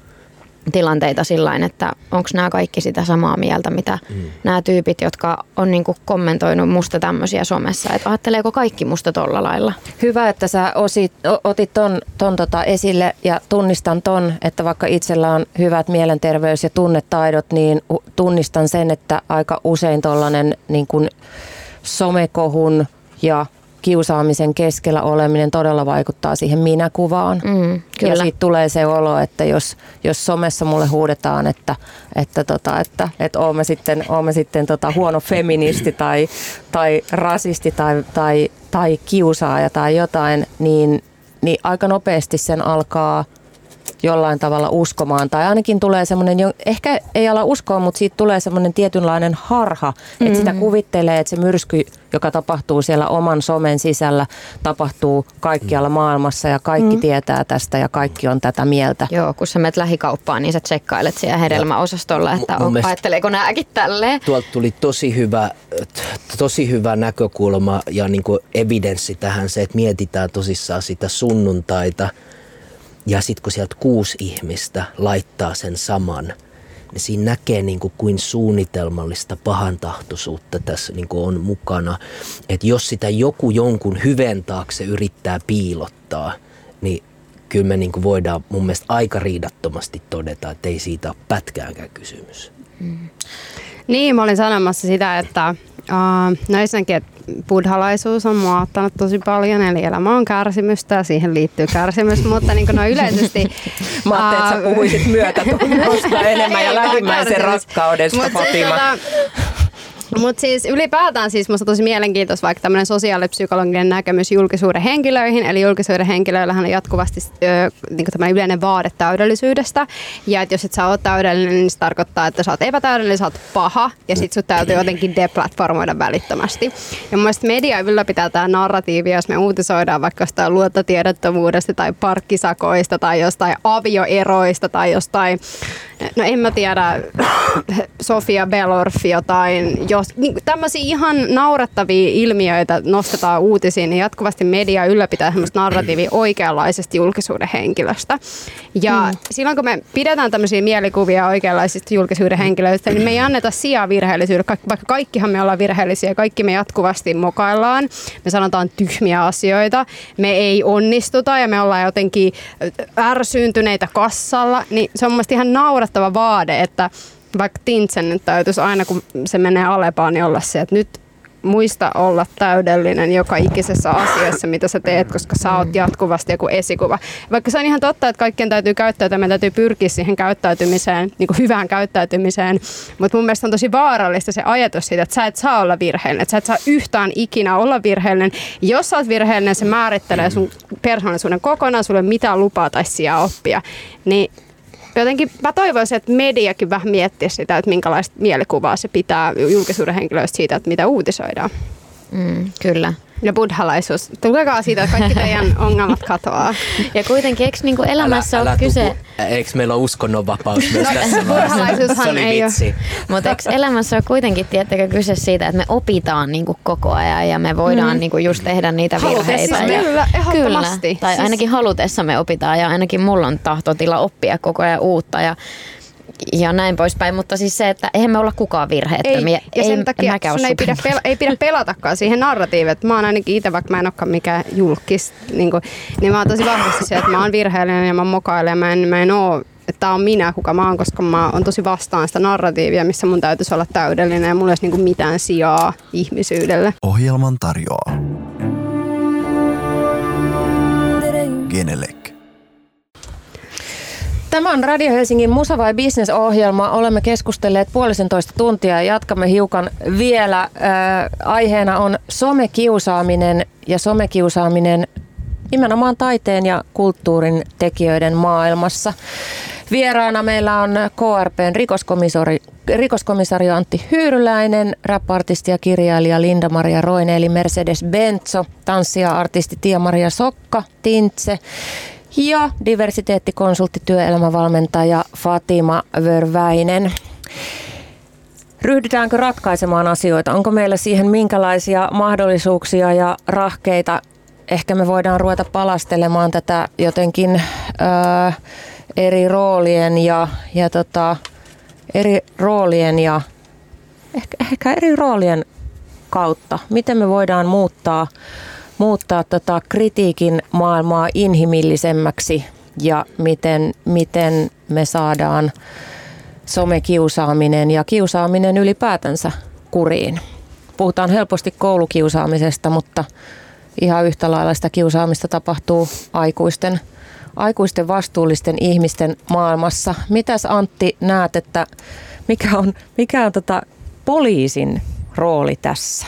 tilanteita sillä että onko nämä kaikki sitä samaa mieltä, mitä mm. nämä tyypit, jotka on niinku kommentoinut musta tämmöisiä somessa, että ajatteleeko kaikki musta tolla lailla? Hyvä, että sä osit, otit ton, ton tota esille ja tunnistan ton, että vaikka itsellä on hyvät mielenterveys- ja tunnetaidot, niin tunnistan sen, että aika usein tollainen niin somekohun ja kiusaamisen keskellä oleminen todella vaikuttaa siihen minäkuvaan. Mm, kyllä. Ja siitä tulee se olo, että jos, jos somessa mulle huudetaan, että, että, tota, että, että oon sitten, oon sitten tota huono feministi tai, tai rasisti tai, tai tai kiusaaja tai jotain, niin, niin aika nopeasti sen alkaa jollain tavalla uskomaan. Tai ainakin tulee semmoinen, ehkä ei ala uskoa, mutta siitä tulee semmoinen tietynlainen harha, mm-hmm. että sitä mm. kuvittelee, että se myrsky, joka tapahtuu siellä oman somen sisällä, tapahtuu kaikkialla maailmassa ja kaikki mm-hmm. tietää tästä ja kaikki on tätä mieltä. Joo, kun sä menet lähikauppaan, niin sä tsekkailet siellä hedelmäosastolla, että on, ajatteleeko nääkin tälleen. Tuolta tuli tosi hyvä, tosi hyvä näkökulma ja niin kuin evidenssi tähän se, että mietitään tosissaan sitä sunnuntaita – ja sitten kun sieltä kuusi ihmistä laittaa sen saman, siinä näkee niin kuin, kuin suunnitelmallista pahantahtoisuutta tässä niin kuin on mukana. Että jos sitä joku jonkun hyvän taakse yrittää piilottaa, niin kyllä me niin kuin voidaan mun mielestä aika riidattomasti todeta, että ei siitä ole pätkäänkään kysymys. Mm. Niin, mä olin sanomassa sitä, että no ensinnäkin, että buddhalaisuus on muottanut tosi paljon, eli elämä on kärsimystä ja siihen liittyy kärsimys, mutta niin kuin yleisesti... Mä ajattelin, että sä puhuisit myötätunnosta enemmän ja lähimmäisen rakkaudesta, Fatima. Mutta siis ylipäätään siis musta tosi mielenkiintoista vaikka tämmöinen sosiaalipsykologinen näkemys julkisuuden henkilöihin. Eli julkisuuden henkilöillähän on jatkuvasti ö, niin yleinen vaade täydellisyydestä. Ja että jos et sä oot täydellinen, niin se tarkoittaa, että sä oot epätäydellinen, sä oot paha. Ja sit sut täytyy jotenkin deplatformoida välittömästi. Ja mun mielestä media ylläpitää tämä narratiivi, jos me uutisoidaan vaikka jostain luottotiedottomuudesta tai parkkisakoista tai jostain avioeroista tai jostain no en mä tiedä, Sofia Belorf jotain, jos, niin, tämmöisiä ihan naurettavia ilmiöitä nostetaan uutisiin, niin jatkuvasti media ylläpitää semmoista narratiivia oikeanlaisesta julkisuuden henkilöstä. Ja mm. silloin kun me pidetään tämmöisiä mielikuvia oikeanlaisista julkisuuden henkilöistä, niin me ei anneta sijaa virheellisyydelle, vaikka kaikkihan me ollaan virheellisiä, kaikki me jatkuvasti mokaillaan, me sanotaan tyhmiä asioita, me ei onnistuta ja me ollaan jotenkin ärsyyntyneitä kassalla, niin se on mun ihan naurettava vaade, että vaikka Tintsen nyt täytyisi aina kun se menee Alepaan, niin olla se, että nyt muista olla täydellinen joka ikisessä asiassa, mitä sä teet, koska sä oot jatkuvasti joku esikuva. Vaikka se on ihan totta, että kaikkien täytyy käyttäytyä, meidän täytyy pyrkiä siihen käyttäytymiseen, niin kuin hyvään käyttäytymiseen, mutta mun mielestä on tosi vaarallista se ajatus siitä, että sä et saa olla virheellinen, että sä et saa yhtään ikinä olla virheellinen. Jos sä oot virheellinen, se määrittelee sun persoonallisuuden kokonaan, sulle mitään lupaa tai sijaa oppia. Niin jotenkin mä toivoisin, että mediakin vähän miettisi sitä, että minkälaista mielikuvaa se pitää julkisuuden henkilöistä siitä, että mitä uutisoidaan. Mm, kyllä ja buddhalaisuus. Tulekaa siitä, että kaikki teidän ongelmat katoaa. Ja kuitenkin, eikö niinku elämässä älä, älä ole kyse... Eikö meillä ole uskonnonvapaus myös no, tässä oli ei vitsi. Mutta eikö elämässä ole kuitenkin, tiettäkö, kyse siitä, että me opitaan niinku koko ajan ja me voidaan mm. niinku just tehdä niitä virheitä. Siis ja, kyllä, kyllä, tai siis... ainakin halutessa me opitaan ja ainakin mulla on tahtotila oppia koko ajan uutta ja ja näin poispäin, mutta siis se, että eihän me olla kukaan virheettömiä. Ei, ja sen ei, takia sun ei pidä, pel- ei pidä pelatakaan siihen narratiiviin, että mä oon ainakin itse, vaikka mä en olekaan mikään julkis, niin, kuin, niin mä oon tosi vahvasti se, että mä oon virheellinen ja mä mokailen ja mä en, mä en oo että tämä on minä, kuka mä oon, koska mä oon tosi vastaan sitä narratiivia, missä mun täytyisi olla täydellinen ja mulla ei olisi niinku mitään sijaa ihmisyydelle. Ohjelman tarjoaa Genelec. Tämä on Radio Helsingin Musa vai Business ohjelma. Olemme keskustelleet puolisentoista tuntia ja jatkamme hiukan vielä. Äh, aiheena on somekiusaaminen ja somekiusaaminen nimenomaan taiteen ja kulttuurin tekijöiden maailmassa. Vieraana meillä on KRPn rikoskomisari, rikoskomisari Antti Hyyryläinen, rapartisti ja kirjailija Linda-Maria Roine eli Mercedes Benzo, tanssija-artisti Tia-Maria Sokka, Tintse ja diversiteettikonsultti, työelämävalmentaja Fatima Vörväinen. Ryhdytäänkö ratkaisemaan asioita? Onko meillä siihen minkälaisia mahdollisuuksia ja rahkeita? Ehkä me voidaan ruveta palastelemaan tätä jotenkin ö, eri roolien ja, ja tota, eri roolien ja ehkä, ehkä eri roolien kautta. Miten me voidaan muuttaa muuttaa tota kritiikin maailmaa inhimillisemmäksi ja miten, miten me saadaan somekiusaaminen ja kiusaaminen ylipäätänsä kuriin. Puhutaan helposti koulukiusaamisesta, mutta ihan yhtä lailla sitä kiusaamista tapahtuu aikuisten, aikuisten vastuullisten ihmisten maailmassa. Mitäs Antti näet, että mikä on, mikä on tota poliisin rooli tässä?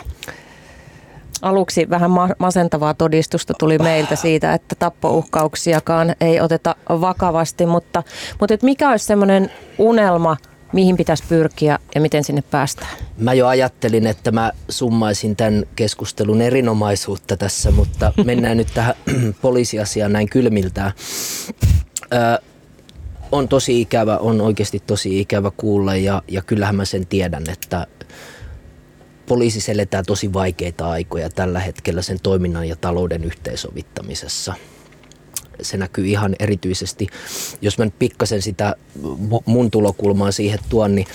Aluksi vähän ma- masentavaa todistusta tuli meiltä siitä, että tappouhkauksiakaan ei oteta vakavasti, mutta, mutta et mikä olisi semmoinen unelma, mihin pitäisi pyrkiä ja miten sinne päästään? Mä jo ajattelin, että mä summaisin tämän keskustelun erinomaisuutta tässä, mutta mennään nyt tähän poliisiasiaan näin kylmiltään. Ö, on tosi ikävä, on oikeasti tosi ikävä kuulla ja, ja kyllähän mä sen tiedän, että poliisi eletään tosi vaikeita aikoja tällä hetkellä sen toiminnan ja talouden yhteensovittamisessa. Se näkyy ihan erityisesti, jos mä nyt pikkasen sitä mun tulokulmaa siihen tuon, niin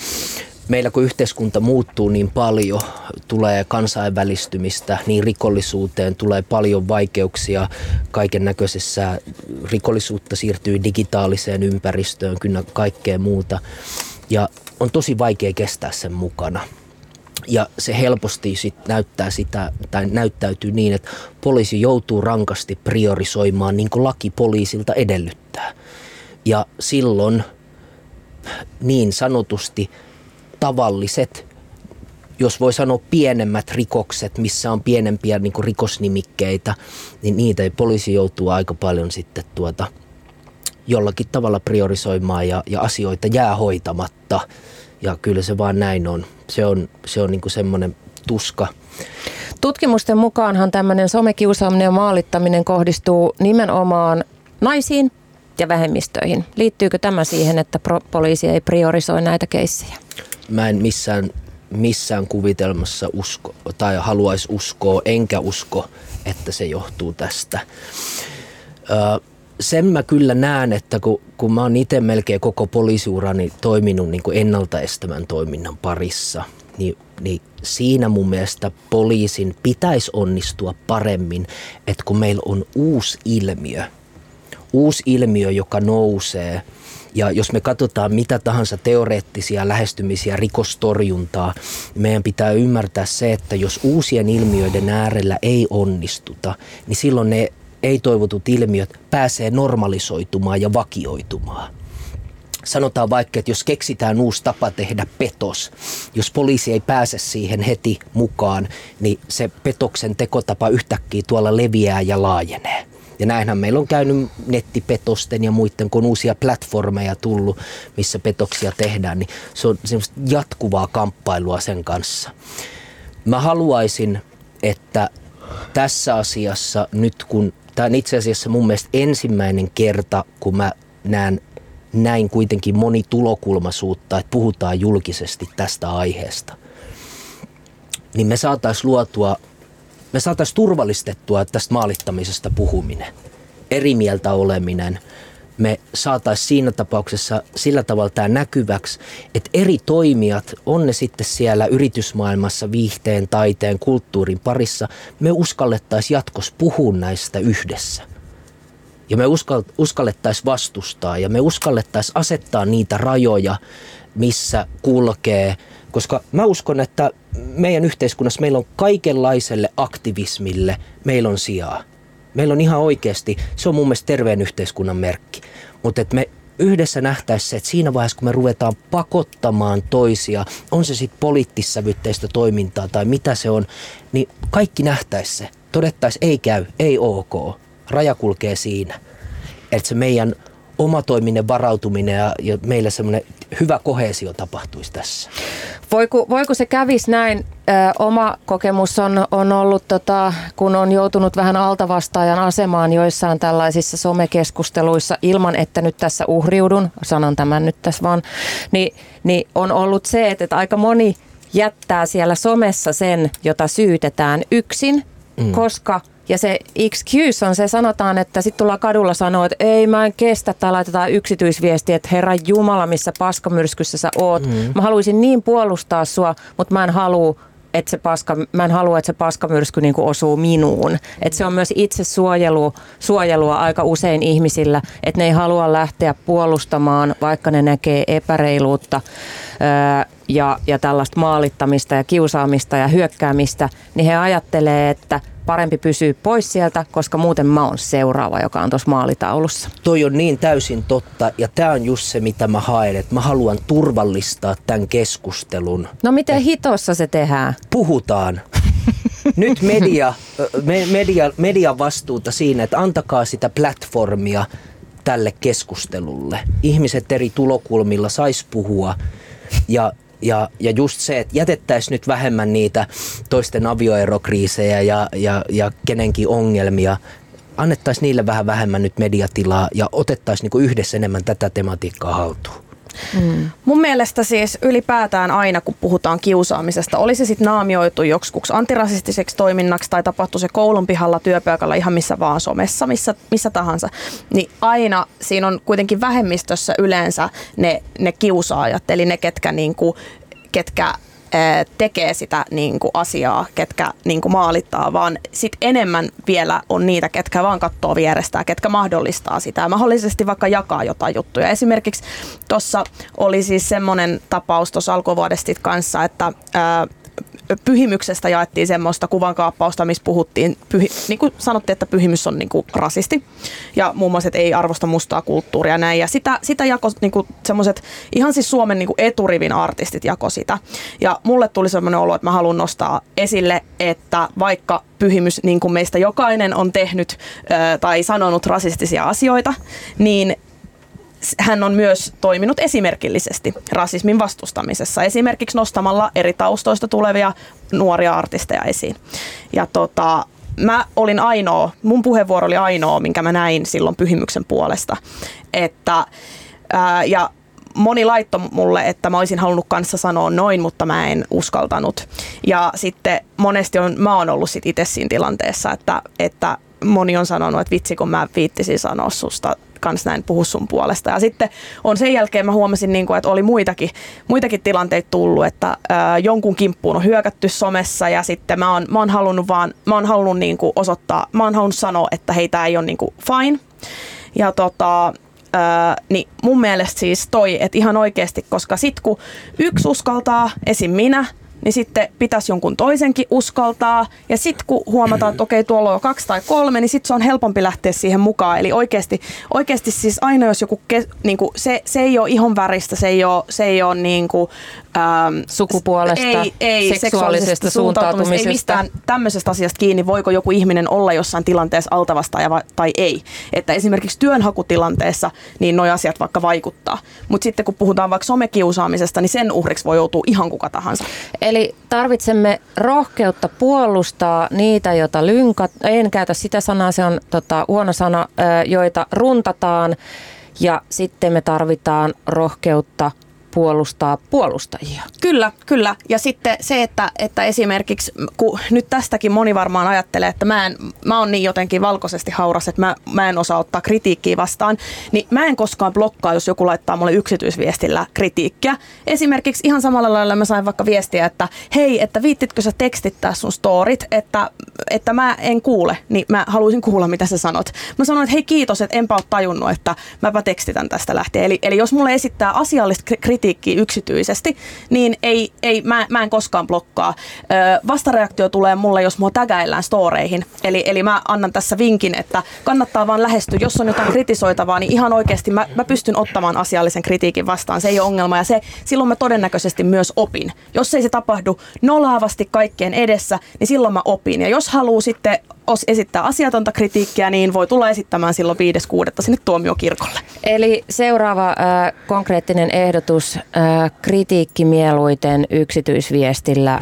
meillä kun yhteiskunta muuttuu niin paljon, tulee kansainvälistymistä, niin rikollisuuteen tulee paljon vaikeuksia kaiken näköisessä. Rikollisuutta siirtyy digitaaliseen ympäristöön, kyllä kaikkea muuta. Ja on tosi vaikea kestää sen mukana. Ja se helposti sit näyttää sitä, tai näyttäytyy niin, että poliisi joutuu rankasti priorisoimaan niin kuin laki poliisilta edellyttää. Ja silloin niin sanotusti tavalliset, jos voi sanoa pienemmät rikokset, missä on pienempiä niin kuin rikosnimikkeitä, niin niitä ei poliisi joutuu aika paljon sitten tuota, jollakin tavalla priorisoimaan ja, ja asioita jää hoitamatta. Ja kyllä se vaan näin on. Se on, se on niin kuin semmoinen tuska. Tutkimusten mukaanhan tämmöinen somekiusaaminen ja maalittaminen kohdistuu nimenomaan naisiin ja vähemmistöihin. Liittyykö tämä siihen, että pro- poliisi ei priorisoi näitä keissejä? Mä en missään, missään kuvitelmassa usko tai haluaisi uskoa, enkä usko, että se johtuu tästä. Ö, sen mä kyllä näen, että kun, kun mä oon itse melkein koko poliisiurani toiminut niin kuin ennaltaestävän toiminnan parissa, niin, niin siinä mun mielestä poliisin pitäisi onnistua paremmin, että kun meillä on uusi ilmiö, uusi ilmiö, joka nousee – ja jos me katsotaan mitä tahansa teoreettisia lähestymisiä rikostorjuntaa, niin meidän pitää ymmärtää se, että jos uusien ilmiöiden äärellä ei onnistuta, niin silloin ne ei-toivotut ilmiöt pääsee normalisoitumaan ja vakioitumaan. Sanotaan vaikka, että jos keksitään uusi tapa tehdä petos, jos poliisi ei pääse siihen heti mukaan, niin se petoksen tekotapa yhtäkkiä tuolla leviää ja laajenee. Ja näinhän meillä on käynyt nettipetosten ja muiden, kun uusia platformeja tullut, missä petoksia tehdään, niin se on semmoista jatkuvaa kamppailua sen kanssa. Mä haluaisin, että tässä asiassa nyt kun, tämä on itse asiassa mun mielestä ensimmäinen kerta, kun mä näen näin kuitenkin monitulokulmaisuutta, että puhutaan julkisesti tästä aiheesta, niin me saataisiin luotua me saataisiin turvallistettua tästä maalittamisesta puhuminen, eri mieltä oleminen. Me saataisiin siinä tapauksessa sillä tavalla tämä näkyväksi, että eri toimijat, on ne sitten siellä yritysmaailmassa, viihteen, taiteen, kulttuurin parissa, me uskallettaisiin jatkossa puhua näistä yhdessä. Ja me uskallettaisiin vastustaa ja me uskallettaisiin asettaa niitä rajoja, missä kulkee – koska mä uskon, että meidän yhteiskunnassa meillä on kaikenlaiselle aktivismille, meillä on sijaa. Meillä on ihan oikeasti, se on mun mielestä terveen yhteiskunnan merkki. Mutta että me yhdessä nähtäisiin se, että siinä vaiheessa kun me ruvetaan pakottamaan toisia, on se sitten poliittissävytteistä toimintaa tai mitä se on, niin kaikki nähtäisi se. Todettaisiin ei käy, ei ok. Raja kulkee siinä. Että se meidän omatoiminen varautuminen ja, ja meillä semmoinen hyvä kohesio tapahtuisi tässä. Voiko, voiko se kävis näin? Ö, oma kokemus on, on ollut, tota, kun on joutunut vähän altavastaajan asemaan joissain tällaisissa somekeskusteluissa ilman, että nyt tässä uhriudun, sanon tämän nyt tässä vaan, niin, niin on ollut se, että, että aika moni jättää siellä somessa sen, jota syytetään yksin, mm. koska – ja se excuse on se, sanotaan, että sitten tullaan kadulla sanoa, että ei mä en kestä tai laitetaan yksityisviesti, että herra Jumala, missä paskamyrskyssä sä oot. Mm. Mä haluaisin niin puolustaa sua, mutta mä en halua että se paska, mä en halua, että se paskamyrsky niin kuin osuu minuun. Että se on myös itse suojelu, suojelua aika usein ihmisillä, että ne ei halua lähteä puolustamaan, vaikka ne näkee epäreiluutta ja, ja tällaista maalittamista ja kiusaamista ja hyökkäämistä, niin he ajattelee, että – parempi pysyä pois sieltä, koska muuten mä oon seuraava, joka on tuossa maalitaulussa. Toi on niin täysin totta ja tämä on just se, mitä mä haen, että mä haluan turvallistaa tämän keskustelun. No miten hitossa se tehdään? Puhutaan. nyt media, me, media, median vastuuta siinä, että antakaa sitä platformia tälle keskustelulle. Ihmiset eri tulokulmilla sais puhua ja ja, ja just se, että jätettäisiin nyt vähemmän niitä toisten avioerokriisejä ja, ja, ja kenenkin ongelmia, annettaisiin niille vähän vähemmän nyt mediatilaa ja otettaisiin niinku yhdessä enemmän tätä tematiikkaa haltuun. Mm. Mun mielestä siis ylipäätään aina, kun puhutaan kiusaamisesta, oli se sitten naamioitu joksikuksi antirasistiseksi toiminnaksi tai tapahtui se koulun pihalla, työpöydällä, ihan missä vaan somessa, missä, missä tahansa, niin aina siinä on kuitenkin vähemmistössä yleensä ne, ne kiusaajat, eli ne, ketkä, niinku, ketkä tekee sitä niin kuin asiaa, ketkä niin kuin maalittaa, vaan sit enemmän vielä on niitä, ketkä vaan katsoo vierestä, ketkä mahdollistaa sitä ja mahdollisesti vaikka jakaa jotain juttuja. Esimerkiksi tuossa oli siis semmoinen tapaus tuossa alkuvuodesta kanssa, että ää, pyhimyksestä jaettiin semmoista kuvankaappausta, missä puhuttiin, pyhi, niin kuin sanottiin, että pyhimys on niin kuin rasisti ja muun muassa, että ei arvosta mustaa kulttuuria näin. Ja sitä, sitä jako niin kuin semmoiset, ihan siis Suomen niin kuin eturivin artistit jako sitä. Ja mulle tuli semmoinen olo, että mä haluan nostaa esille, että vaikka pyhimys, niin kuin meistä jokainen on tehnyt tai sanonut rasistisia asioita, niin hän on myös toiminut esimerkillisesti rasismin vastustamisessa, esimerkiksi nostamalla eri taustoista tulevia nuoria artisteja esiin. Ja tota, mä olin ainoa, mun puheenvuoro oli ainoa, minkä mä näin silloin pyhimyksen puolesta. Että, ää, ja moni laitto mulle, että mä olisin halunnut kanssa sanoa noin, mutta mä en uskaltanut. Ja sitten monesti on, mä oon ollut sit itse siinä tilanteessa, että, että moni on sanonut, että vitsi kun mä viittisin sanoa susta kans näin puhu sun puolesta. Ja sitten on sen jälkeen mä huomasin, niin kuin, että oli muitakin, muitakin tilanteita tullut, että ää, jonkun kimppuun on hyökätty somessa ja sitten mä oon, mä oon halunnut vaan, mä oon halunnut niin kuin osoittaa, mä oon halunnut sanoa, että heitä ei ole niin kuin fine. Ja tota, Öö, niin mun mielestä siis toi, että ihan oikeasti, koska sit kun yksi uskaltaa, esim. minä, niin sitten pitäisi jonkun toisenkin uskaltaa. Ja sitten kun huomataan, että okei, tuolla on kaksi tai kolme, niin sitten se on helpompi lähteä siihen mukaan. Eli oikeasti, oikeasti siis aina jos joku, ke, niin kuin, se, se ei ole ihon väristä, se ei ole, se ei ole niin kuin, ähm, sukupuolesta, ei, ei, seksuaalisesta suuntautumisesta. Ei mistään tämmöisestä asiasta kiinni, voiko joku ihminen olla jossain tilanteessa altavastaaja tai ei. Että esimerkiksi työnhakutilanteessa niin nuo asiat vaikka vaikuttaa. Mutta sitten kun puhutaan vaikka somekiusaamisesta, niin sen uhriksi voi joutua ihan kuka tahansa. Eli tarvitsemme rohkeutta puolustaa niitä, joita lynkat, en käytä sitä sanaa, se on tota, huono sana, joita runtataan. Ja sitten me tarvitaan rohkeutta puolustaa puolustajia. Kyllä, kyllä. Ja sitten se, että, että esimerkiksi, kun nyt tästäkin moni varmaan ajattelee, että mä, en, mä oon niin jotenkin valkoisesti hauras, että mä, mä en osaa ottaa kritiikkiä vastaan, niin mä en koskaan blokkaa, jos joku laittaa mulle yksityisviestillä kritiikkiä. Esimerkiksi ihan samalla lailla mä sain vaikka viestiä, että hei, että viittitkö sä tekstittää sun storit, että, että mä en kuule, niin mä haluaisin kuulla, mitä sä sanot. Mä sanoin, että hei kiitos, että enpä ole tajunnut, että mäpä tekstitän tästä lähtien. Eli, eli jos mulle esittää asiallista kritiikkiä, kritiikkiä yksityisesti, niin ei, ei, mä, mä en koskaan blokkaa. Ö, vastareaktio tulee mulle, jos mua tägäillään storeihin. Eli, eli mä annan tässä vinkin, että kannattaa vaan lähestyä. Jos on jotain kritisoitavaa, niin ihan oikeasti mä, mä pystyn ottamaan asiallisen kritiikin vastaan. Se ei ole ongelma ja se, silloin mä todennäköisesti myös opin. Jos ei se tapahdu nolaavasti kaikkien edessä, niin silloin mä opin. Ja jos haluaa sitten esittää asiatonta kritiikkiä, niin voi tulla esittämään silloin 5.6. sinne tuomiokirkolle. Eli seuraava äh, konkreettinen ehdotus, äh, kritiikki mieluiten yksityisviestillä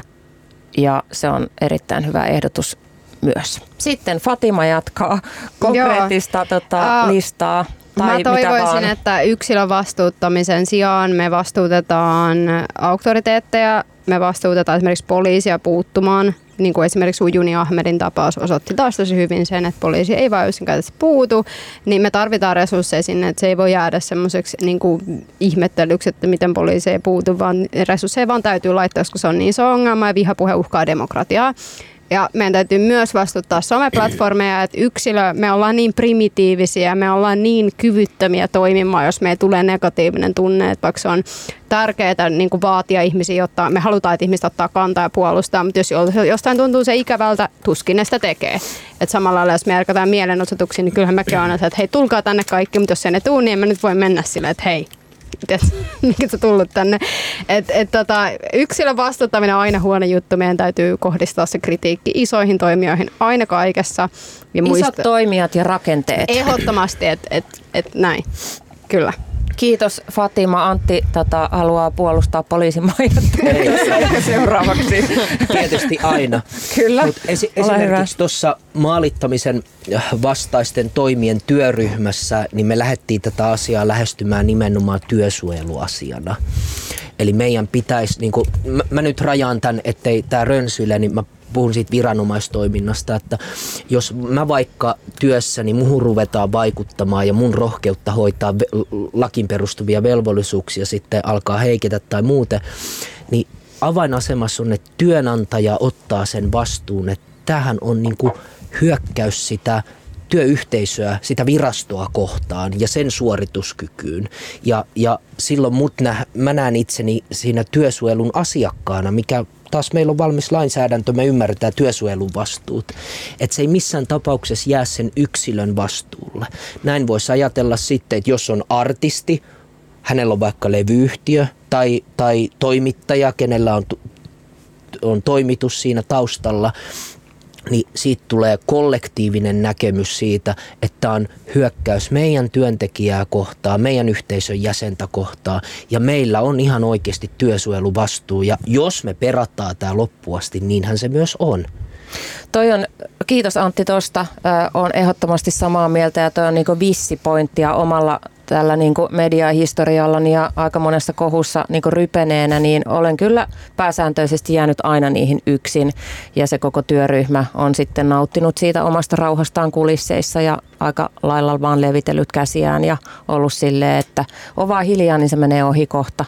ja se on erittäin hyvä ehdotus myös. Sitten Fatima jatkaa konkreettista tota, listaa. Tai Mä toivoisin, että yksilön vastuuttamisen sijaan me vastuutetaan auktoriteetteja, me vastuutetaan esimerkiksi poliisia puuttumaan niin kuin esimerkiksi Ujuni Ahmedin tapaus osoitti taas tosi hyvin sen, että poliisi ei vain yksinkertaisesti puutu, niin me tarvitaan resursseja sinne, että se ei voi jäädä semmoiseksi niin ihmettelyksi, että miten poliisi ei puutu, vaan resursseja vaan täytyy laittaa, koska se on niin iso ongelma ja vihapuhe uhkaa demokratiaa. Ja meidän täytyy myös vastuttaa someplatformeja, että yksilö, me ollaan niin primitiivisiä, me ollaan niin kyvyttömiä toimimaan, jos me tulee negatiivinen tunne, että vaikka se on tärkeää niin kuin vaatia ihmisiä, jotta me halutaan, että ihmiset ottaa kantaa ja puolustaa, mutta jos jostain tuntuu se ikävältä, tuskin ne sitä tekee. Et samalla lailla, jos me järkätään mielenosoituksiin, niin kyllähän mäkin on, että hei, tulkaa tänne kaikki, mutta jos se ne tuu, niin en mä nyt voi mennä sille, että hei, sä tullut tänne. Et, et, tota, yksilön vastuuttaminen on aina huono juttu. Meidän täytyy kohdistaa se kritiikki isoihin toimijoihin aina kaikessa. Ja Isot muista... toimijat ja rakenteet. Ehdottomasti, että et, et näin. Kyllä. Kiitos Fatima. Antti tätä haluaa puolustaa poliisin seuraavaksi. Tietysti aina. Kyllä. Mut esi- esimerkiksi tuossa maalittamisen vastaisten toimien työryhmässä, niin me lähdettiin tätä asiaa lähestymään nimenomaan työsuojeluasiana. Eli meidän pitäisi, niin kuin, mä, mä nyt rajaan tämän, ettei tämä rönsyile, niin mä puhun siitä viranomaistoiminnasta, että jos mä vaikka työssäni muhun ruvetaan vaikuttamaan ja mun rohkeutta hoitaa lakin perustuvia velvollisuuksia sitten alkaa heiketä tai muuten, niin avainasemassa on, että työnantaja ottaa sen vastuun, että tämähän on niin kuin hyökkäys sitä työyhteisöä, sitä virastoa kohtaan ja sen suorituskykyyn. Ja, ja silloin mut nä, mä näen itseni siinä työsuojelun asiakkaana, mikä taas meillä on valmis lainsäädäntö, me ymmärretään työsuojelun vastuut. Että se ei missään tapauksessa jää sen yksilön vastuulle. Näin voisi ajatella sitten, että jos on artisti, hänellä on vaikka levyyhtiö tai, tai toimittaja, kenellä on, on toimitus siinä taustalla, niin siitä tulee kollektiivinen näkemys siitä, että on hyökkäys meidän työntekijää kohtaan, meidän yhteisön jäsentä kohtaan ja meillä on ihan oikeasti työsuojeluvastuu ja jos me perataan tämä loppuasti, niinhän se myös on. Toi on, kiitos Antti tuosta, on ehdottomasti samaa mieltä ja toi on niin vissi pointtia omalla tällä niin kuin mediahistoriallani ja aika monessa kohussa niin rypeneenä, niin olen kyllä pääsääntöisesti jäänyt aina niihin yksin. Ja se koko työryhmä on sitten nauttinut siitä omasta rauhastaan kulisseissa ja aika lailla vaan levitellyt käsiään ja ollut silleen, että on vaan hiljaa, niin se menee ohi kohta.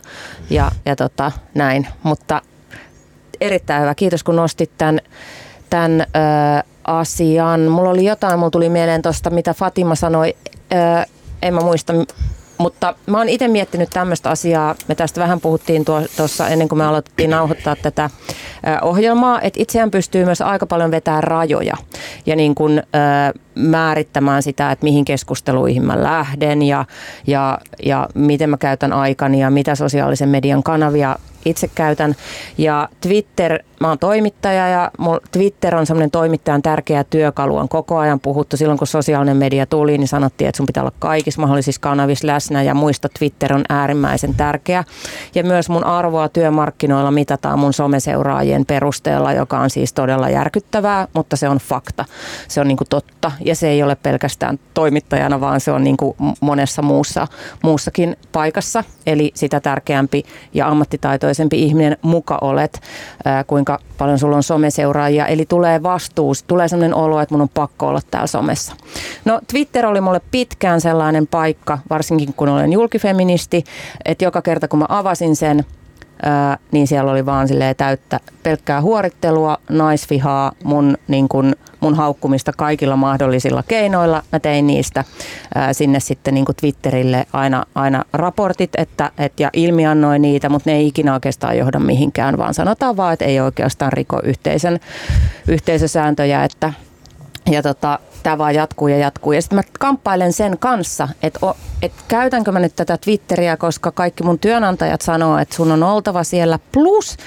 Ja, ja tota, näin. Mutta erittäin hyvä. Kiitos kun nostit tämän, tämän ö, asian. Mulla oli jotain, mulla tuli mieleen tuosta, mitä Fatima sanoi. Ö, en mä muista, mutta mä oon itse miettinyt tämmöistä asiaa. Me tästä vähän puhuttiin tuossa ennen kuin me aloitettiin nauhoittaa tätä ohjelmaa, että itseään pystyy myös aika paljon vetämään rajoja ja niin kuin, ö, määrittämään sitä, että mihin keskusteluihin mä lähden ja, ja, ja miten mä käytän aikani ja mitä sosiaalisen median kanavia itse käytän. Ja Twitter, mä oon toimittaja ja Twitter on semmoinen toimittajan tärkeä työkalu. On koko ajan puhuttu. Silloin kun sosiaalinen media tuli, niin sanottiin, että sun pitää olla kaikissa mahdollisissa kanavissa läsnä ja muista Twitter on äärimmäisen tärkeä. Ja myös mun arvoa työmarkkinoilla mitataan mun someseuraajien perusteella, joka on siis todella järkyttävää, mutta se on fakta. Se on niin kuin totta ja se ei ole pelkästään toimittajana, vaan se on niin kuin monessa muussa, muussakin paikassa. Eli sitä tärkeämpi ja ammattitaitoisempi ihminen muka olet, ää, kuinka paljon sulla on someseuraajia. Eli tulee vastuus, tulee sellainen olo, että mun on pakko olla täällä somessa. No Twitter oli mulle pitkään sellainen paikka, varsinkin kun olen julkifeministi, että joka kerta kun mä avasin sen, ää, niin siellä oli vaan täyttä pelkkää huorittelua, naisvihaa, mun, niin kun, mun haukkumista kaikilla mahdollisilla keinoilla. Mä tein niistä sinne sitten niin Twitterille aina, aina raportit että, et, ja ilmiannoin niitä, mutta ne ei ikinä oikeastaan johda mihinkään, vaan sanotaan vaan, että ei oikeastaan riko yhteisön, yhteisösääntöjä, että ja tota, tämä vaan jatkuu ja jatkuu. Ja sitten mä kamppailen sen kanssa, että, että käytänkö mä nyt tätä Twitteriä, koska kaikki mun työnantajat sanoo, että sun on oltava siellä. Plus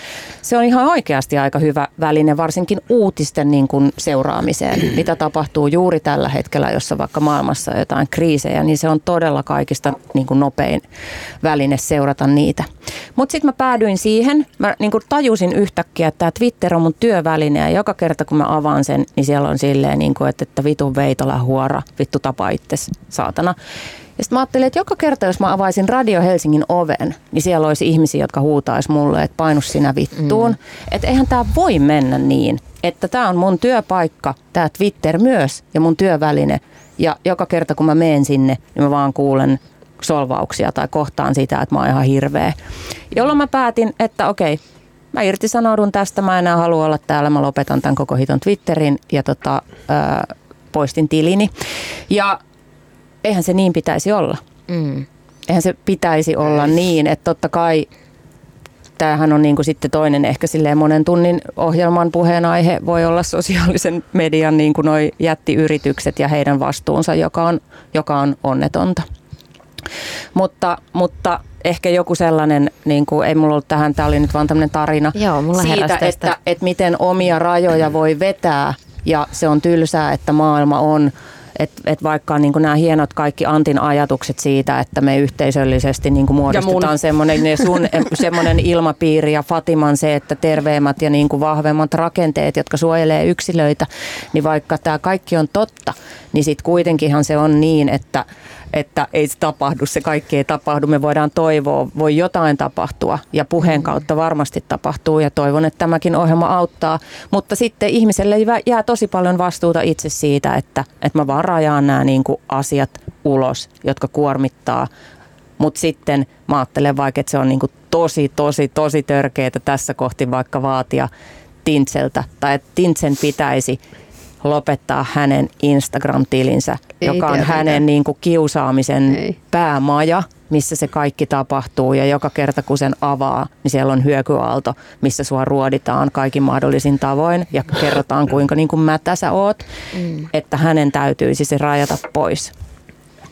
se on ihan oikeasti aika hyvä väline, varsinkin uutisten niin kuin seuraamiseen, mitä tapahtuu juuri tällä hetkellä, jossa vaikka maailmassa on jotain kriisejä, niin se on todella kaikista niin kuin nopein väline seurata niitä. Mutta sitten mä päädyin siihen, mä niin kuin tajusin yhtäkkiä, että tämä Twitter on mun työväline ja joka kerta kun mä avaan sen, niin siellä on silleen, niin kuin, että, että vitun veitola huora, vittu tapa itses, saatana. Ja sitten mä ajattelin, että joka kerta, jos mä avaisin Radio Helsingin oven, niin siellä olisi ihmisiä, jotka huutaisi mulle, että painu sinä vittuun. Mm. Että eihän tämä voi mennä niin, että tämä on mun työpaikka, tämä Twitter myös ja mun työväline. Ja joka kerta, kun mä menen sinne, niin mä vaan kuulen solvauksia tai kohtaan sitä, että mä oon ihan hirveä. Jolloin mä päätin, että okei, mä irtisanoudun tästä, mä enää halua olla täällä, mä lopetan tämän koko hiton Twitterin ja tota, poistin tilini. Ja eihän se niin pitäisi olla. Mm. Eihän se pitäisi olla niin, että totta kai tämähän on niin kuin sitten toinen ehkä silleen monen tunnin ohjelman puheenaihe voi olla sosiaalisen median niin kuin noi jättiyritykset ja heidän vastuunsa, joka on, joka on onnetonta. Mutta, mutta ehkä joku sellainen, niin kuin, ei mulla ollut tähän, tämä oli nyt vaan tämmöinen tarina Joo, mulla siitä, että, että miten omia rajoja voi vetää ja se on tylsää, että maailma on että et vaikka niin nämä hienot kaikki Antin ajatukset siitä, että me yhteisöllisesti niin muodostetaan semmoinen, ne sun, semmoinen ilmapiiri ja Fatiman se, että terveemmät ja niin vahvemmat rakenteet, jotka suojelee yksilöitä, niin vaikka tämä kaikki on totta, niin sitten kuitenkinhan se on niin, että että ei se tapahdu, se kaikki ei tapahdu. Me voidaan toivoa, voi jotain tapahtua ja puheen kautta varmasti tapahtuu ja toivon, että tämäkin ohjelma auttaa. Mutta sitten ihmiselle jää tosi paljon vastuuta itse siitä, että, että mä vaan rajaan nämä niin kuin asiat ulos, jotka kuormittaa. Mutta sitten mä ajattelen vaikka, että se on niin kuin tosi, tosi, tosi törkeää tässä kohti vaikka vaatia Tintseltä tai että Tintsen pitäisi lopettaa hänen Instagram-tilinsä, Ei joka on tietenkään. hänen niin kuin kiusaamisen Ei. päämaja, missä se kaikki tapahtuu ja joka kerta kun sen avaa, niin siellä on hyökyaalto, missä sua ruoditaan kaikin mahdollisin tavoin ja kerrotaan kuinka niin kuin mätä sä oot, mm. että hänen täytyisi se rajata pois.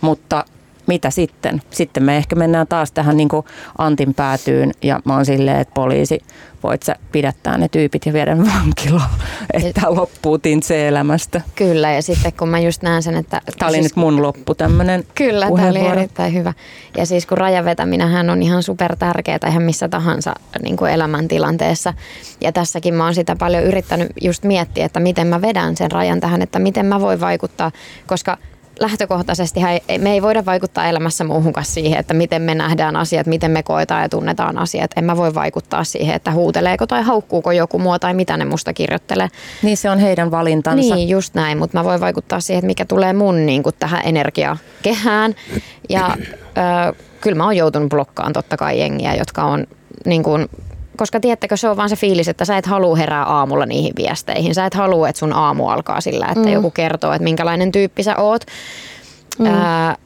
Mutta mitä sitten? Sitten me ehkä mennään taas tähän niin kuin Antin päätyyn ja mä oon silleen, että poliisi, voit sä pidättää ne tyypit ja viedä vankilaan, että loppuu tintse elämästä. Kyllä, ja sitten kun mä just näen sen, että... Tämä oli siis- nyt mun loppu tämmönen Kyllä, tämä oli erittäin hyvä. Ja siis kun rajan vetäminenhän on ihan super tärkeää ihan missä tahansa niin kuin elämäntilanteessa. Ja tässäkin mä oon sitä paljon yrittänyt just miettiä, että miten mä vedän sen rajan tähän, että miten mä voin vaikuttaa, koska lähtökohtaisesti me ei voida vaikuttaa elämässä muuhun kuin siihen, että miten me nähdään asiat, miten me koetaan ja tunnetaan asiat. En mä voi vaikuttaa siihen, että huuteleeko tai haukkuuko joku mua tai mitä ne musta kirjoittelee. Niin se on heidän valintansa. Niin, just näin, mutta mä voin vaikuttaa siihen, että mikä tulee mun niin kuin, tähän energiakehään. Ja ö, kyllä mä oon joutunut blokkaan totta kai jengiä, jotka on niin kuin, koska tiedättekö, se on vaan se fiilis, että sä et halua herää aamulla niihin viesteihin. Sä et halua, että sun aamu alkaa sillä, että mm. joku kertoo, että minkälainen tyyppi sä oot. Mm. Ää,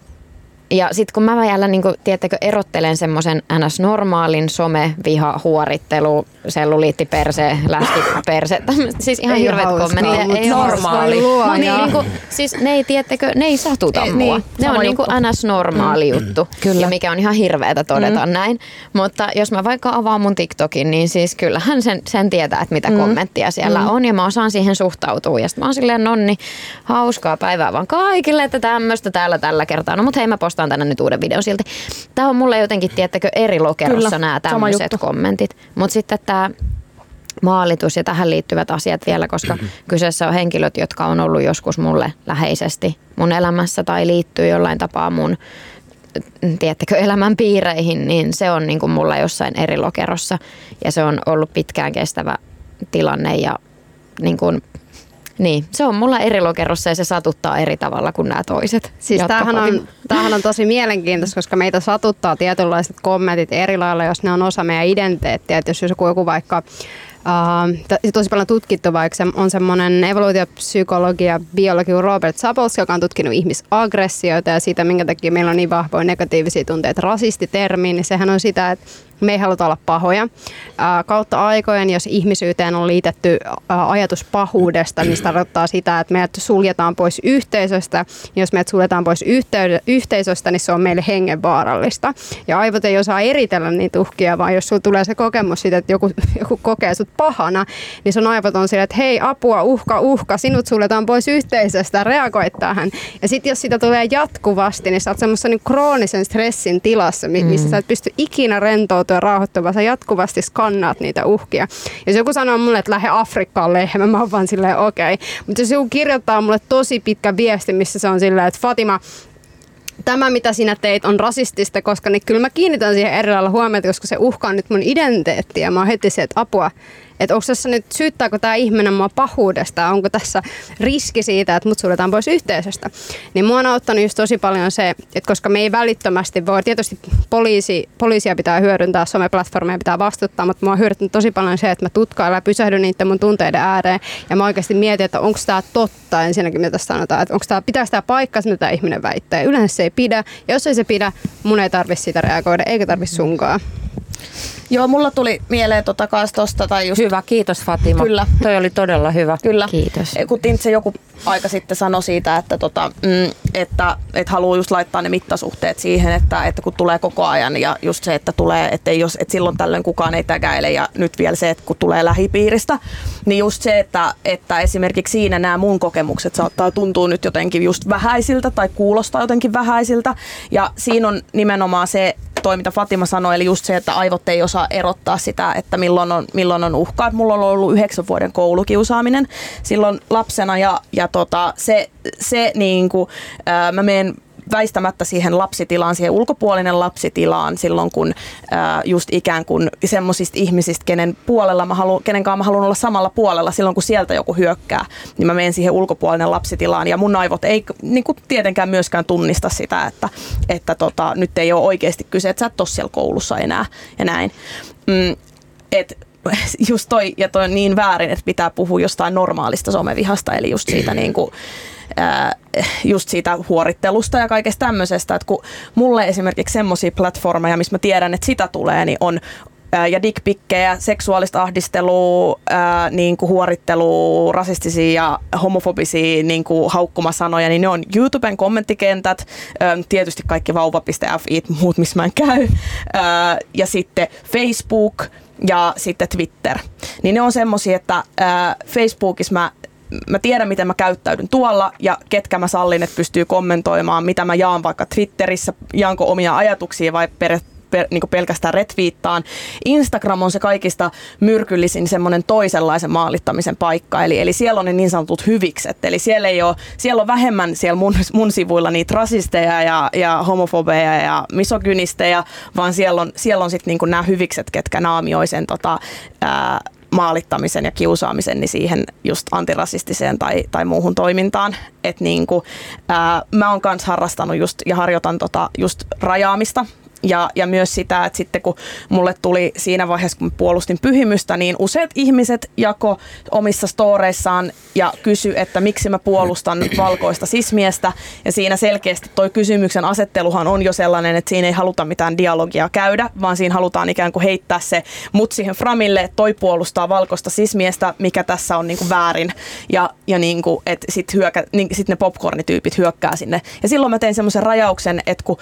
ja sitten kun mä vielä, niin kun, tiedättekö, erottelen semmoisen ns. normaalin some, viha, huorittelu, selluliittiperse, läskiperse, tämmöset, siis ihan Ei hirveät kommentit. mut Ei normaali. voi luoda. No niin, niin kuin, siis ne ei, tiedättekö, ne ei satuta Ei, mua. niin, ne on niin kuin ns. normaali juttu, Kyllä. ja mikä on ihan hirveätä todeta mm. näin. Mutta jos mä vaikka avaan mun TikTokin, niin siis kyllähän sen, sen tietää, että mitä mm. kommenttia siellä mm. on, ja mä osaan siihen suhtautua. Ja sitten mä oon silleen, nonni, hauskaa päivää vaan kaikille, että tämmöistä täällä tällä kertaa. No mut hei, mä postaan tänne nyt uuden videon silti. Tää on mulle jotenkin, tiedättekö, eri lokerossa Kyllä, nämä tämmöiset kommentit. Mutta sitten tämä maalitus ja tähän liittyvät asiat vielä, koska kyseessä on henkilöt, jotka on ollut joskus mulle läheisesti mun elämässä tai liittyy jollain tapaa mun tiedättekö, elämän piireihin, niin se on niin kuin mulla jossain eri lokerossa ja se on ollut pitkään kestävä tilanne ja niin kuin, niin, se on mulla eri lokerossa ja se satuttaa eri tavalla kuin nämä toiset. Siis tämähän on, tämähän on tosi mielenkiintoista, koska meitä satuttaa tietynlaiset kommentit eri lailla, jos ne on osa meidän identiteettiä. Että jos joku, joku vaikka Uh, tosi paljon tutkittu, vaikka se on semmoinen evoluutiopsykologi ja biologi Robert Sapolsky, joka on tutkinut ihmisaggressioita ja siitä, minkä takia meillä on niin vahvoja negatiivisia tunteita. Rasistitermi, niin sehän on sitä, että me ei haluta olla pahoja. Kautta aikojen, jos ihmisyyteen on liitetty ajatus pahuudesta, niin se tarkoittaa sitä, että meidät suljetaan pois yhteisöstä. Jos meidät suljetaan pois yhteisöstä, niin se on meille hengenvaarallista. Ja aivot ei osaa eritellä niitä uhkia, vaan jos sulla tulee se kokemus siitä, että joku, joku kokee sut pahana, niin sun aivot on sillä, että hei apua, uhka, uhka, sinut suljetaan pois yhteisöstä, reagoi tähän. Ja sitten jos sitä tulee jatkuvasti, niin sä oot semmoisen niin kroonisen stressin tilassa, mi- missä sä et pysty ikinä rentoutumaan ja rauhoittumaan, sä jatkuvasti skannaat niitä uhkia. Jos joku sanoo mulle, että lähde Afrikkaan lehmä, mä oon vaan silleen okei. Okay. Mutta jos joku kirjoittaa mulle tosi pitkä viesti, missä se on silleen, että Fatima, tämä mitä sinä teit on rasistista, koska niin kyllä mä kiinnitän siihen eri lailla huomiota, koska se uhkaa nyt mun identiteettiä. Mä oon heti se, että apua, että onko tässä nyt, syyttääkö tämä ihminen mua pahuudesta, onko tässä riski siitä, että mut suljetaan pois yhteisöstä. Niin mua on auttanut just tosi paljon se, että koska me ei välittömästi voi, tietysti poliisi, poliisia pitää hyödyntää, someplatformeja pitää vastuttaa, mutta mua on hyödyttänyt tosi paljon se, että mä tutkailen ja pysähdyn niiden mun tunteiden ääreen ja mä oikeasti mietin, että onko tämä totta ensinnäkin, mitä sanotaan, että onko tämä, pitää tämä paikkaa, mitä tämä ihminen väittää. Yleensä se ei pidä, ja jos ei se pidä, mun ei tarvitse sitä reagoida, eikä tarvitse sunkaan. Joo, mulla tuli mieleen tota kaas tosta, tai just Hyvä, kiitos Fatima. Kyllä. Toi oli todella hyvä. Kyllä. Kiitos. Kun Tintse joku aika sitten sanoi siitä, että, tota, mm, että, että haluaa just laittaa ne mittasuhteet siihen, että, että kun tulee koko ajan ja just se, että tulee, että, jos, että silloin tällöin kukaan ei tägäile ja nyt vielä se, että kun tulee lähipiiristä, niin just se, että, että esimerkiksi siinä nämä mun kokemukset saattaa tuntua nyt jotenkin just vähäisiltä tai kuulostaa jotenkin vähäisiltä ja siinä on nimenomaan se, toi, mitä Fatima sanoi, eli just se, että aivot ei osaa erottaa sitä, että milloin on, milloin on uhkaa. Mulla on ollut yhdeksän vuoden koulukiusaaminen silloin lapsena ja, ja tota, se, se niin kuin, ää, mä menen väistämättä siihen lapsitilaan, siihen ulkopuolinen lapsitilaan silloin, kun ää, just ikään kuin semmoisista ihmisistä, kenen puolella mä haluan, kenen kanssa mä haluan olla samalla puolella silloin, kun sieltä joku hyökkää, niin mä menen siihen ulkopuolinen lapsitilaan ja mun aivot ei niin kuin tietenkään myöskään tunnista sitä, että, että tota, nyt ei ole oikeasti kyse, että sä et ole siellä koulussa enää ja näin. Mm, et, just toi, ja toi on niin väärin, että pitää puhua jostain normaalista somevihasta, eli just siitä niin kuin, ää, just siitä huorittelusta ja kaikesta tämmöisestä, että kun mulle esimerkiksi semmoisia platformeja, missä mä tiedän, että sitä tulee, niin on ja dickpikkejä, seksuaalista ahdistelua, ää, niin kuin huorittelua, rasistisia ja homofobisia niin kuin haukkumasanoja, niin ne on YouTuben kommenttikentät, ää, tietysti kaikki vauva.fi, muut missä mä en käy, ää, ja sitten Facebook ja sitten Twitter. Niin ne on semmosia, että ää, Facebookissa mä mä tiedän, miten mä käyttäydyn tuolla ja ketkä mä sallin, että pystyy kommentoimaan, mitä mä jaan vaikka Twitterissä, jaanko omia ajatuksia vai per, per, niin pelkästään retviittaan. Instagram on se kaikista myrkyllisin semmoinen toisenlaisen maalittamisen paikka, eli, eli siellä on ne niin sanotut hyvikset, eli siellä, ei ole, siellä on vähemmän siellä mun, mun sivuilla niitä rasisteja ja, ja homofobeja ja misogynisteja, vaan siellä on, siellä on sitten niin nämä hyvikset, ketkä naamioi sen tota, ää, maalittamisen ja kiusaamisen niin siihen just antirasistiseen tai, tai muuhun toimintaan. Et niin kuin, ää, mä oon myös harrastanut just, ja harjoitan tota, just rajaamista ja, ja myös sitä, että sitten kun mulle tuli siinä vaiheessa, kun puolustin pyhimystä, niin useat ihmiset jako omissa storeissaan ja kysy, että miksi mä puolustan valkoista sismiestä. Ja siinä selkeästi toi kysymyksen asetteluhan on jo sellainen, että siinä ei haluta mitään dialogia käydä, vaan siinä halutaan ikään kuin heittää se mut siihen framille, että toi puolustaa valkoista sismiestä, mikä tässä on niin kuin väärin. Ja, ja niin kuin, että sitten hyökä, niin, sit ne popcornityypit hyökkää sinne. Ja silloin mä tein semmoisen rajauksen, että kun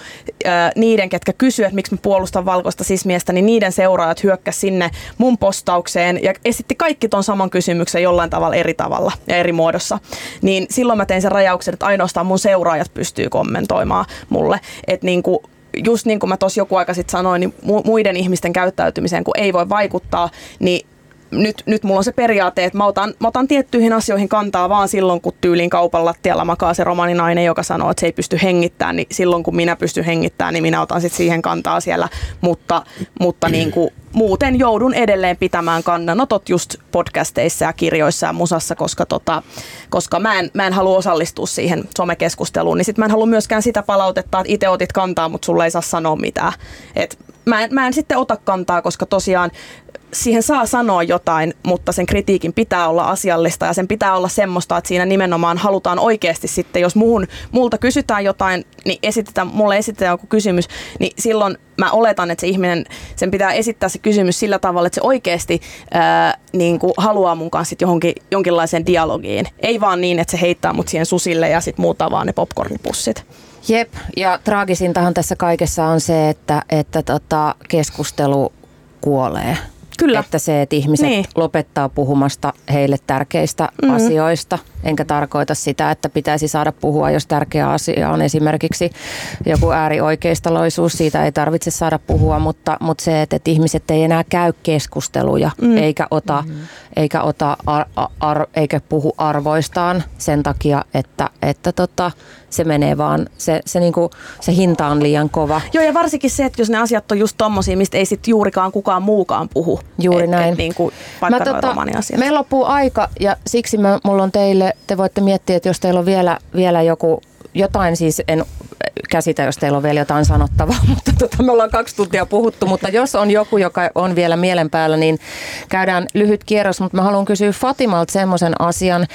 ää, niiden, ketkä kysy kysyä, että miksi mä puolustan valkoista sismiestä, niin niiden seuraajat hyökkäs sinne mun postaukseen ja esitti kaikki ton saman kysymyksen jollain tavalla eri tavalla ja eri muodossa. Niin silloin mä tein sen rajauksen, että ainoastaan mun seuraajat pystyy kommentoimaan mulle. Että niin kuin just niin kuin mä tuossa joku aika sitten sanoin, niin muiden ihmisten käyttäytymiseen, kun ei voi vaikuttaa, niin nyt, nyt mulla on se periaate, että mä otan, mä otan tiettyihin asioihin kantaa vaan silloin, kun tyylin kaupan lattialla makaa se romaninainen, joka sanoo, että se ei pysty hengittämään, niin silloin kun minä pystyn hengittämään, niin minä otan sitten siihen kantaa siellä. Mutta, mutta niin kuin, muuten joudun edelleen pitämään kannanotot just podcasteissa ja kirjoissa ja musassa, koska, tota, koska mä, en, mä en halua osallistua siihen somekeskusteluun, niin sitten mä en halua myöskään sitä palautetta, että itse otit kantaa, mutta sulle ei saa sanoa mitään. Et mä, en, mä en sitten ota kantaa, koska tosiaan siihen saa sanoa jotain, mutta sen kritiikin pitää olla asiallista ja sen pitää olla semmoista, että siinä nimenomaan halutaan oikeasti sitten, jos muuhun, multa kysytään jotain, niin esitetään, mulle esitetään joku kysymys, niin silloin mä oletan, että se ihminen, sen pitää esittää se kysymys sillä tavalla, että se oikeasti ää, niin kuin haluaa mun kanssa johonkin, jonkinlaiseen dialogiin. Ei vaan niin, että se heittää mut siihen susille ja sitten muuta vaan ne popcornipussit. Jep, ja traagisintahan tässä kaikessa on se, että, että tota, keskustelu kuolee. Kyllä. Että se, että ihmiset Niin. lopettaa puhumasta heille tärkeistä Mhm. asioista. Enkä tarkoita sitä, että pitäisi saada puhua, jos tärkeä asia on esimerkiksi joku äärioikeistolaisuus. Siitä ei tarvitse saada puhua, mutta, mutta se, että, että ihmiset ei enää käy keskusteluja Mm. eikä, ota, eikä, ota ar, ar, eikä puhu arvoistaan sen takia, että, että tota, se menee vaan, se, se, niinku, se hinta on liian kova. Joo, ja varsinkin se, että jos ne asiat on just tommosia, mistä ei sit juurikaan kukaan muukaan puhu. Juuri et, näin. Et niin kuin mä, tota, meillä loppuu aika ja siksi mä, mulla on teille, te voitte miettiä, että jos teillä on vielä, vielä joku, jotain siis, en, käsitä, jos teillä on vielä jotain sanottavaa, mutta tota, me ollaan kaksi tuntia puhuttu, mutta jos on joku, joka on vielä mielen päällä, niin käydään lyhyt kierros, mutta mä haluan kysyä Fatimalta semmoisen asian.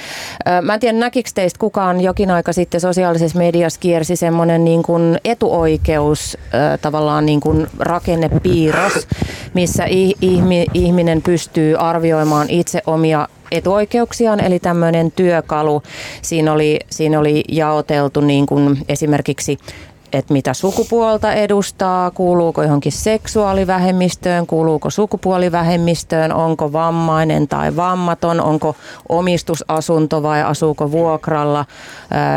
Mä en tiedä, näkikö teistä kukaan jokin aika sitten sosiaalisessa mediassa kiersi semmoinen niin kuin etuoikeus tavallaan niin kuin rakennepiirros, missä ihminen pystyy arvioimaan itse omia etuoikeuksiaan, eli tämmöinen työkalu. Siinä oli, siinä oli jaoteltu niin kuin esimerkiksi että mitä sukupuolta edustaa, kuuluuko johonkin seksuaalivähemmistöön, kuuluuko sukupuolivähemmistöön, onko vammainen tai vammaton, onko omistusasunto vai asuuko vuokralla,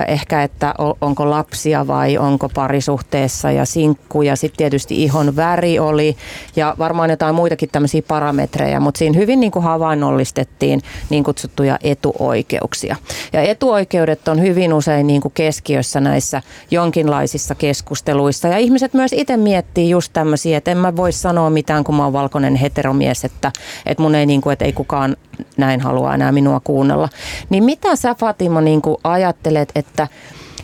ehkä että onko lapsia vai onko parisuhteessa ja sinkku ja sitten tietysti ihon väri oli ja varmaan jotain muitakin tämmöisiä parametreja, mutta siinä hyvin niin kuin havainnollistettiin niin kutsuttuja etuoikeuksia. Ja etuoikeudet on hyvin usein niin kuin keskiössä näissä jonkinlaisissa keskusteluissa. Ja ihmiset myös itse miettii just tämmöisiä, että en mä voi sanoa mitään, kun mä oon valkoinen heteromies, että, että mun ei, niin kuin, että ei kukaan näin halua enää minua kuunnella. Niin mitä sä Fatima niin kuin ajattelet, että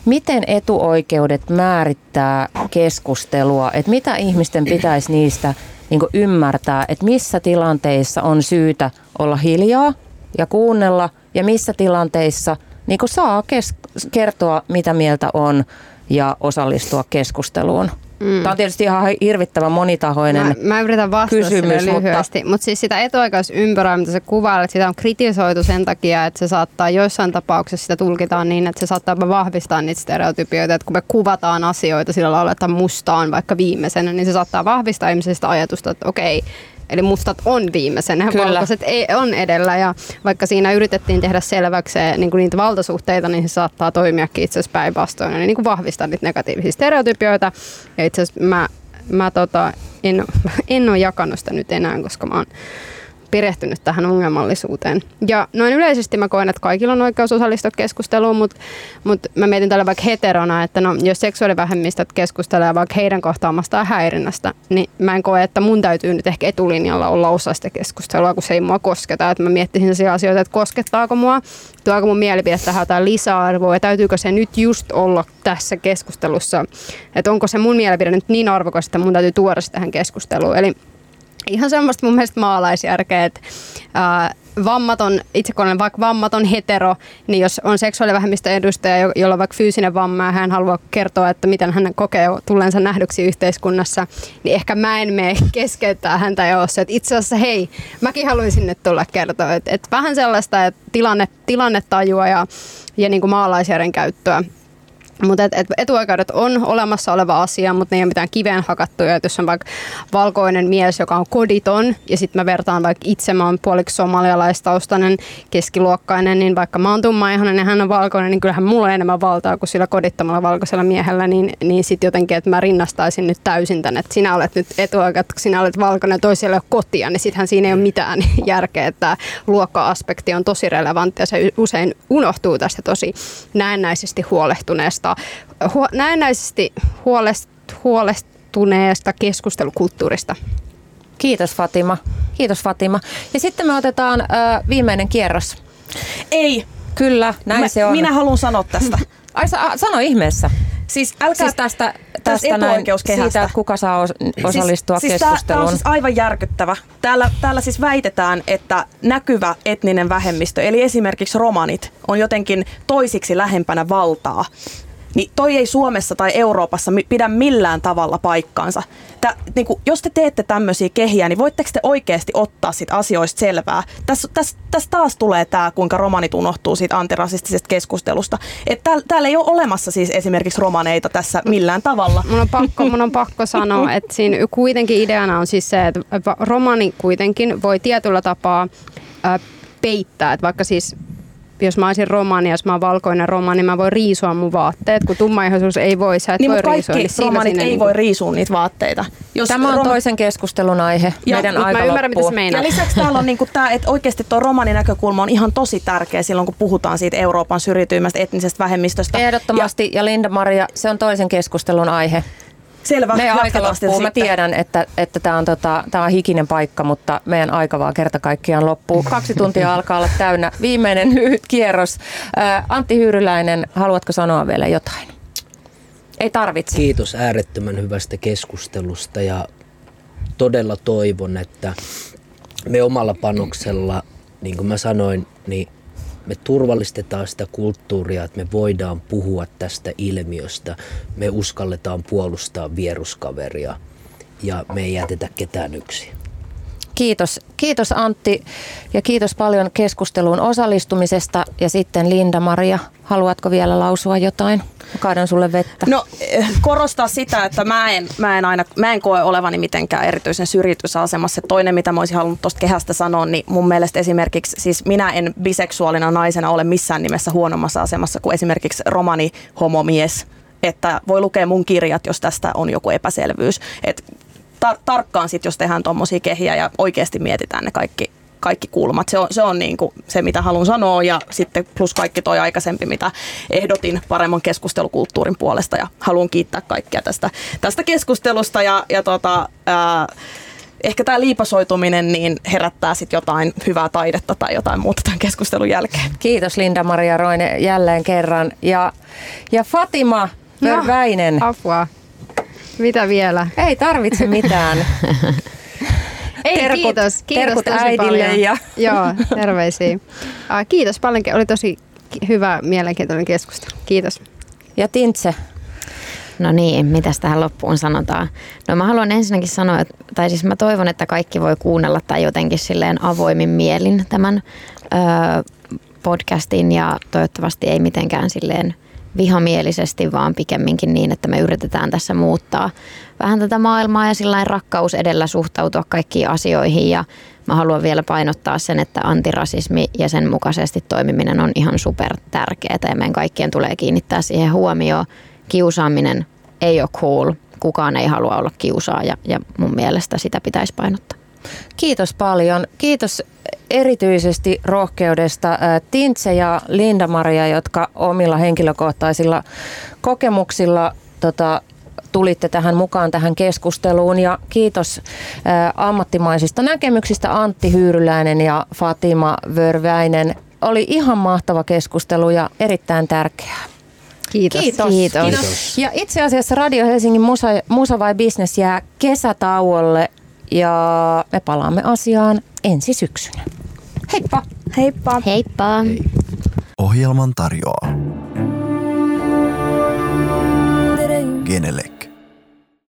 miten etuoikeudet määrittää keskustelua, että mitä ihmisten pitäisi niistä niin ymmärtää, että missä tilanteissa on syytä olla hiljaa ja kuunnella ja missä tilanteissa niin saa kes- kertoa, mitä mieltä on ja osallistua keskusteluun. Mm. Tämä on tietysti ihan hirvittävän monitahoinen mä, mä yritän vastata kysymys, lyhyesti, mutta, mutta siis sitä etuoikeusympyrää, mitä se kuvaa, että sitä on kritisoitu sen takia, että se saattaa joissain tapauksissa sitä tulkitaan niin, että se saattaa vahvistaa niitä stereotypioita, että kun me kuvataan asioita sillä lailla, että musta on vaikka viimeisenä, niin se saattaa vahvistaa ihmisistä ajatusta, että okei, Eli mustat on viimeisenä, Kyllä. valkoiset ei, on edellä. Ja vaikka siinä yritettiin tehdä selväksi niin kuin niitä valtasuhteita, niin se saattaa toimiakin itse asiassa päinvastoin. Eli niin kuin vahvistaa niitä negatiivisia stereotypioita. Ja itse asiassa mä, mä tota, en, en ole jakanut sitä nyt enää, koska mä oon perehtynyt tähän ongelmallisuuteen. Ja noin yleisesti mä koen, että kaikilla on oikeus osallistua keskusteluun, mutta, mutta mä mietin tällä vaikka heterona, että no, jos seksuaalivähemmistöt keskustelee vaikka heidän kohtaamastaan häirinnästä, niin mä en koe, että mun täytyy nyt ehkä etulinjalla olla osa sitä keskustelua, kun se ei mua kosketa. Että mä miettisin sellaisia asioita, että koskettaako mua, tuoko mun mielipide tähän jotain lisäarvoa ja täytyykö se nyt just olla tässä keskustelussa. Että onko se mun mielipide nyt niin arvokas, että mun täytyy tuoda sitä tähän keskusteluun. Eli ihan semmoista mun mielestä maalaisjärkeä, että ää, vammaton, itse kun olen vaikka vammaton hetero, niin jos on seksuaalivähemmistön edustaja, jolla on vaikka fyysinen vamma ja hän haluaa kertoa, että miten hän kokee tulleensa nähdyksi yhteiskunnassa, niin ehkä mä en mene keskeyttää häntä ja että itse asiassa hei, mäkin haluaisin nyt tulla kertoa. Että, että vähän sellaista että tilanne, tilannetajua ja, ja niin kuin maalaisjärjen käyttöä mutta et, et etuoikeudet on olemassa oleva asia, mutta ne ei ole mitään kiveen hakattuja. Et jos on vaikka valkoinen mies, joka on koditon, ja sitten mä vertaan vaikka itse, mä oon puoliksi somalialaistaustainen keskiluokkainen, niin vaikka mä oon tummaihoinen ja hän on valkoinen, niin kyllähän mulla on enemmän valtaa kuin sillä kodittomalla valkoisella miehellä, niin, niin sitten jotenkin, että mä rinnastaisin nyt täysin tänne, että sinä olet nyt etuoikeudet, kun sinä olet valkoinen toisella ei ole kotia, niin sittenhän siinä ei ole mitään järkeä, että luokka-aspekti on tosi relevantti ja se usein unohtuu tästä tosi näennäisesti huolehtuneesta huo, näennäisesti huolest, huolestuneesta keskustelukulttuurista. Kiitos Fatima. Kiitos Fatima. Ja sitten me otetaan ö, viimeinen kierros. Ei. Kyllä, näin Mä, se on. Minä haluan sanoa tästä. Ai sano ihmeessä. Siis, älkää, siis tästä, tästä näin, siitä, että kuka saa osallistua siis, keskusteluun. Siis tämä on siis aivan järkyttävä. Täällä, täällä siis väitetään, että näkyvä etninen vähemmistö, eli esimerkiksi romanit, on jotenkin toisiksi lähempänä valtaa niin toi ei Suomessa tai Euroopassa pidä millään tavalla paikkaansa. Tä, niin jos te teette tämmöisiä kehiä, niin voitteko te oikeasti ottaa sit asioista selvää? Tässä täs, täs taas tulee tämä, kuinka romanit unohtuu siitä antirasistisesta keskustelusta. Et täällä, täällä ei ole olemassa siis esimerkiksi romaneita tässä millään tavalla. Mun on pakko, mun on pakko sanoa, että siinä kuitenkin ideana on siis se, että romani kuitenkin voi tietyllä tapaa peittää, että vaikka siis jos mä olisin romani, jos mä oon valkoinen romani, niin mä voin riisua mun vaatteet, kun tummaihoisuus ei voi, sä et niin, voi riisua. Niin romanit ei niin voi riisua niitä vaatteita. Jos Tämä on rom... toisen keskustelun aihe. Ja, Meidän aika mä ymmärrän, mitä Ja lisäksi täällä on niinku tämä, että oikeasti tuo romaninäkökulma on ihan tosi tärkeä silloin, kun puhutaan siitä Euroopan syrjityimästä etnisestä vähemmistöstä. Ehdottomasti. Ja, ja Linda-Maria, se on toisen keskustelun aihe. Selvä. Meidän aika loppuu. Mä tiedän, että, että tämä on, tota, tää on hikinen paikka, mutta meidän aika vaan kerta kaikkiaan loppuu. Kaksi tuntia alkaa olla täynnä. Viimeinen lyhyt kierros. Ää, Antti Hyyryläinen, haluatko sanoa vielä jotain? Ei tarvitse. Kiitos äärettömän hyvästä keskustelusta ja todella toivon, että me omalla panoksella, niin kuin mä sanoin, niin me turvallistetaan sitä kulttuuria, että me voidaan puhua tästä ilmiöstä. Me uskalletaan puolustaa vieruskaveria ja me ei jätetä ketään yksin. Kiitos. Kiitos Antti ja kiitos paljon keskusteluun osallistumisesta. Ja sitten Linda-Maria, haluatko vielä lausua jotain? Mä kaadan sulle vettä. No eh, korostaa sitä, että mä en, mä en, aina, mä en koe olevani mitenkään erityisen syrjitysasemassa. Toinen, mitä mä olisin halunnut tuosta kehästä sanoa, niin mun mielestä esimerkiksi, siis minä en biseksuaalina naisena ole missään nimessä huonommassa asemassa kuin esimerkiksi romani homomies että voi lukea mun kirjat, jos tästä on joku epäselvyys. Et tar- tarkkaan sitten, jos tehdään tuommoisia kehiä ja oikeasti mietitään ne kaikki, kaikki kulmat. Se on, se, on niin kuin se, mitä haluan sanoa ja sitten plus kaikki toi aikaisempi, mitä ehdotin paremman keskustelukulttuurin puolesta ja haluan kiittää kaikkia tästä, tästä keskustelusta ja, ja tota, ää, ehkä tämä liipasoituminen niin herättää sitten jotain hyvää taidetta tai jotain muuta tämän keskustelun jälkeen. Kiitos Linda-Maria Roine jälleen kerran. Ja, ja Fatima Vörväinen. No, apua. Mitä vielä? Ei tarvitse mitään. Ei, Terkut- kiitos. Kiitos terkut tosi äidille paljon. ja- Joo, terveisiä. Ah, kiitos paljon. Oli tosi hyvä, mielenkiintoinen keskustelu. Kiitos. Ja Tintse, No niin, mitäs tähän loppuun sanotaan? No mä haluan ensinnäkin sanoa, että, tai siis mä toivon, että kaikki voi kuunnella tai jotenkin silleen avoimin mielin tämän ö, podcastin ja toivottavasti ei mitenkään silleen vihamielisesti, vaan pikemminkin niin, että me yritetään tässä muuttaa vähän tätä maailmaa ja sillä rakkaus edellä suhtautua kaikkiin asioihin ja mä haluan vielä painottaa sen, että antirasismi ja sen mukaisesti toimiminen on ihan super tärkeää ja meidän kaikkien tulee kiinnittää siihen huomioon. Kiusaaminen ei ole cool, kukaan ei halua olla kiusaaja ja mun mielestä sitä pitäisi painottaa. Kiitos paljon. Kiitos erityisesti rohkeudesta Tintse ja Linda-Maria, jotka omilla henkilökohtaisilla kokemuksilla tota, tulitte tähän mukaan tähän keskusteluun ja kiitos ää, ammattimaisista näkemyksistä Antti Hyyryläinen ja Fatima Vörväinen. Oli ihan mahtava keskustelu ja erittäin tärkeää. Kiitos. Kiitos. Kiitos. Kiitos. Ja itse asiassa Radio Helsingin Musa, Musa vai Business jää kesätauolle ja me palaamme asiaan ensi syksynä. Heippa! Heippa! Heippa! Ohjelman tarjoaa Genelec.